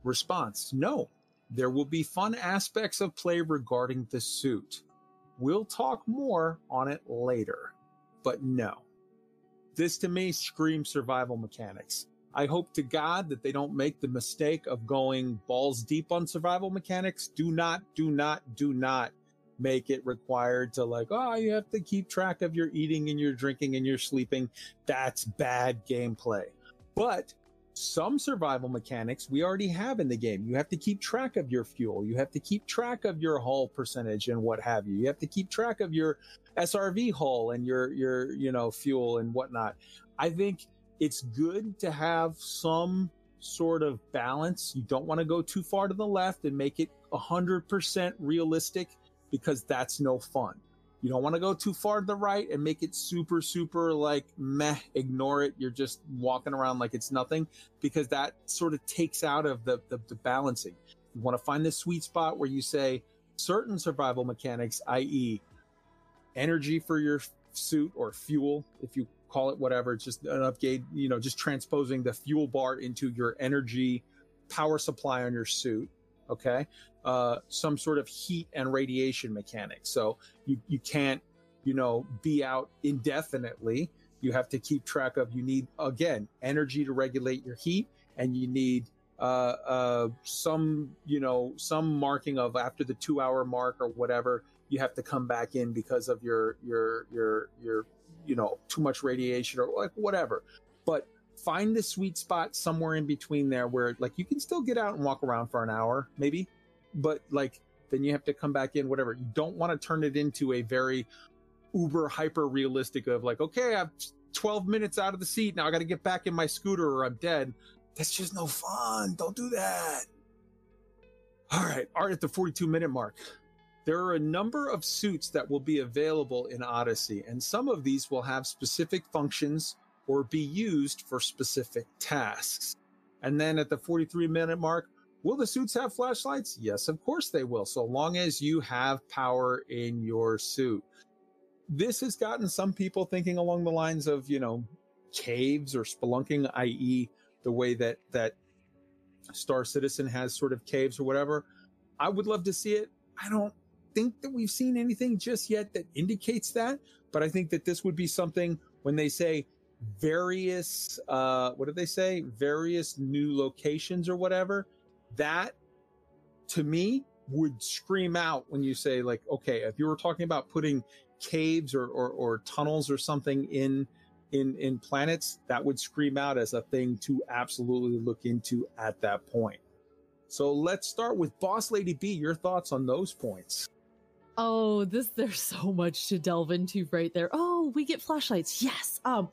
Response No. There will be fun aspects of play regarding the suit. We'll talk more on it later, but no. This to me screams survival mechanics. I hope to God that they don't make the mistake of going balls deep on survival mechanics. Do not, do not, do not make it required to like, oh, you have to keep track of your eating and your drinking and your sleeping. That's bad gameplay. But some survival mechanics we already have in the game. You have to keep track of your fuel. You have to keep track of your hull percentage and what have you. You have to keep track of your SRV hull and your, your, you know, fuel and whatnot. I think it's good to have some sort of balance. You don't want to go too far to the left and make it 100% realistic because that's no fun. You don't want to go too far to the right and make it super, super like meh, ignore it. You're just walking around like it's nothing because that sort of takes out of the, the, the balancing. You want to find the sweet spot where you say certain survival mechanics, i.e., energy for your suit or fuel, if you call it whatever, it's just an upgrade, you know, just transposing the fuel bar into your energy power supply on your suit. Okay. Uh, some sort of heat and radiation mechanics. So you, you can't, you know, be out indefinitely. You have to keep track of, you need, again, energy to regulate your heat and you need, uh, uh, some, you know, some marking of after the two hour mark or whatever, you have to come back in because of your, your, your, your, you know, too much radiation or like whatever. But find the sweet spot somewhere in between there where like you can still get out and walk around for an hour, maybe, but like then you have to come back in, whatever. You don't want to turn it into a very uber hyper realistic of like, okay, I'm 12 minutes out of the seat. Now I got to get back in my scooter or I'm dead. That's just no fun. Don't do that. All right. Art at the 42 minute mark. There are a number of suits that will be available in Odyssey, and some of these will have specific functions or be used for specific tasks. And then at the 43 minute mark, will the suits have flashlights? Yes, of course they will, so long as you have power in your suit. This has gotten some people thinking along the lines of, you know, caves or spelunking, i.e., the way that, that Star Citizen has sort of caves or whatever. I would love to see it. I don't think that we've seen anything just yet that indicates that, but I think that this would be something when they say various uh what did they say various new locations or whatever that to me would scream out when you say like okay if you were talking about putting caves or or, or tunnels or something in in in planets that would scream out as a thing to absolutely look into at that point so let's start with boss lady b your thoughts on those points Oh, this there's so much to delve into right there. Oh, we get flashlights. Yes. Um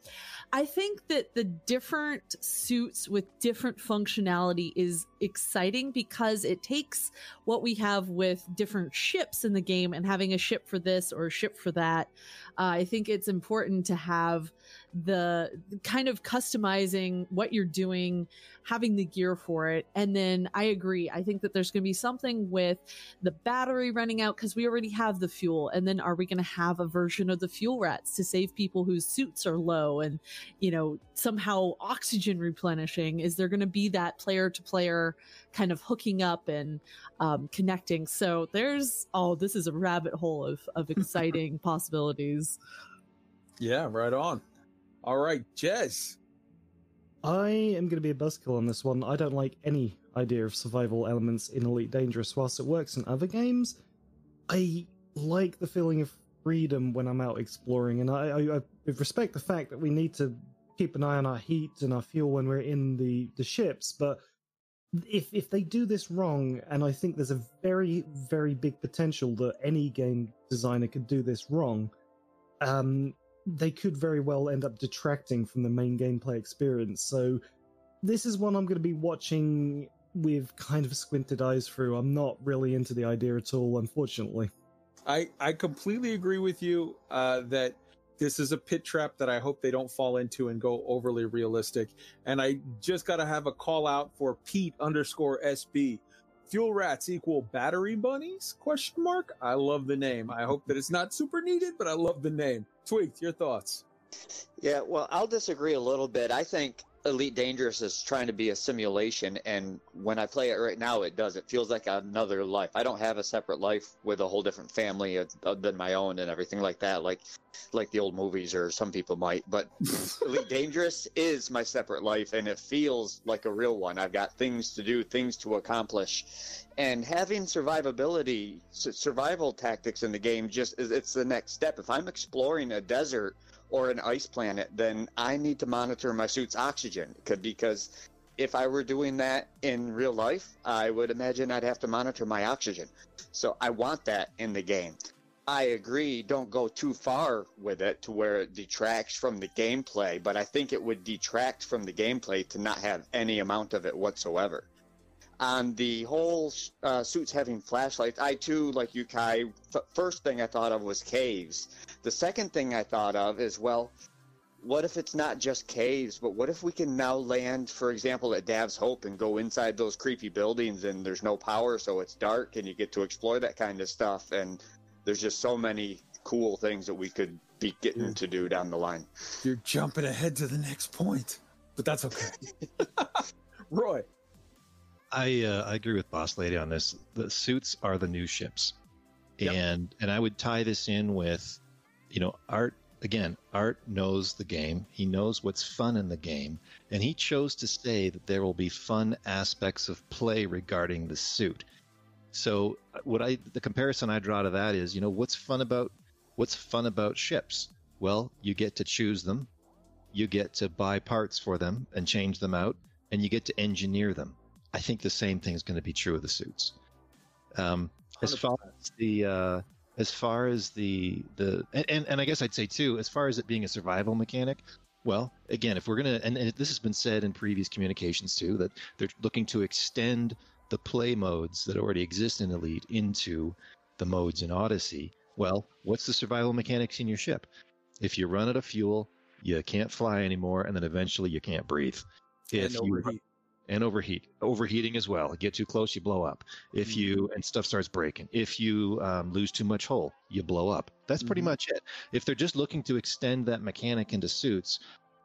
I think that the different suits with different functionality is exciting because it takes what we have with different ships in the game and having a ship for this or a ship for that. Uh, I think it's important to have the kind of customizing what you're doing, having the gear for it. And then I agree. I think that there's going to be something with the battery running out because we already have the fuel. And then are we going to have a version of the fuel rats to save people whose suits are low and, you know, somehow oxygen replenishing? Is there going to be that player to player kind of hooking up and um, connecting? So there's, oh, this is a rabbit hole of, of exciting possibilities. Yeah, right on. All right, Jez. I am going to be a buzzkill on this one. I don't like any idea of survival elements in Elite Dangerous. Whilst it works in other games, I like the feeling of freedom when I'm out exploring, and I, I, I respect the fact that we need to keep an eye on our heat and our fuel when we're in the, the ships. But if if they do this wrong, and I think there's a very very big potential that any game designer could do this wrong, um, they could very well end up detracting from the main gameplay experience. So this is one I'm going to be watching with kind of squinted eyes through. I'm not really into the idea at all, unfortunately. I I completely agree with you uh, that this is a pit trap that I hope they don't fall into and go overly realistic. And I just got to have a call out for Pete underscore SB. Fuel rats equal battery bunnies? Question mark. I love the name. I hope that it's not super needed, but I love the name. Tweaked, your thoughts? Yeah, well, I'll disagree a little bit. I think Elite Dangerous is trying to be a simulation, and when I play it right now, it does. It feels like another life. I don't have a separate life with a whole different family than my own and everything like that, like like the old movies or some people might. But Elite Dangerous is my separate life, and it feels like a real one. I've got things to do, things to accomplish, and having survivability, survival tactics in the game just it's the next step. If I'm exploring a desert or an ice planet, then I need to monitor my suit's oxygen because if I were doing that in real life, I would imagine I'd have to monitor my oxygen. So I want that in the game. I agree, don't go too far with it to where it detracts from the gameplay, but I think it would detract from the gameplay to not have any amount of it whatsoever. On the whole uh, suits having flashlights, I too, like you, Kai, f- first thing I thought of was caves. The second thing I thought of is, well, what if it's not just caves, but what if we can now land, for example, at Dav's Hope and go inside those creepy buildings and there's no power, so it's dark and you get to explore that kind of stuff. And there's just so many cool things that we could be getting Yeah. to do down the line. You're jumping ahead to the next point, but that's okay. Roy, I uh, I agree with Boss Lady on this. The suits are the new ships, Yep. and and I would tie this in with, you know, Art again. Art knows the game. He knows what's fun in the game, and he chose to say that there will be fun aspects of play regarding the suit. So uh, what I the comparison I draw to that is, you know, what's fun about what's fun about ships? Well, you get to choose them, you get to buy parts for them and change them out, and you get to engineer them. I think the same thing is going to be true of the suits. Um, as far as the uh, as far as the the and, and I guess I'd say too, as far as it being a survival mechanic, well, again, if we're gonna and, and this has been said in previous communications too, that they're looking to extend the play modes that already exist in Elite into the modes in Odyssey. Well, what's the survival mechanics in your ship? If you run out of fuel, you can't fly anymore, and then eventually you can't breathe. If you. And overheat overheating as well. Get too close you blow up. If you Mm-hmm. and stuff starts breaking. If you um, lose too much hull you blow up. That's pretty Mhm. much it. If they're just looking to extend that mechanic into suits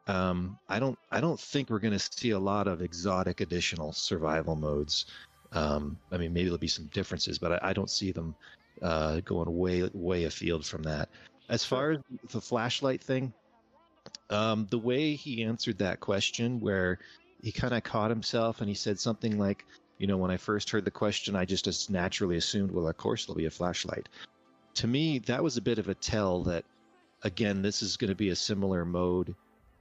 um, i don't i don't think we're going to see a lot of exotic additional survival modes. Um, i mean maybe there'll be some differences but i, I don't see them uh, going way way afield from that. As far as the flashlight thing um, the way he answered that question where he kind of caught himself and he said something like, you know, when I first heard the question, I just as naturally assumed, well, of course there'll be a flashlight. To me, that was a bit of a tell that, again, this is going to be a similar mode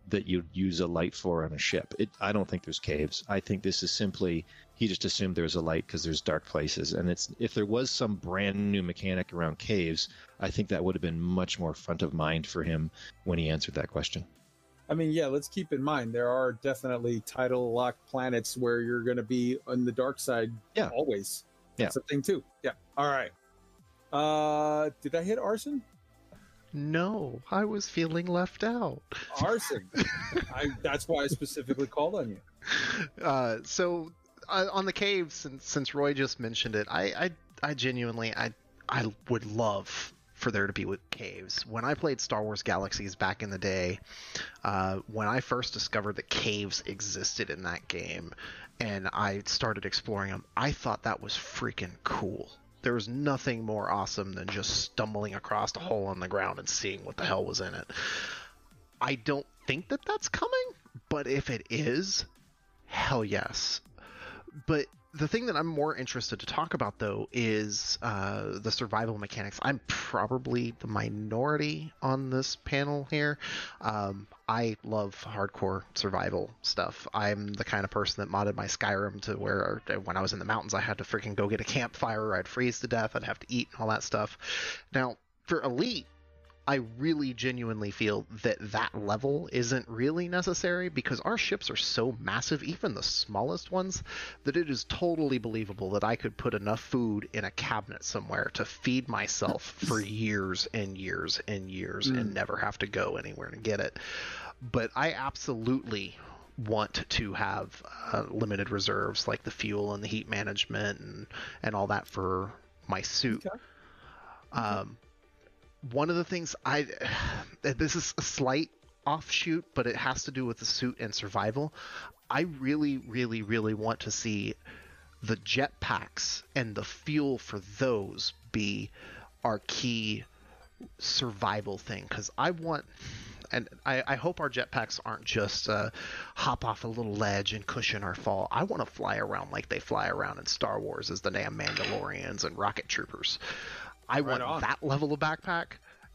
that you'd use a light for on a ship. It, I don't think there's caves. I think this is simply he just assumed there was a light because there's dark places. And it's if there was some brand new mechanic around caves, I think that would have been much more front of mind for him when he answered that question. I mean, yeah, let's keep in mind there are definitely tidal lock planets where you're going to be on the dark side Yeah. always. Yeah. That's a thing too. Yeah. All right. Uh, did I hit arson? No, I was feeling left out. Arson. I, that's why I specifically called on you. Uh, so uh, on the caves, since since Roy just mentioned it, I I, I genuinely I I would love for there to be caves. When I played Star Wars Galaxies back in the day, uh, when I first discovered that caves existed in that game, and I started exploring them, I thought that was freaking cool. There was nothing more awesome than just stumbling across a hole on the ground and seeing what the hell was in it. I don't think that that's coming, but if it is, hell yes. But the thing that I'm more interested to talk about, though, is uh, the survival mechanics. I'm probably the minority on this panel here. Um, I love hardcore survival stuff. I'm the kind of person that modded my Skyrim to where when I was in the mountains, I had to freaking go get a campfire, or I'd freeze to death, I'd have to eat and all that stuff. Now, for Elite, I really genuinely feel that that level isn't really necessary because our ships are so massive, even the smallest ones, that it is totally believable that I could put enough food in a cabinet somewhere to feed myself for years and years and years and never have to go anywhere to get it. But I absolutely want to have uh, limited reserves like the fuel and the heat management and, and all that for my suit. Okay. Um, one of the things I this is a slight offshoot, but it has to do with the suit and survival. I really, really, really want to see the jetpacks and the fuel for those be our key survival thing because I want. And I, I hope our jetpacks aren't just uh, hop off a little ledge and cushion our fall. I want to fly around like they fly around in Star Wars as the damn Mandalorians and rocket troopers. I Right want on. that level of backpack,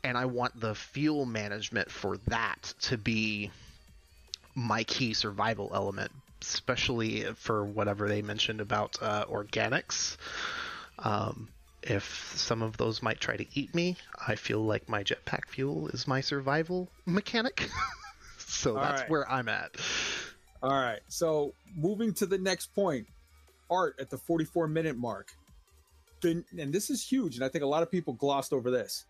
and I want the fuel management for that to be my key survival element, especially for whatever they mentioned about uh, organics. Um, if some of those might try to eat me, I feel like my jetpack fuel is my survival mechanic. so All that's right. where I'm at. All right. So moving to the next point. art at the 44 minute mark. The, and this is huge, and I think a lot of people glossed over this.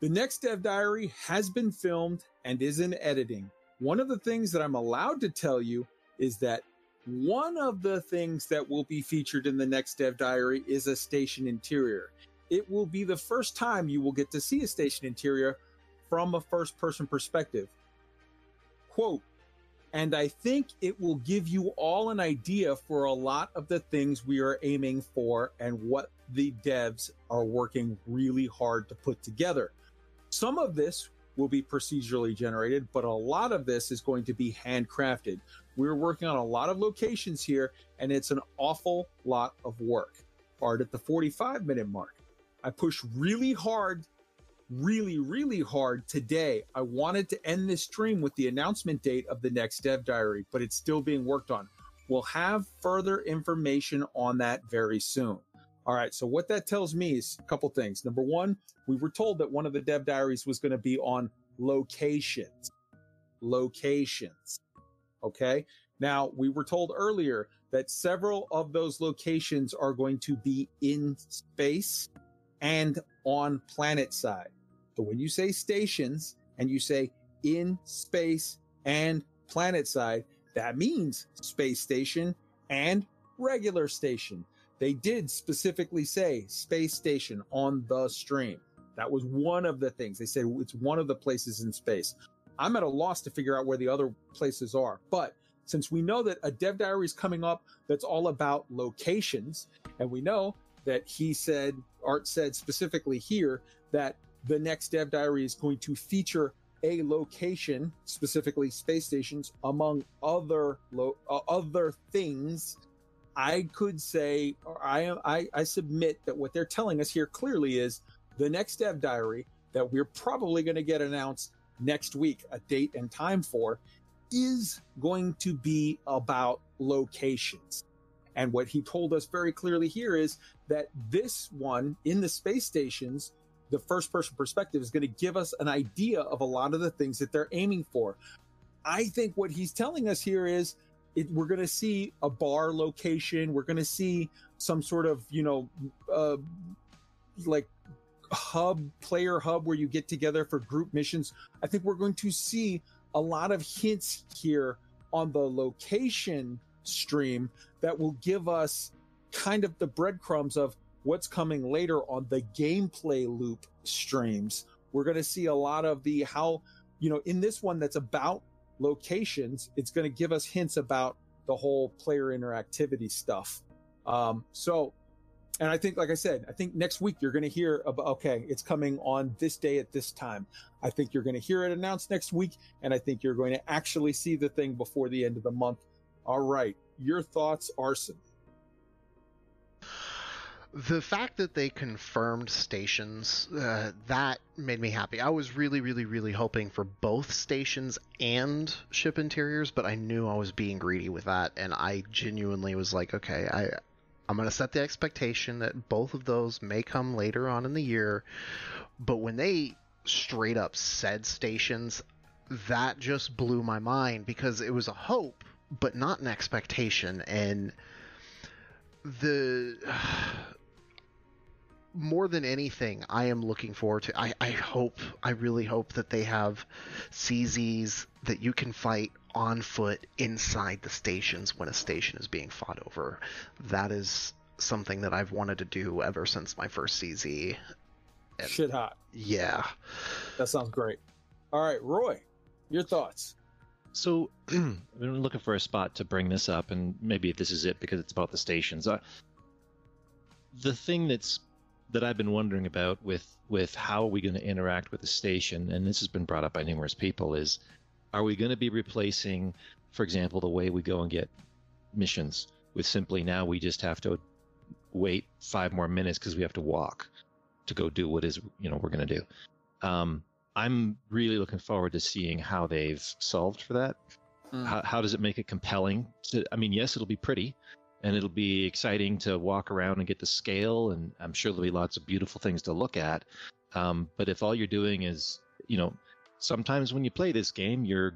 The next Dev Diary has been filmed and is in editing. One of the things that I'm allowed to tell you is that one of the things that will be featured in the next Dev Diary is a station interior. It will be the first time you will get to see a station interior from a first person perspective. Quote, and I think it will give you all an idea for a lot of the things we are aiming for and what the devs are working really hard to put together. Some of this will be procedurally generated, but a lot of this is going to be handcrafted. We're working on a lot of locations here, and it's an awful lot of work. Art at the 45 minute mark. I push really hard, really, really hard today. I wanted to end this stream with the announcement date of the next Dev Diary, but it's still being worked on. We'll have further information on that very soon. All right, so what that tells me is a couple things. Number one, we were told that one of the dev diaries was going to be on locations. Locations. Okay. Now, we were told earlier that several of those locations are going to be in space and on planet side. So when you say stations and you say in space and planet side, that means space station and regular station. They did specifically say space station on the stream. That was one of the things they said. It's one of the places in space. I'm at a loss to figure out where the other places are, but since we know that a dev diary is coming up that's all about locations, and we know that he said, Art said specifically here that the next dev diary is going to feature a location, specifically space stations, among other lo- uh, other things. I could say, or I, I I submit that what they're telling us here clearly is the next dev diary that we're probably going to get announced next week, a date and time for, is going to be about locations. And what he told us very clearly here is that this one in the space stations, the first person perspective is going to give us an idea of a lot of the things that they're aiming for. I think what he's telling us here is it, we're going to see a bar location. We're going to see some sort of, you know, uh, like hub, player hub where you get together for group missions. I think we're going to see a lot of hints here on the location stream that will give us kind of the breadcrumbs of what's coming later on the gameplay loop streams. We're going to see a lot of the how, you know, in this one that's about locations, it's going to give us hints about the whole player interactivity stuff. Um, so, and I think, like I said, I think next week you're going to hear about, okay, it's coming on this day at this time. I think you're going to hear it announced next week. And I think you're going to actually see the thing before the end of the month. All right. Your thoughts, Arson? The fact that they confirmed stations, uh, that made me happy. I was really, really, really hoping for both stations and ship interiors, but I knew I was being greedy with that, and I genuinely was like, okay, I, I'm gonna set the expectation that both of those may come later on in the year. But when they straight up said stations, that just blew my mind because it was a hope, but not an expectation, and the more than anything, I am looking forward to. I, I hope, I really hope that they have CZs that you can fight on foot inside the stations when a station is being fought over. That is something that I've wanted to do ever since my first CZ. And Shit hot. yeah. That sounds great. All right, Roy, your thoughts? So I've been looking for a spot to bring this up, and maybe this is it because it's about the stations. Uh, the thing that's that I've been wondering about with with how are we going to interact with the station, and this has been brought up by numerous people, is are we going to be replacing, for example, the way we go and get missions with simply now we just have to wait five more minutes because we have to walk to go do what is you know we're going to do. Um, I'm really looking forward to seeing how they've solved for that. Hmm. How, how does it make it compelling? To, I mean, yes, it'll be pretty, and it'll be exciting to walk around and get the scale, and I'm sure there'll be lots of beautiful things to look at. Um, but if all you're doing is, you know, sometimes when you play this game, you're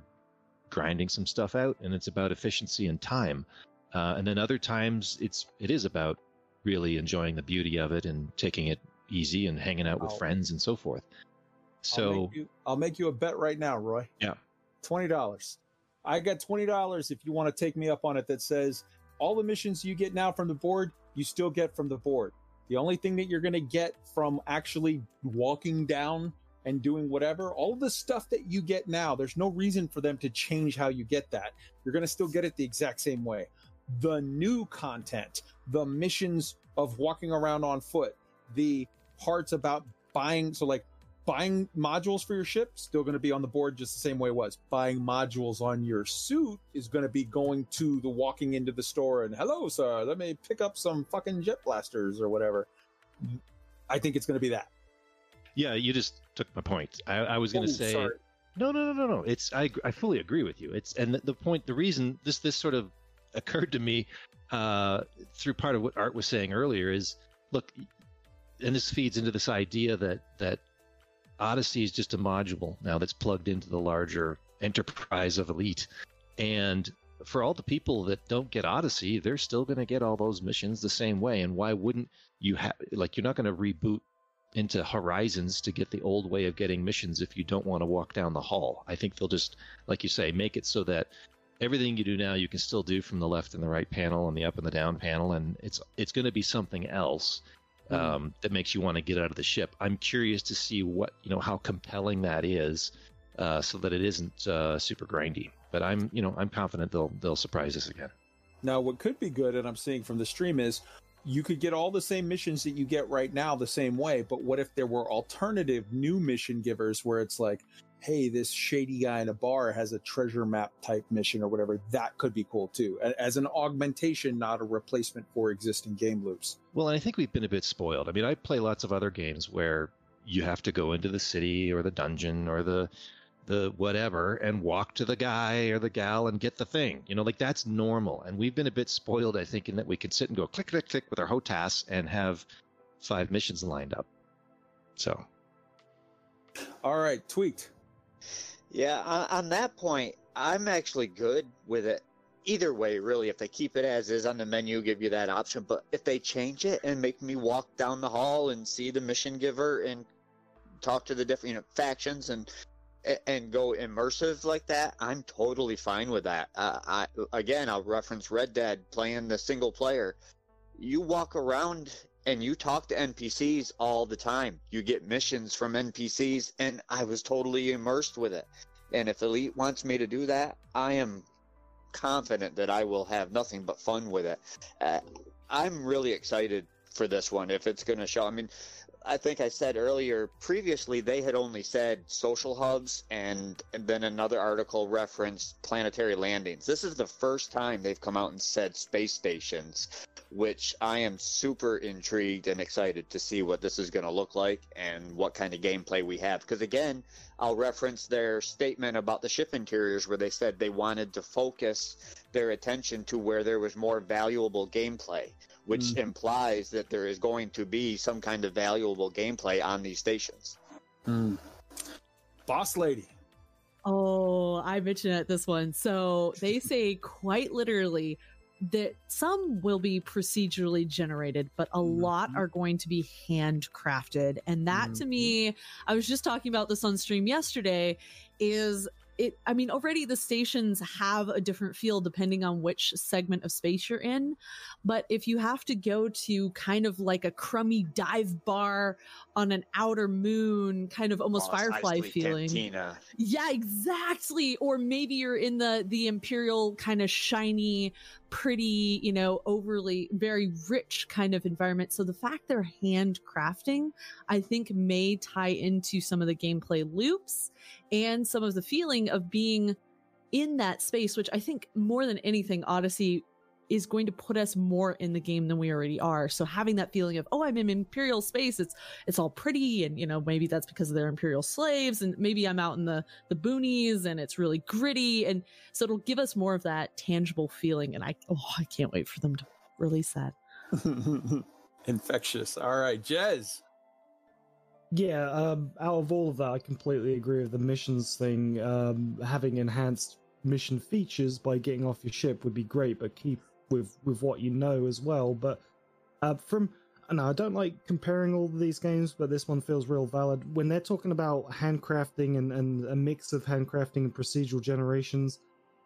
grinding some stuff out, and it's about efficiency and time. Uh, and then other times it's it is about really enjoying the beauty of it and taking it easy and hanging out with Oh. friends and so forth. I'll So make, you, I'll make you a bet right now, Roy. Yeah. Twenty dollars. I got twenty dollars if you want to take me up on it. That says all the missions you get now from the board, you still get from the board. The only thing that you're going to get from actually walking down and doing whatever, all the stuff that you get now, there's no reason for them to change how you get that. You're going to still get it the exact same way. The new content, the missions of walking around on foot, the parts about buying, so like buying modules for your ship still going to be on the board just the same way it was buying modules on your suit is going to be going to the walking into the store and hello sir let me pick up some fucking jet blasters or whatever i think it's going to be that yeah, you just took my point. I, I was going to Oh, say sorry. no, no, no, no, no. It's I I fully agree with you. It's and the, the point, the reason this this sort of occurred to me uh, through part of what Art was saying earlier is look, and this feeds into this idea that that Odyssey is just a module now that's plugged into the larger enterprise of Elite, and for all the people that don't get Odyssey, they're still going to get all those missions the same way. And why wouldn't you have like you're not going to reboot into Horizons to get the old way of getting missions if you don't want to walk down the hall. I think they'll just, like you say, make it so that everything you do now you can still do from the left and the right panel and the up and the down panel, and it's it's going to be something else um, that makes you want to get out of the ship. I'm curious to see what you know how compelling that is, uh, so that it isn't uh, super grindy. But I'm you know I'm confident they'll they'll surprise us again. Now, what could be good, and I'm seeing from the stream, is you could get all the same missions that you get right now the same way. But what if there were alternative new mission givers where it's like, hey, this shady guy in a bar has a treasure map type mission or whatever? That could be cool too, as an augmentation, not a replacement for existing game loops. Well, and I think we've been a bit spoiled. I mean, I play lots of other games where you have to go into the city or the dungeon or the the whatever and walk to the guy or the gal and get the thing. You know, like that's normal. And we've been a bit spoiled, I think, in that we could sit and go click, click, click with our HOTAS and have five missions lined up. So All right, tweaked. Yeah, on, on that point, I'm actually good with it. Either way, really, if they keep it as is on the menu, give you that option. But if they change it and make me walk down the hall and see the mission giver and talk to the different you know, factions and and go immersive like that, I'm totally fine with that. Uh, I again, I'll reference Red Dead playing the single player. You walk around and you talk to NPCs all the time. You get missions from NPCs, and I was totally immersed with it. And if Elite wants me to do that, I am confident that I will have nothing but fun with it. Uh, I'm really excited for this one if it's going to show. I mean, I think I said earlier, previously they had only said social hubs and, and then another article referenced planetary landings. This is the first time they've come out and said space stations, which I am super intrigued and excited to see what this is going to look like and what kind of gameplay we have. Because again, I'll reference their statement about the ship interiors where they said they wanted to focus their attention to where there was more valuable gameplay, which Mhm. implies that there is going to be some kind of valuable gameplay on these stations. Boss lady. Oh, I mentioned at this one. So they say quite literally that some will be procedurally generated, but a lot Mhm. are going to be handcrafted. And that to me, I was just talking about this on stream yesterday, is it I mean, already the stations have a different feel depending on which segment of space you're in. But if you have to go to kind of like a crummy dive bar on an outer moon, kind of almost oh, Mos Firefly feeling. Cantina. Yeah, exactly. Or maybe you're in the the imperial kind of shiny, pretty, you know, overly very rich kind of environment. So the fact they're handcrafting, I think may tie into some of the gameplay loops and some of the feeling of being in that space, which I think more than anything, Odyssey is going to put us more in the game than we already are. So having that feeling of, oh, I'm in imperial space, it's it's all pretty, and you know, maybe that's because they're imperial slaves, and maybe I'm out in the the boonies and it's really gritty, and so it'll give us more of that tangible feeling. And I oh, I can't wait for them to release that. Infectious. All right, Jez. Yeah, um, out of all of that, I completely agree with the missions thing. Um, having enhanced mission features by getting off your ship would be great, but keep with with what you know as well. But uh, from no, I don't like comparing all of these games, but this one feels real valid. When they're talking about handcrafting and, and a mix of handcrafting and procedural generations,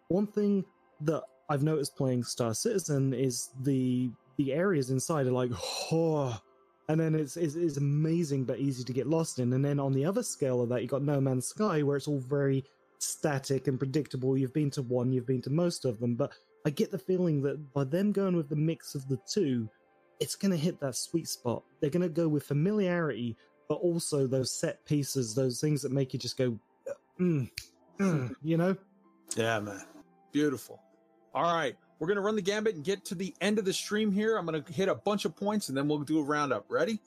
one thing that I've noticed playing Star Citizen is the the areas inside are like, oh, and then it's, it's, it's amazing but easy to get lost in. And then on the other scale of that, you got No Man's Sky, where it's all very static and predictable. You've been to one, you've been to most of them, but I get the feeling that by them going with the mix of the two, it's going to hit that sweet spot. They're going to go with familiarity, but also those set pieces, those things that make you just go, mm, mm, you know? Yeah, man. Beautiful. All right. We're going to run the gambit and get to the end of the stream here. I'm going to hit a bunch of points and then we'll do a roundup. Ready?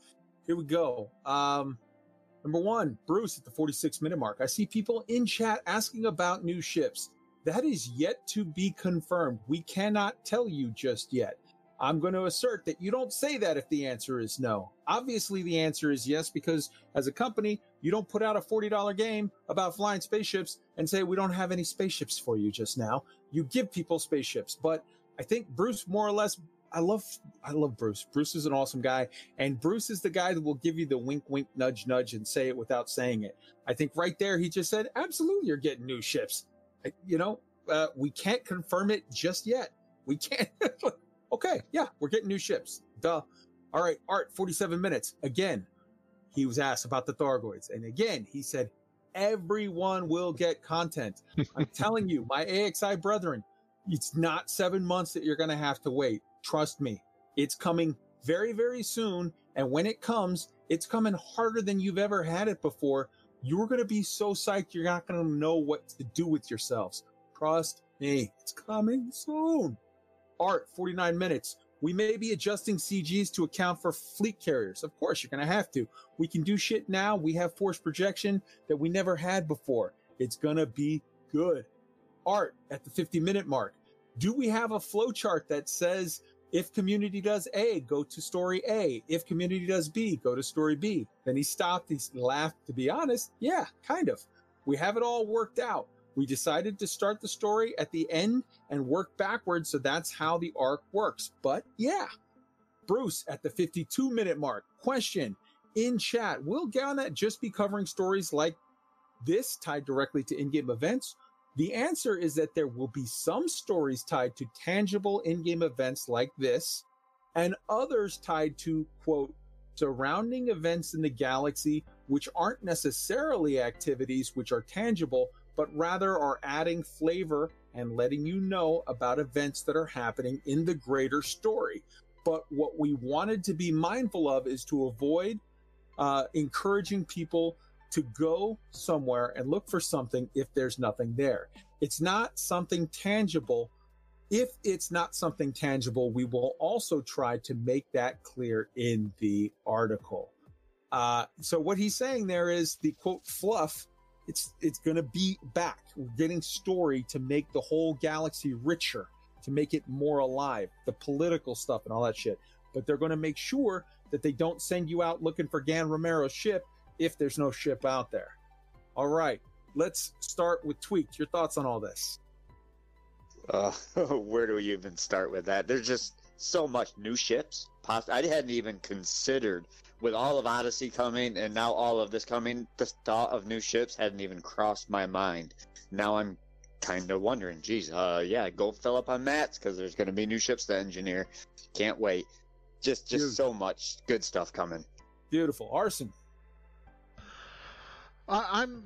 Here we go. Um, number one, Bruce at the 46 minute mark. I see people in chat asking about new ships. That is yet to be confirmed. We cannot tell you just yet. I'm going to assert that you don't say that if the answer is no. Obviously, the answer is yes, because as a company, you don't put out a $40 game about flying spaceships and say, we don't have any spaceships for you just now. You give people spaceships. But I think Bruce more or less, I love, I love Bruce. Bruce is an awesome guy. And Bruce is the guy that will give you the wink, wink, nudge, nudge and say it without saying it. I think right there, he just said, absolutely, you're getting new ships. You know, uh, we can't confirm it just yet. We can't. okay, yeah, we're getting new ships. Duh. All right, Art, 47 minutes. Again, he was asked about the Thargoids. And again, he said, everyone will get content. I'm telling you, my AXI brethren, it's not seven months that you're going to have to wait. Trust me, it's coming very, very soon. And when it comes, it's coming harder than you've ever had it before. You're going to be so psyched, you're not going to know what to do with yourselves. Trust me, it's coming soon. Art, 49 minutes. We may be adjusting CGs to account for fleet carriers. Of course, you're going to have to. We can do shit now. We have force projection that we never had before. It's going to be good. Art at the 50 minute mark. Do we have a flowchart that says if community does A, go to story A. If community does B, go to story B. Then he stopped. He laughed. To be honest, yeah, kind of. We have it all worked out. We decided to start the story at the end and work backwards. So that's how the arc works. But yeah, Bruce at the 52 minute mark. Question in chat Will Galnet just be covering stories like this tied directly to in game events? The answer is that there will be some stories tied to tangible in game events like this, and others tied to, quote, surrounding events in the galaxy, which aren't necessarily activities which are tangible, but rather are adding flavor and letting you know about events that are happening in the greater story. But what we wanted to be mindful of is to avoid uh, encouraging people to go somewhere and look for something if there's nothing there. It's not something tangible. If it's not something tangible, we will also try to make that clear in the article. Uh, so what he's saying there is the quote fluff it's it's going to be back. We're getting story to make the whole galaxy richer, to make it more alive, the political stuff and all that shit. But they're going to make sure that they don't send you out looking for Gan Romero's ship if there's no ship out there. All right, let's start with Tweaked. Your thoughts on all this? Uh, where do we even start with that? There's just so much new ships. I hadn't even considered with all of Odyssey coming and now all of this coming, the thought of new ships hadn't even crossed my mind. Now I'm kind of wondering, geez, uh, yeah, go fill up on mats because there's going to be new ships to engineer. Can't wait. Just, just Beautiful. so much good stuff coming. Beautiful, arson. Uh, I'm.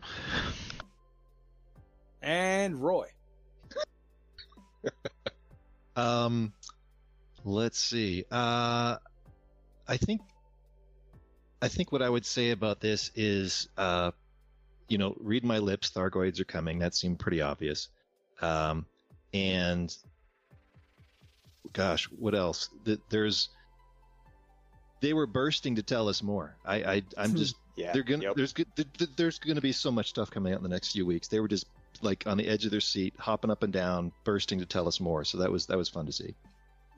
And Roy. um, let's see. Uh, I think I think what I would say about this is, uh, you know, read my lips. Thargoids are coming. That seemed pretty obvious. Um, and gosh, what else? There's they were bursting to tell us more. I, I I'm hmm. just yeah. They're gonna yep. there's there's gonna be so much stuff coming out in the next few weeks. They were just like on the edge of their seat, hopping up and down, bursting to tell us more. So that was that was fun to see.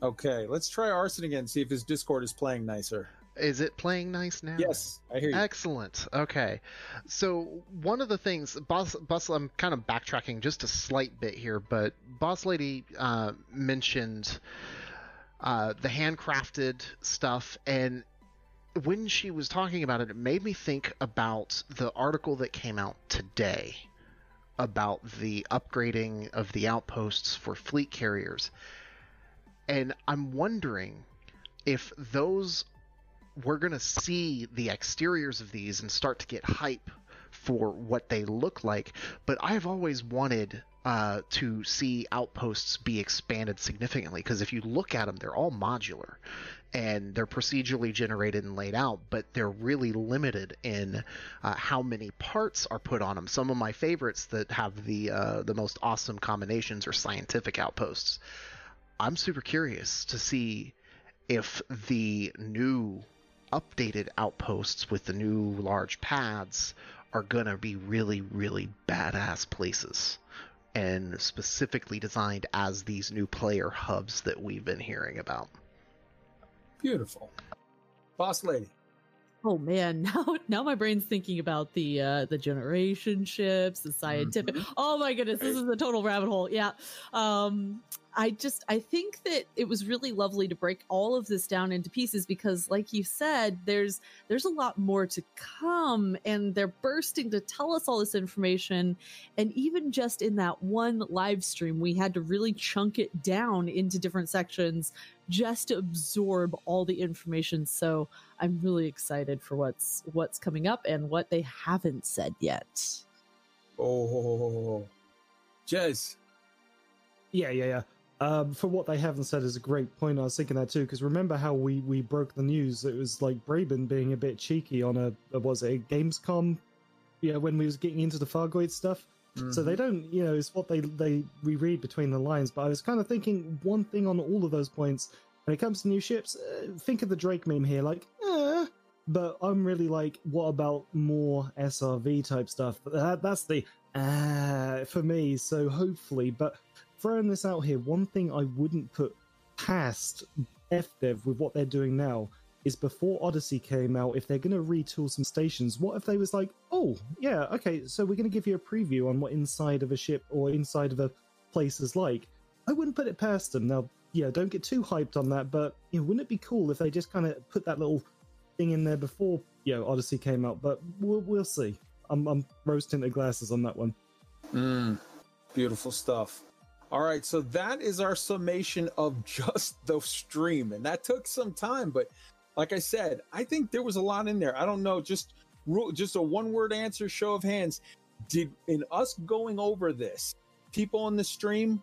Okay, let's try Arson again. See if his Discord is playing nicer. Is it playing nice now? Yes, I hear you. Excellent. Okay. So one of the things, Boss, Boss I'm kind of backtracking just a slight bit here, but Boss Lady uh, mentioned uh, the handcrafted stuff, and when she was talking about it, it made me think about the article that came out today about the upgrading of the outposts for fleet carriers. And I'm wondering if those we're going to see the exteriors of these and start to get hype for what they look like. But I've always wanted uh, to see outposts be expanded significantly because if you look at them, they're all modular and they're procedurally generated and laid out, but they're really limited in uh, how many parts are put on them. Some of my favorites that have the uh, the most awesome combinations are scientific outposts. I'm super curious to see if the new updated outposts with the new large pads are gonna be really, really badass places and specifically designed as these new player hubs that we've been hearing about. Beautiful. Boss lady. Oh man, now now my brain's thinking about the uh the generation ships, the scientific. Oh my goodness, this is a total rabbit hole. Yeah. Um I just I think that it was really lovely to break all of this down into pieces because like you said there's there's a lot more to come and they're bursting to tell us all this information and even just in that one live stream we had to really chunk it down into different sections just to absorb all the information so I'm really excited for what's what's coming up and what they haven't said yet. Oh, Jez. Yeah, yeah, yeah. Um, for what they haven't said is a great point. I was thinking that too because remember how we we broke the news? It was like Braben being a bit cheeky on a, a was it a Gamescom? Yeah, when we was getting into the Thargoid stuff. So they don't, you know, it's what they they we read between the lines. But I was kind of thinking one thing on all of those points when it comes to new ships. Uh, think of the Drake meme here, like, eh. but I'm really like, what about more SRV type stuff? That, that's the ah for me. So hopefully, but throwing this out here, one thing I wouldn't put past FDev with what they're doing now is before Odyssey came out, if they're going to retool some stations, what if they was like, oh, yeah, okay, so we're going to give you a preview on what inside of a ship or inside of a place is like? I wouldn't put it past them. Now, yeah, don't get too hyped on that, but you know, wouldn't it be cool if they just kind of put that little thing in there before you know Odyssey came out? But we'll we'll see. I'm I'm rose tinted glasses on that one. Mm, beautiful stuff. All right, so that is our summation of just the stream, and that took some time. But like I said, I think there was a lot in there. I don't know, just just a one word answer, show of hands. Did in us going over this, people on the stream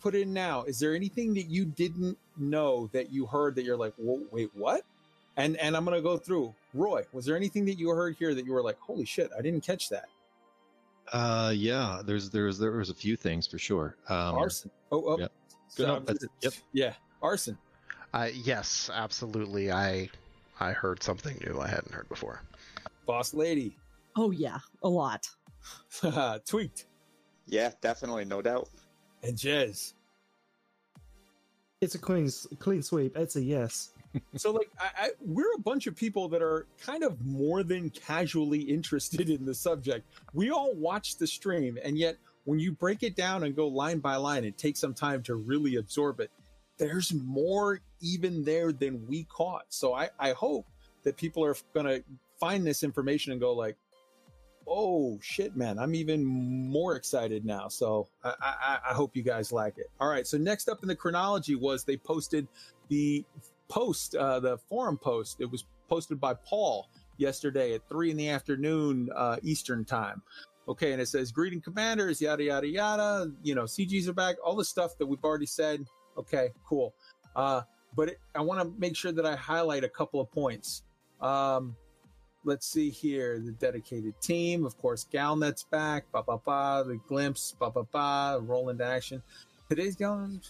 put in now? Is there anything that you didn't know that you heard that you're like, wait, what? And and I'm gonna go through. Roy, was there anything that you heard here that you were like, holy shit, I didn't catch that? Uh, yeah, there's there's there was a few things for sure. Um, arson. Oh, oh. yep. So, No, yep. Yeah, arson. Uh, yes, absolutely. I I heard something new I hadn't heard before. Boss lady. Oh yeah, a lot. Tweaked. Yeah, definitely, no doubt. And Jez. It's a clean clean sweep. It's a yes. so like I, I, we're a bunch of people that are kind of more than casually interested in the subject we all watch the stream and yet when you break it down and go line by line and take some time to really absorb it there's more even there than we caught so i i hope that people are gonna find this information and go like oh shit man i'm even more excited now so I, I i hope you guys like it all right so next up in the chronology was they posted the post, uh, the forum post. It was posted by Paul yesterday at three in the afternoon uh, Eastern time. Okay, and it says greeting commanders, yada yada yada. You know, CGs are back. All the stuff that we've already said. Okay, cool. Uh, but I want to make sure that I highlight a couple of points. Um, let's see here. The dedicated team, of course, Galnet's back. Ba ba ba. The glimpse. Ba ba ba. Roland action. Today's Galnet.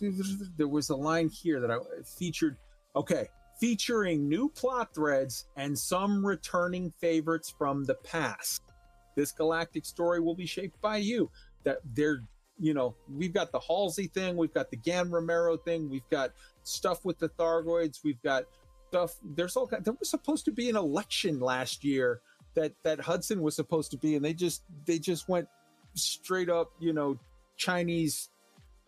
There was a line here that I featured Okay, featuring new plot threads and some returning favorites from the past. This galactic story will be shaped by you. That they're, you know, we've got the Halsey thing, we've got the Gan Romero thing, we've got stuff with the Thargoids, we've got stuff. There's all there was supposed to be an election last year that that Hudson was supposed to be, and they just they just went straight up, you know, Chinese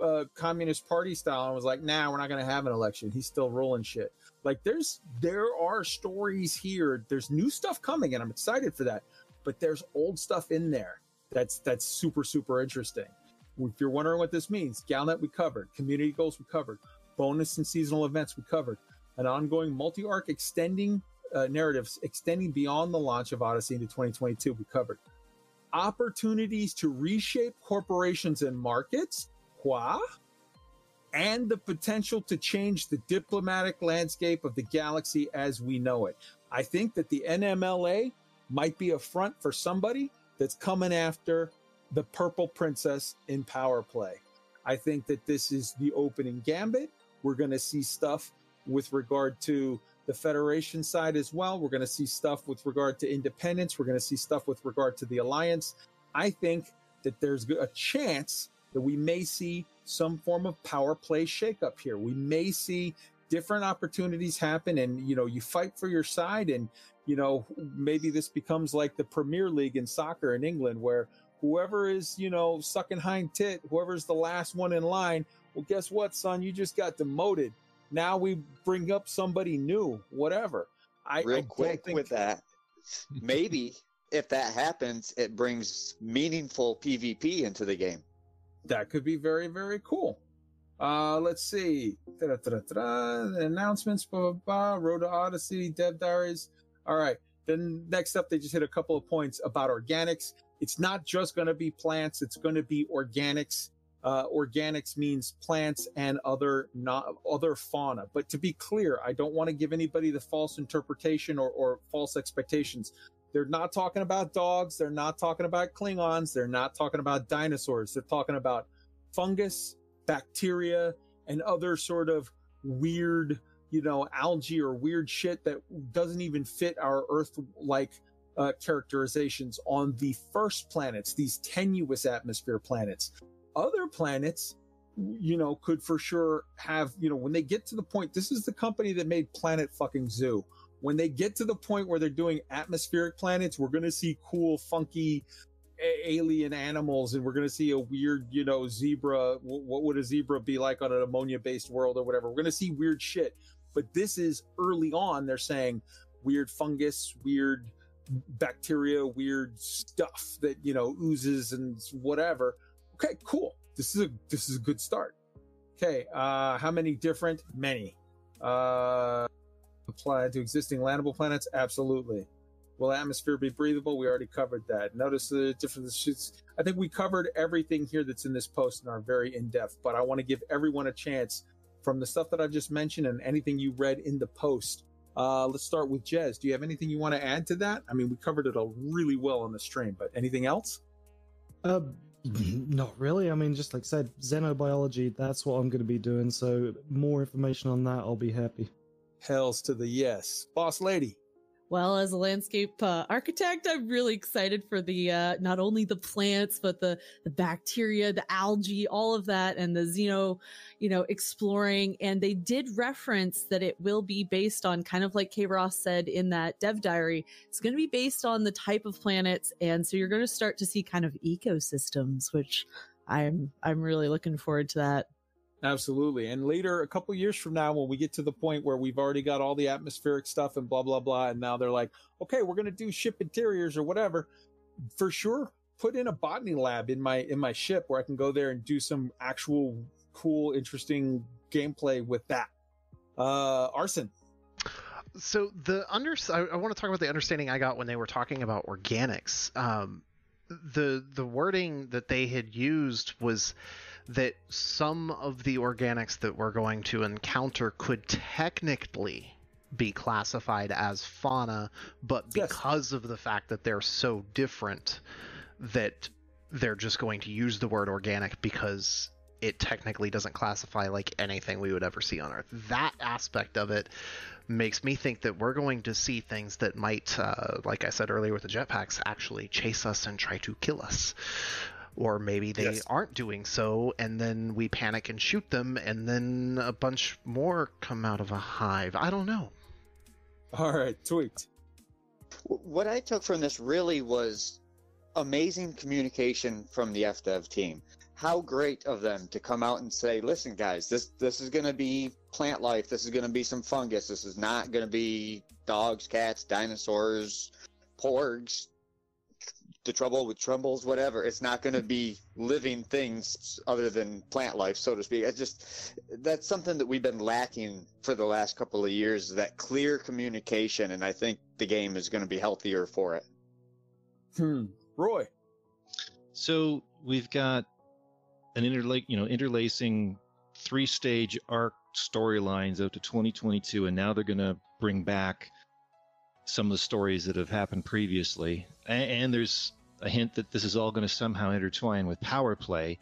uh, Communist Party style, and was like, "Nah, we're not going to have an election." He's still rolling shit. Like there's there are stories here. There's new stuff coming, and I'm excited for that. But there's old stuff in there that's that's super super interesting. If you're wondering what this means, Galnet we covered, community goals we covered, bonus and seasonal events we covered, an ongoing multi-arc extending uh, narratives extending beyond the launch of Odyssey into 2022 we covered. Opportunities to reshape corporations and markets, quoi? And the potential to change the diplomatic landscape of the galaxy as we know it. I think that the NMLA might be a front for somebody that's coming after the Purple Princess in power play. I think that this is the opening gambit. We're going to see stuff with regard to the Federation side as well. We're going to see stuff with regard to independence. We're going to see stuff with regard to the Alliance. I think that there's a chance that we may see some form of power play shakeup here. We may see different opportunities happen and you know you fight for your side and you know maybe this becomes like the premier league in soccer in england where whoever is, you know, sucking hind tit, whoever's the last one in line, well, guess what, son? You just got demoted. Now we bring up somebody new, whatever. I real I quick think... with that. Maybe if that happens, it brings meaningful PvP into the game. That could be very, very cool. Uh, let's see. Da-da-da-da-da. Announcements, blah, blah, blah. Road to Odyssey, Dev Diaries. All right. Then next up, they just hit a couple of points about organics. It's not just going to be plants. It's going to be organics. Uh, organics means plants and other not other fauna. But to be clear, I don't want to give anybody the false interpretation or, or false expectations. They're not talking about dogs. They're not talking about Klingons. They're not talking about dinosaurs. They're talking about fungus, bacteria, and other sort of weird, you know, algae or weird shit that doesn't even fit our Earth like uh, characterizations on the first planets, these tenuous atmosphere planets. Other planets, you know, could for sure have, you know, when they get to the point, this is the company that made Planet fucking Zoo. When they get to the point where they're doing atmospheric planets, we're going to see cool, funky alien animals and we're going to see a weird, you know, zebra. What would a zebra be like on an ammonia based world or whatever? We're going to see weird shit. But this is early on, they're saying weird fungus, weird bacteria, weird stuff that you know oozes and whatever. Okay, cool. This is a this is a good start. Okay, uh, how many different? Many. Uh, applied to existing landable planets? Absolutely. Will atmosphere be breathable? We already covered that. Notice the difference. I think we covered everything here that's in this post and are very in depth. But I want to give everyone a chance from the stuff that I've just mentioned and anything you read in the post uh, let's start with Jez. Do you have anything you want to add to that? I mean, we covered it all really well on the stream, but anything else? Uh, not really. I mean, just like I said, xenobiology, that's what I'm going to be doing. So, more information on that, I'll be happy. Hells to the yes. Boss lady. Well, as a landscape uh, architect, I'm really excited for the uh, not only the plants but the the bacteria, the algae, all of that, and the xeno, you know, exploring. And they did reference that it will be based on kind of like K. Ross said in that dev diary. It's going to be based on the type of planets, and so you're going to start to see kind of ecosystems, which I'm I'm really looking forward to that. Absolutely. And later, a couple years from now, when we get to the point where we've already got all the atmospheric stuff and blah, blah, blah, and now they're like, okay, we're going to do ship interiors or whatever, for sure, put in a botany lab in my, in my ship where I can go there and do some actual cool, interesting gameplay with that. Uh, Arson. So the under, I, I want to talk about the understanding I got when they were talking about organics. Um, the, the wording that they had used was, that some of the organics that we're going to encounter could technically be classified as fauna, but because yes. of the fact that they're so different, that they're just going to use the word organic because it technically doesn't classify like anything we would ever see on Earth. That aspect of it makes me think that we're going to see things that might, uh, like I said earlier with the jetpacks, actually chase us and try to kill us or maybe they yes. aren't doing so and then we panic and shoot them and then a bunch more come out of a hive i don't know All right, tweaked. What I took from this really was amazing communication from the FDev team. How great of them to come out and say, "Listen, guys, this this is going to be plant life. This is going to be some fungus. This is not going to be dogs, cats, dinosaurs, porgs, the trouble with tribbles, whatever. It's not going to be living things other than plant life, so to speak. It's just that's something that we've been lacking for the last couple of years. That clear communication, and I think the game is going to be healthier for it. Hmm. Roy. So we've got an interlake, you know, interlacing three-stage arc storylines out to 2022, and now they're going to bring back some of the stories that have happened previously. And, and there's a hint that this is all going to somehow intertwine with power play.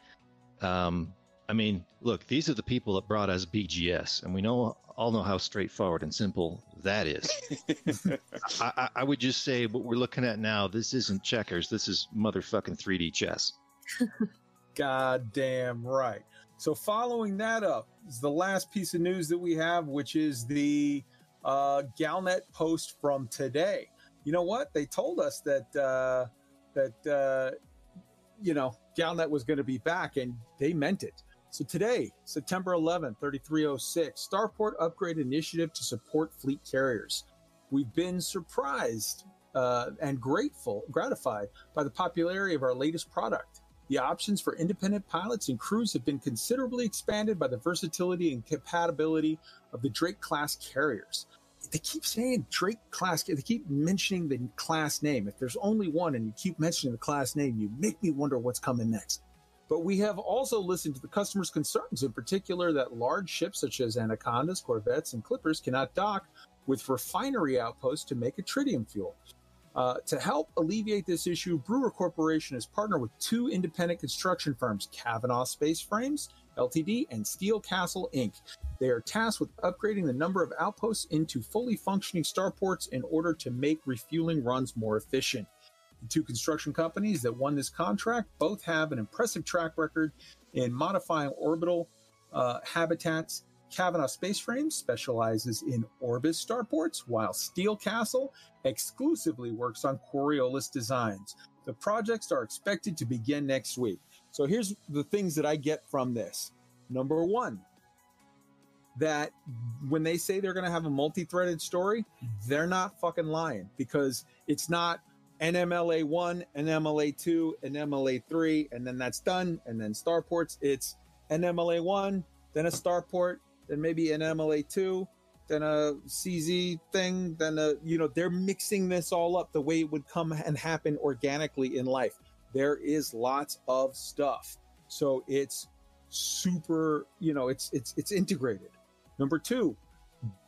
Um, I mean, look, these are the people that brought us BGS, and we know all know how straightforward and simple that is. I, I, I would just say what we're looking at now. This isn't checkers. This is motherfucking 3D chess. Goddamn right. So, following that up is the last piece of news that we have, which is the uh, Galnet post from today. You know what? They told us that uh, that uh, you know Galnet was going to be back, and they meant it. So today, September 11, 3306, Starport Upgrade Initiative to support fleet carriers. We've been surprised uh, and grateful, gratified by the popularity of our latest product. The options for independent pilots and crews have been considerably expanded by the versatility and compatibility of the Drake class carriers. They keep saying Drake class, they keep mentioning the class name. If there's only one and you keep mentioning the class name, you make me wonder what's coming next. But we have also listened to the customers' concerns, in particular that large ships such as Anacondas, Corvettes, and Clippers cannot dock with refinery outposts to make a tritium fuel. Uh, to help alleviate this issue, Brewer Corporation has partnered with two independent construction firms, Kavanaugh Space Frames Ltd. and Steel Castle Inc. They are tasked with upgrading the number of outposts into fully functioning starports in order to make refueling runs more efficient. The two construction companies that won this contract both have an impressive track record in modifying orbital uh, habitats. Kavanaugh Space Frames specializes in Orbis starports, while Steel Castle exclusively works on Coriolis designs. The projects are expected to begin next week. So here's the things that I get from this. Number one, that when they say they're going to have a multi-threaded story, mm-hmm. they're not fucking lying because it's not NMLA one, NMLA two, and MLA three, and then that's done, and then starports. It's NMLA one, then a starport, then maybe an MLA two, then a CZ thing, then a you know they're mixing this all up the way it would come and happen organically in life. There is lots of stuff, so it's super. You know, it's it's it's integrated. Number two,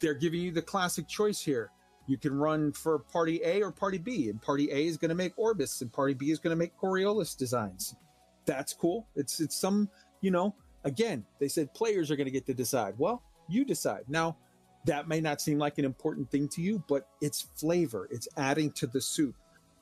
they're giving you the classic choice here. You can run for party A or party B, and party A is going to make Orbis, and party B is going to make Coriolis designs. That's cool. It's it's some you know. Again, they said players are going to get to decide. Well, you decide now. That may not seem like an important thing to you, but it's flavor. It's adding to the soup.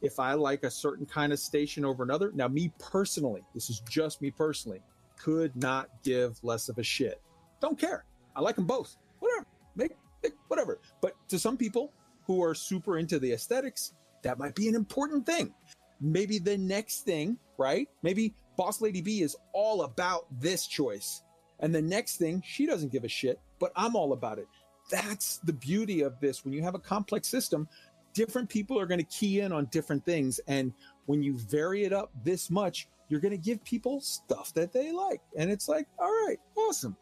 If I like a certain kind of station over another, now me personally, this is just me personally, could not give less of a shit. Don't care. I like them both. Whatever. Make, make whatever. But to some people who are super into the aesthetics, that might be an important thing. Maybe the next thing, right? Maybe Boss Lady B is all about this choice. And the next thing, she doesn't give a shit, but I'm all about it. That's the beauty of this. When you have a complex system, different people are going to key in on different things. And when you vary it up this much, you're going to give people stuff that they like. And it's like, all right, awesome.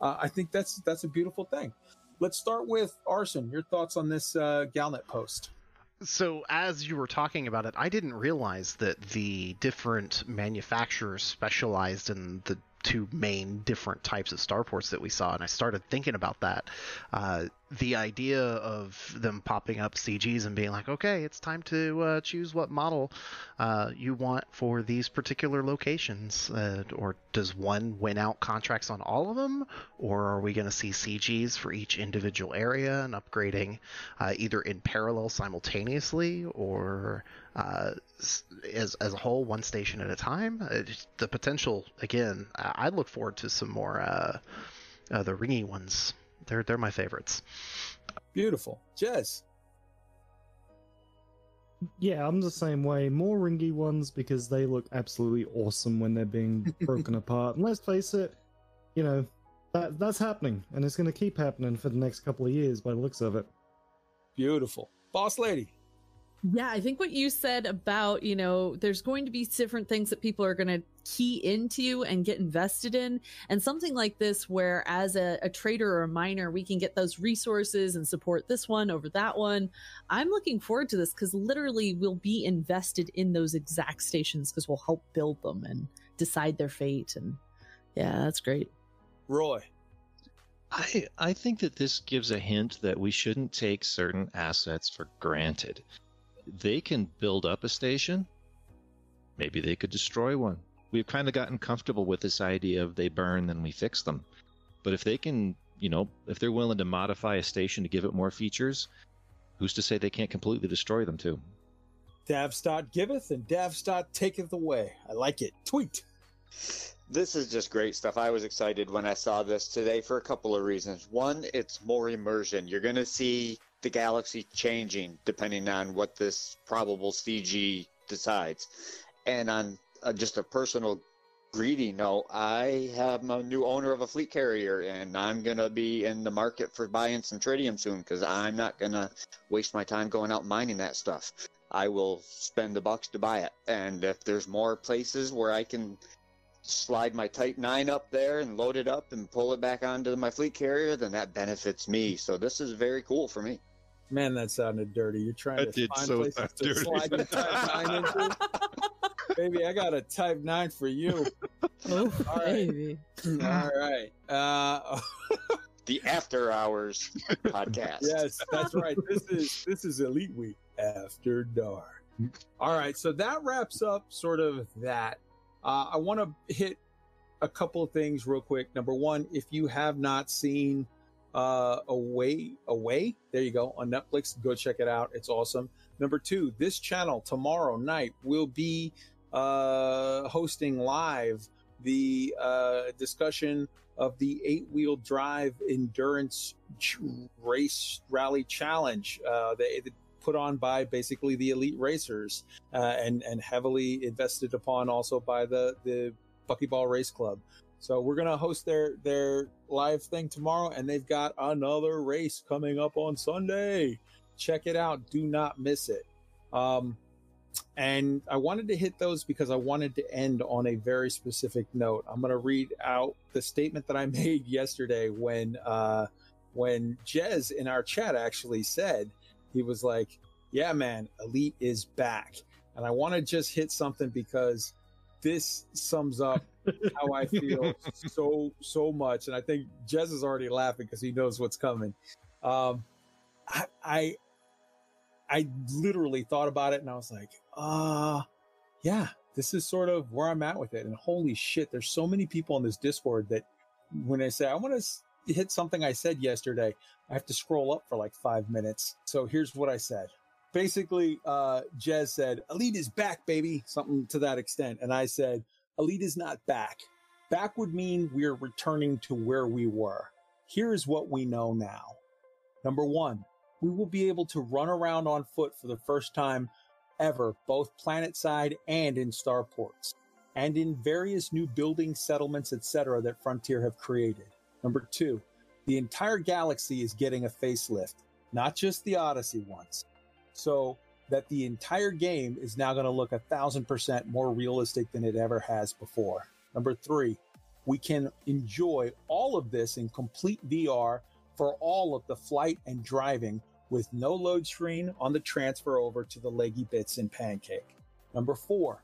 Uh, I think that's that's a beautiful thing. Let's start with Arson. Your thoughts on this uh, Galnet post? So, as you were talking about it, I didn't realize that the different manufacturers specialized in the two main different types of starports that we saw, and I started thinking about that. Uh, the idea of them popping up CGs and being like, okay, it's time to uh, choose what model uh, you want for these particular locations. Uh, or does one win out contracts on all of them? Or are we going to see CGs for each individual area and upgrading uh, either in parallel simultaneously or uh, as, as a whole, one station at a time? the potential, again, I look forward to some more uh, the ringy ones they're they're my favorites. Beautiful, Jez. Yeah, I'm the same way. More ringy ones because they look absolutely awesome when they're being broken apart. And let's face it, you know, that that's happening, and it's going to keep happening for the next couple of years by the looks of it. Beautiful. Boss lady. Yeah, I think what you said about, you know, there's going to be different things that people are going to key into and get invested in. And something like this, where as a, a, trader or a miner, we can get those resources and support this one over that one. I'm looking forward to this because literally we'll be invested in those exact stations because we'll help build them and decide their fate. And yeah, that's great. Roy. I, I think that this gives a hint that we shouldn't take certain assets for granted they can build up a station. Maybe they could destroy one. We've kind of gotten comfortable with this idea of they burn, then we fix them. But if they can, you know, if they're willing to modify a station to give it more features, who's to say they can't completely destroy them too? Davstot giveth and Davstot taketh away. I like it. Tweet. This is just great stuff. I was excited when I saw this today for a couple of reasons. One, it's more immersion. You're going to see the galaxy changing depending on what this probable CG decides. And on uh, just a personal greedy note, I have a new owner of a fleet carrier, and I'm gonna be in the market for buying some tritium soon because I'm not gonna waste my time going out mining that stuff. I will spend the bucks to buy it, and if there's more places where I can slide my Type 9 up there and load it up and pull it back onto my fleet carrier, then that benefits me. So this is very cool for me. Man, that sounded dirty. You're trying that to did find so places to dirty. slide your Type 9 into. Baby, I got a Type 9 for you. Oh, All right. baby. All right. Uh, The After Hours podcast. yes, that's right. This is this is Elite Week after dark. All right, so that wraps up sort of that. Uh, I want to hit a couple of things real quick. Number one, if you have not seen uh, Away, Away, there you go on Netflix, go check it out. It's awesome. Number two, this channel tomorrow night will be uh, hosting live the uh, discussion of the eight wheel drive endurance race rally challenge. Uh, they, they put on by basically the elite racers uh, and and heavily invested upon also by the the Buckyball Race Club. So we're gonna host their their live thing tomorrow, and they've got another race coming up on Sunday. Check it out. Do not miss it. Um, and I wanted to hit those because I wanted to end on a very specific note. I'm going to read out the statement that I made yesterday when uh, when Jez in our chat actually said he was like, "Yeah, man, Elite is back," and I want to just hit something because this sums up how I feel so so much, and I think Jez is already laughing because he knows what's coming. Um, I, I I literally thought about it and I was like, uh, yeah, this is sort of where I'm at with it. And holy shit, there's so many people on this Discord that when I say I want to hit something I said yesterday, I have to scroll up for like five minutes. So here's what I said. Basically, uh, Jez said, Elite is back, baby, something to that extent. And I said, Elite is not back. Back would mean we're returning to where we were. Here's what we know now. Number one, we will be able to run around on foot for the first time ever, both planet side and in starports, and in various new buildings, settlements, etc. that Frontier have created. Number two, the entire galaxy is getting a facelift, not just the Odyssey ones. So that the entire game is now going to look a thousand percent more realistic than it ever has before. Number three, we can enjoy all of this in complete VR for all of the flight and driving with no load screen on the transfer over to the leggy bits in Pancake. Number four,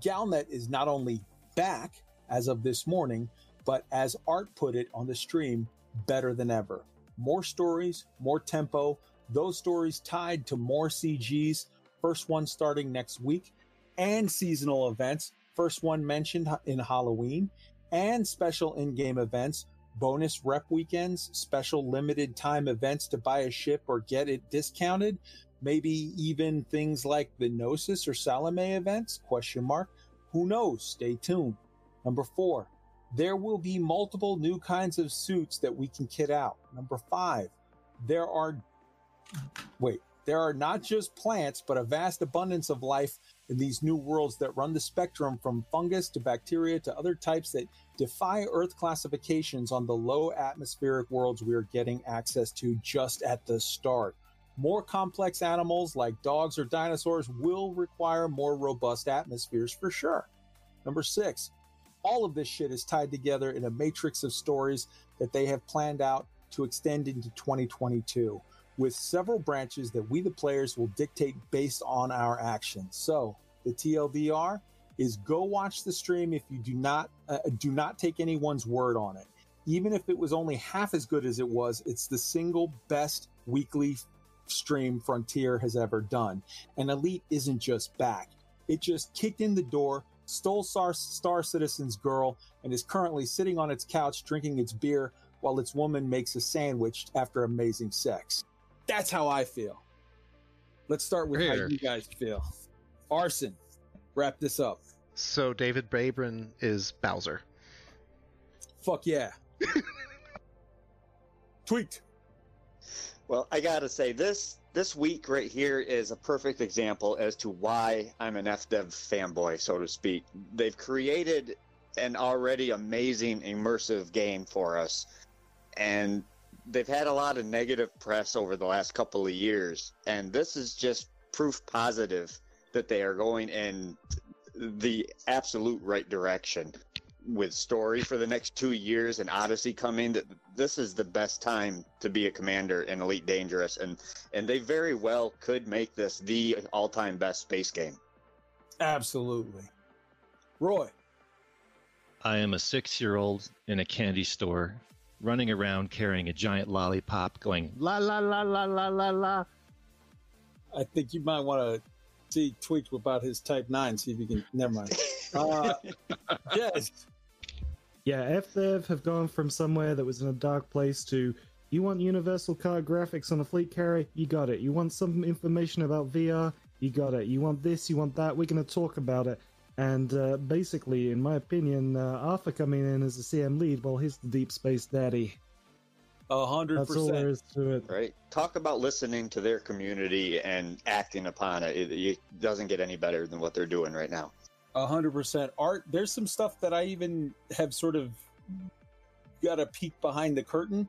Galnet is not only back as of this morning, but as Art put it on the stream, better than ever. More stories, more tempo, those stories tied to more CGs, first one starting next week, and seasonal events, first one mentioned in Halloween, and special in game events, bonus rep weekends, special limited time events to buy a ship or get it discounted, maybe even things like the Gnosis or Salome events, question mark. Who knows? Stay tuned. Number four, there will be multiple new kinds of suits that we can kit out. Number five, there are, wait, there are not just plants, but a vast abundance of life in these new worlds that run the spectrum from fungus to bacteria to other types that defy Earth classifications on the low atmospheric worlds we are getting access to just at the start. More complex animals like dogs or dinosaurs will require more robust atmospheres for sure. Number six, all of this shit is tied together in a matrix of stories that they have planned out to extend into 2022 with several branches that we, the players, will dictate based on our actions. So the TLDR is go watch the stream if you do not uh, do not take anyone's word on it. Even if it was only half as good as it was, it's the single best weekly stream Frontier has ever done. And Elite isn't just back; it just kicked in the door, stole Star, Star Citizen's girl, and is currently sitting on its couch drinking its beer while its woman makes a sandwich after amazing sex. That's how I feel. Let's start with how you guys feel. Arson, wrap this up. So David Braben is Bowser. Fuck yeah. Tweet. Well, I gotta say this this week right here is a perfect example as to why I'm an FDev fanboy, so to speak. They've created an already amazing immersive game for us, and they've had a lot of negative press over the last couple of years, and this is just proof positive that they are going in the absolute right direction with story for the next two years and Odyssey coming, that this is the best time to be a commander in Elite Dangerous, and and they very well could make this the all-time best space game. Absolutely. Roy. I am a six year old in a candy store running around carrying a giant lollipop going la la la la la la la. I think you might want to see Tweaked about his Type 9, see if you can. Never mind. Uh, yes. Yeah, FDev have gone from somewhere that was in a dark place to you want Universal Cartographics on a fleet carrier? You got it. You want some information about VR? You got it. You want this? You want that? We're going to talk about it. And uh, basically, in my opinion, uh, Arthur coming in as the CM lead, well, he's the deep space daddy. A hundred That's all there percent. is to it. Right? Talk about listening to their community and acting upon it. It, it doesn't get any better than what they're doing right now. A hundred percent. Art, there's some stuff that I even have sort of got a peek behind the curtain.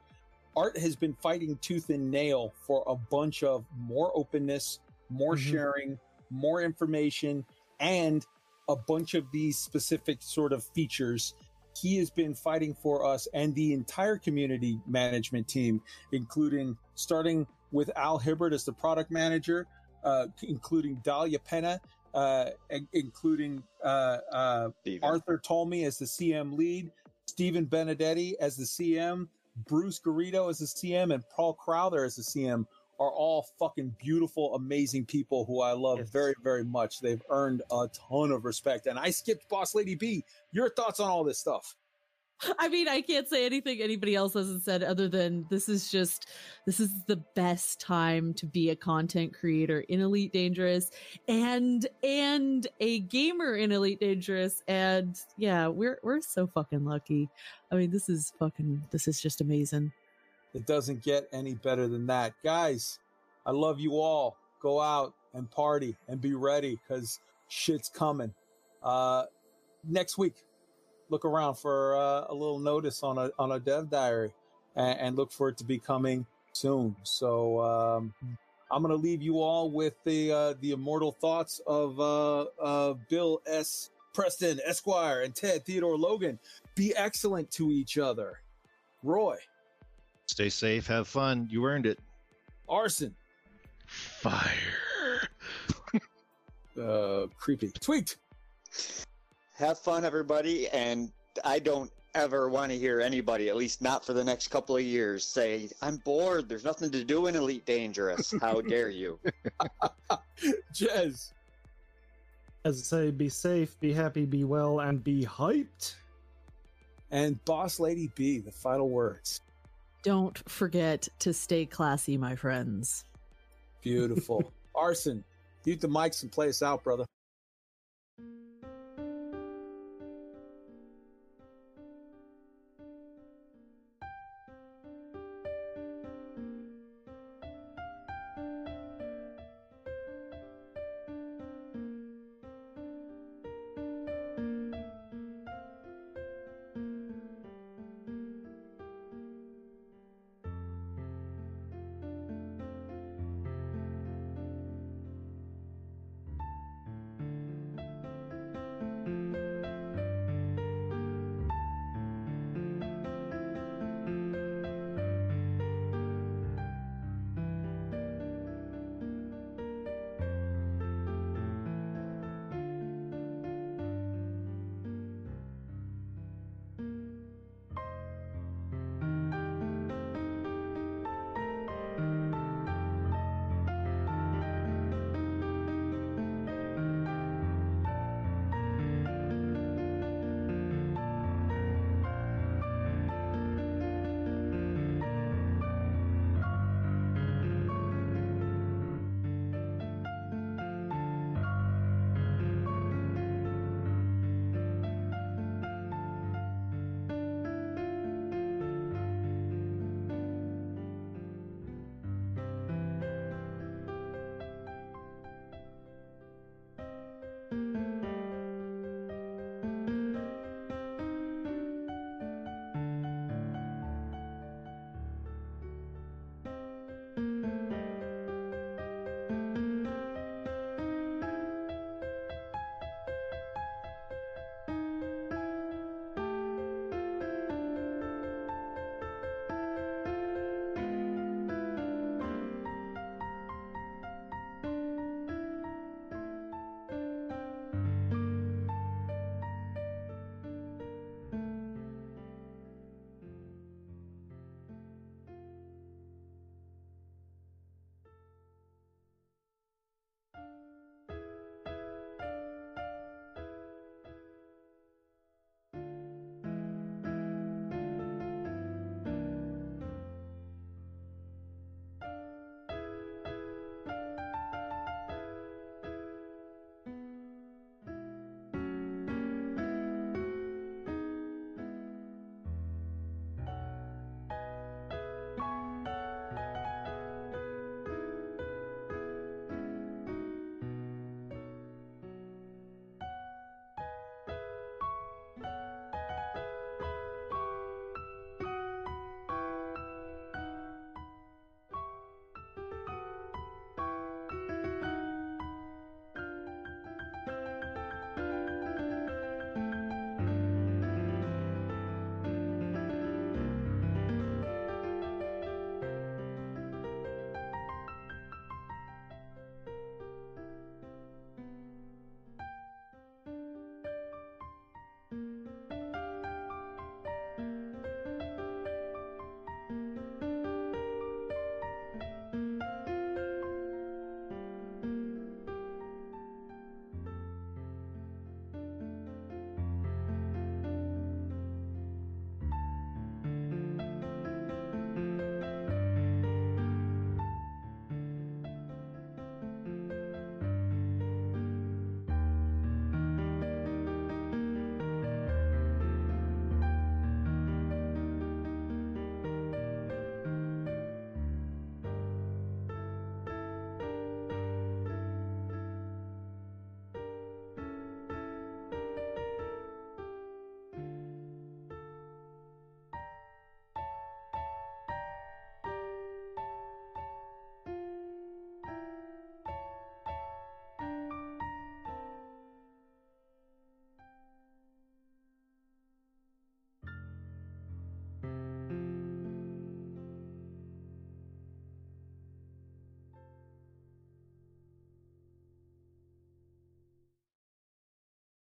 Art has been fighting tooth and nail for a bunch of more openness, more Mhm. sharing, more information, and a bunch of these specific sort of features. He has been fighting for us and the entire community management team, including starting with Al Hibbert as the product manager, uh, including Dahlia Penna, uh, including uh, uh, Arthur Tolmie as the CM lead, Stephen Benedetti as the CM, Bruce Garrido as the CM, and Paul Crowther as the CM are all fucking beautiful, amazing people who I love Yes. very, very much. They've earned a ton of respect. And I skipped Boss Lady B. Your thoughts on all this stuff? I mean, I can't say anything anybody else hasn't said other than this is just this is the best time to be a content creator in Elite Dangerous and and a gamer in Elite Dangerous and yeah, we're we're so fucking lucky. I mean, this is fucking this is just amazing. It doesn't get any better than that. Guys, I love you all. Go out and party and be ready because shit's coming. Uh, next week, look around for uh, a little notice on a on a dev diary and, and look for it to be coming soon. So um, I'm gonna leave you all with the uh, the immortal thoughts of uh, uh, Bill S. Preston Esquire and Ted Theodore Logan. Be excellent to each other. Roy, Stay safe, have fun. You earned it. Arson, Fire. uh, creepy, tweaked. Have fun, everybody, and I don't ever want to hear anybody, at least not for the next couple of years, say, I'm bored, there's nothing to do in Elite Dangerous. How dare you? Jez, As I say, be safe, be happy, be well, and be hyped. and Boss Lady B, the final words. Don't forget to stay classy, my friends. Beautiful. Arson, mute the mics and play us out, brother.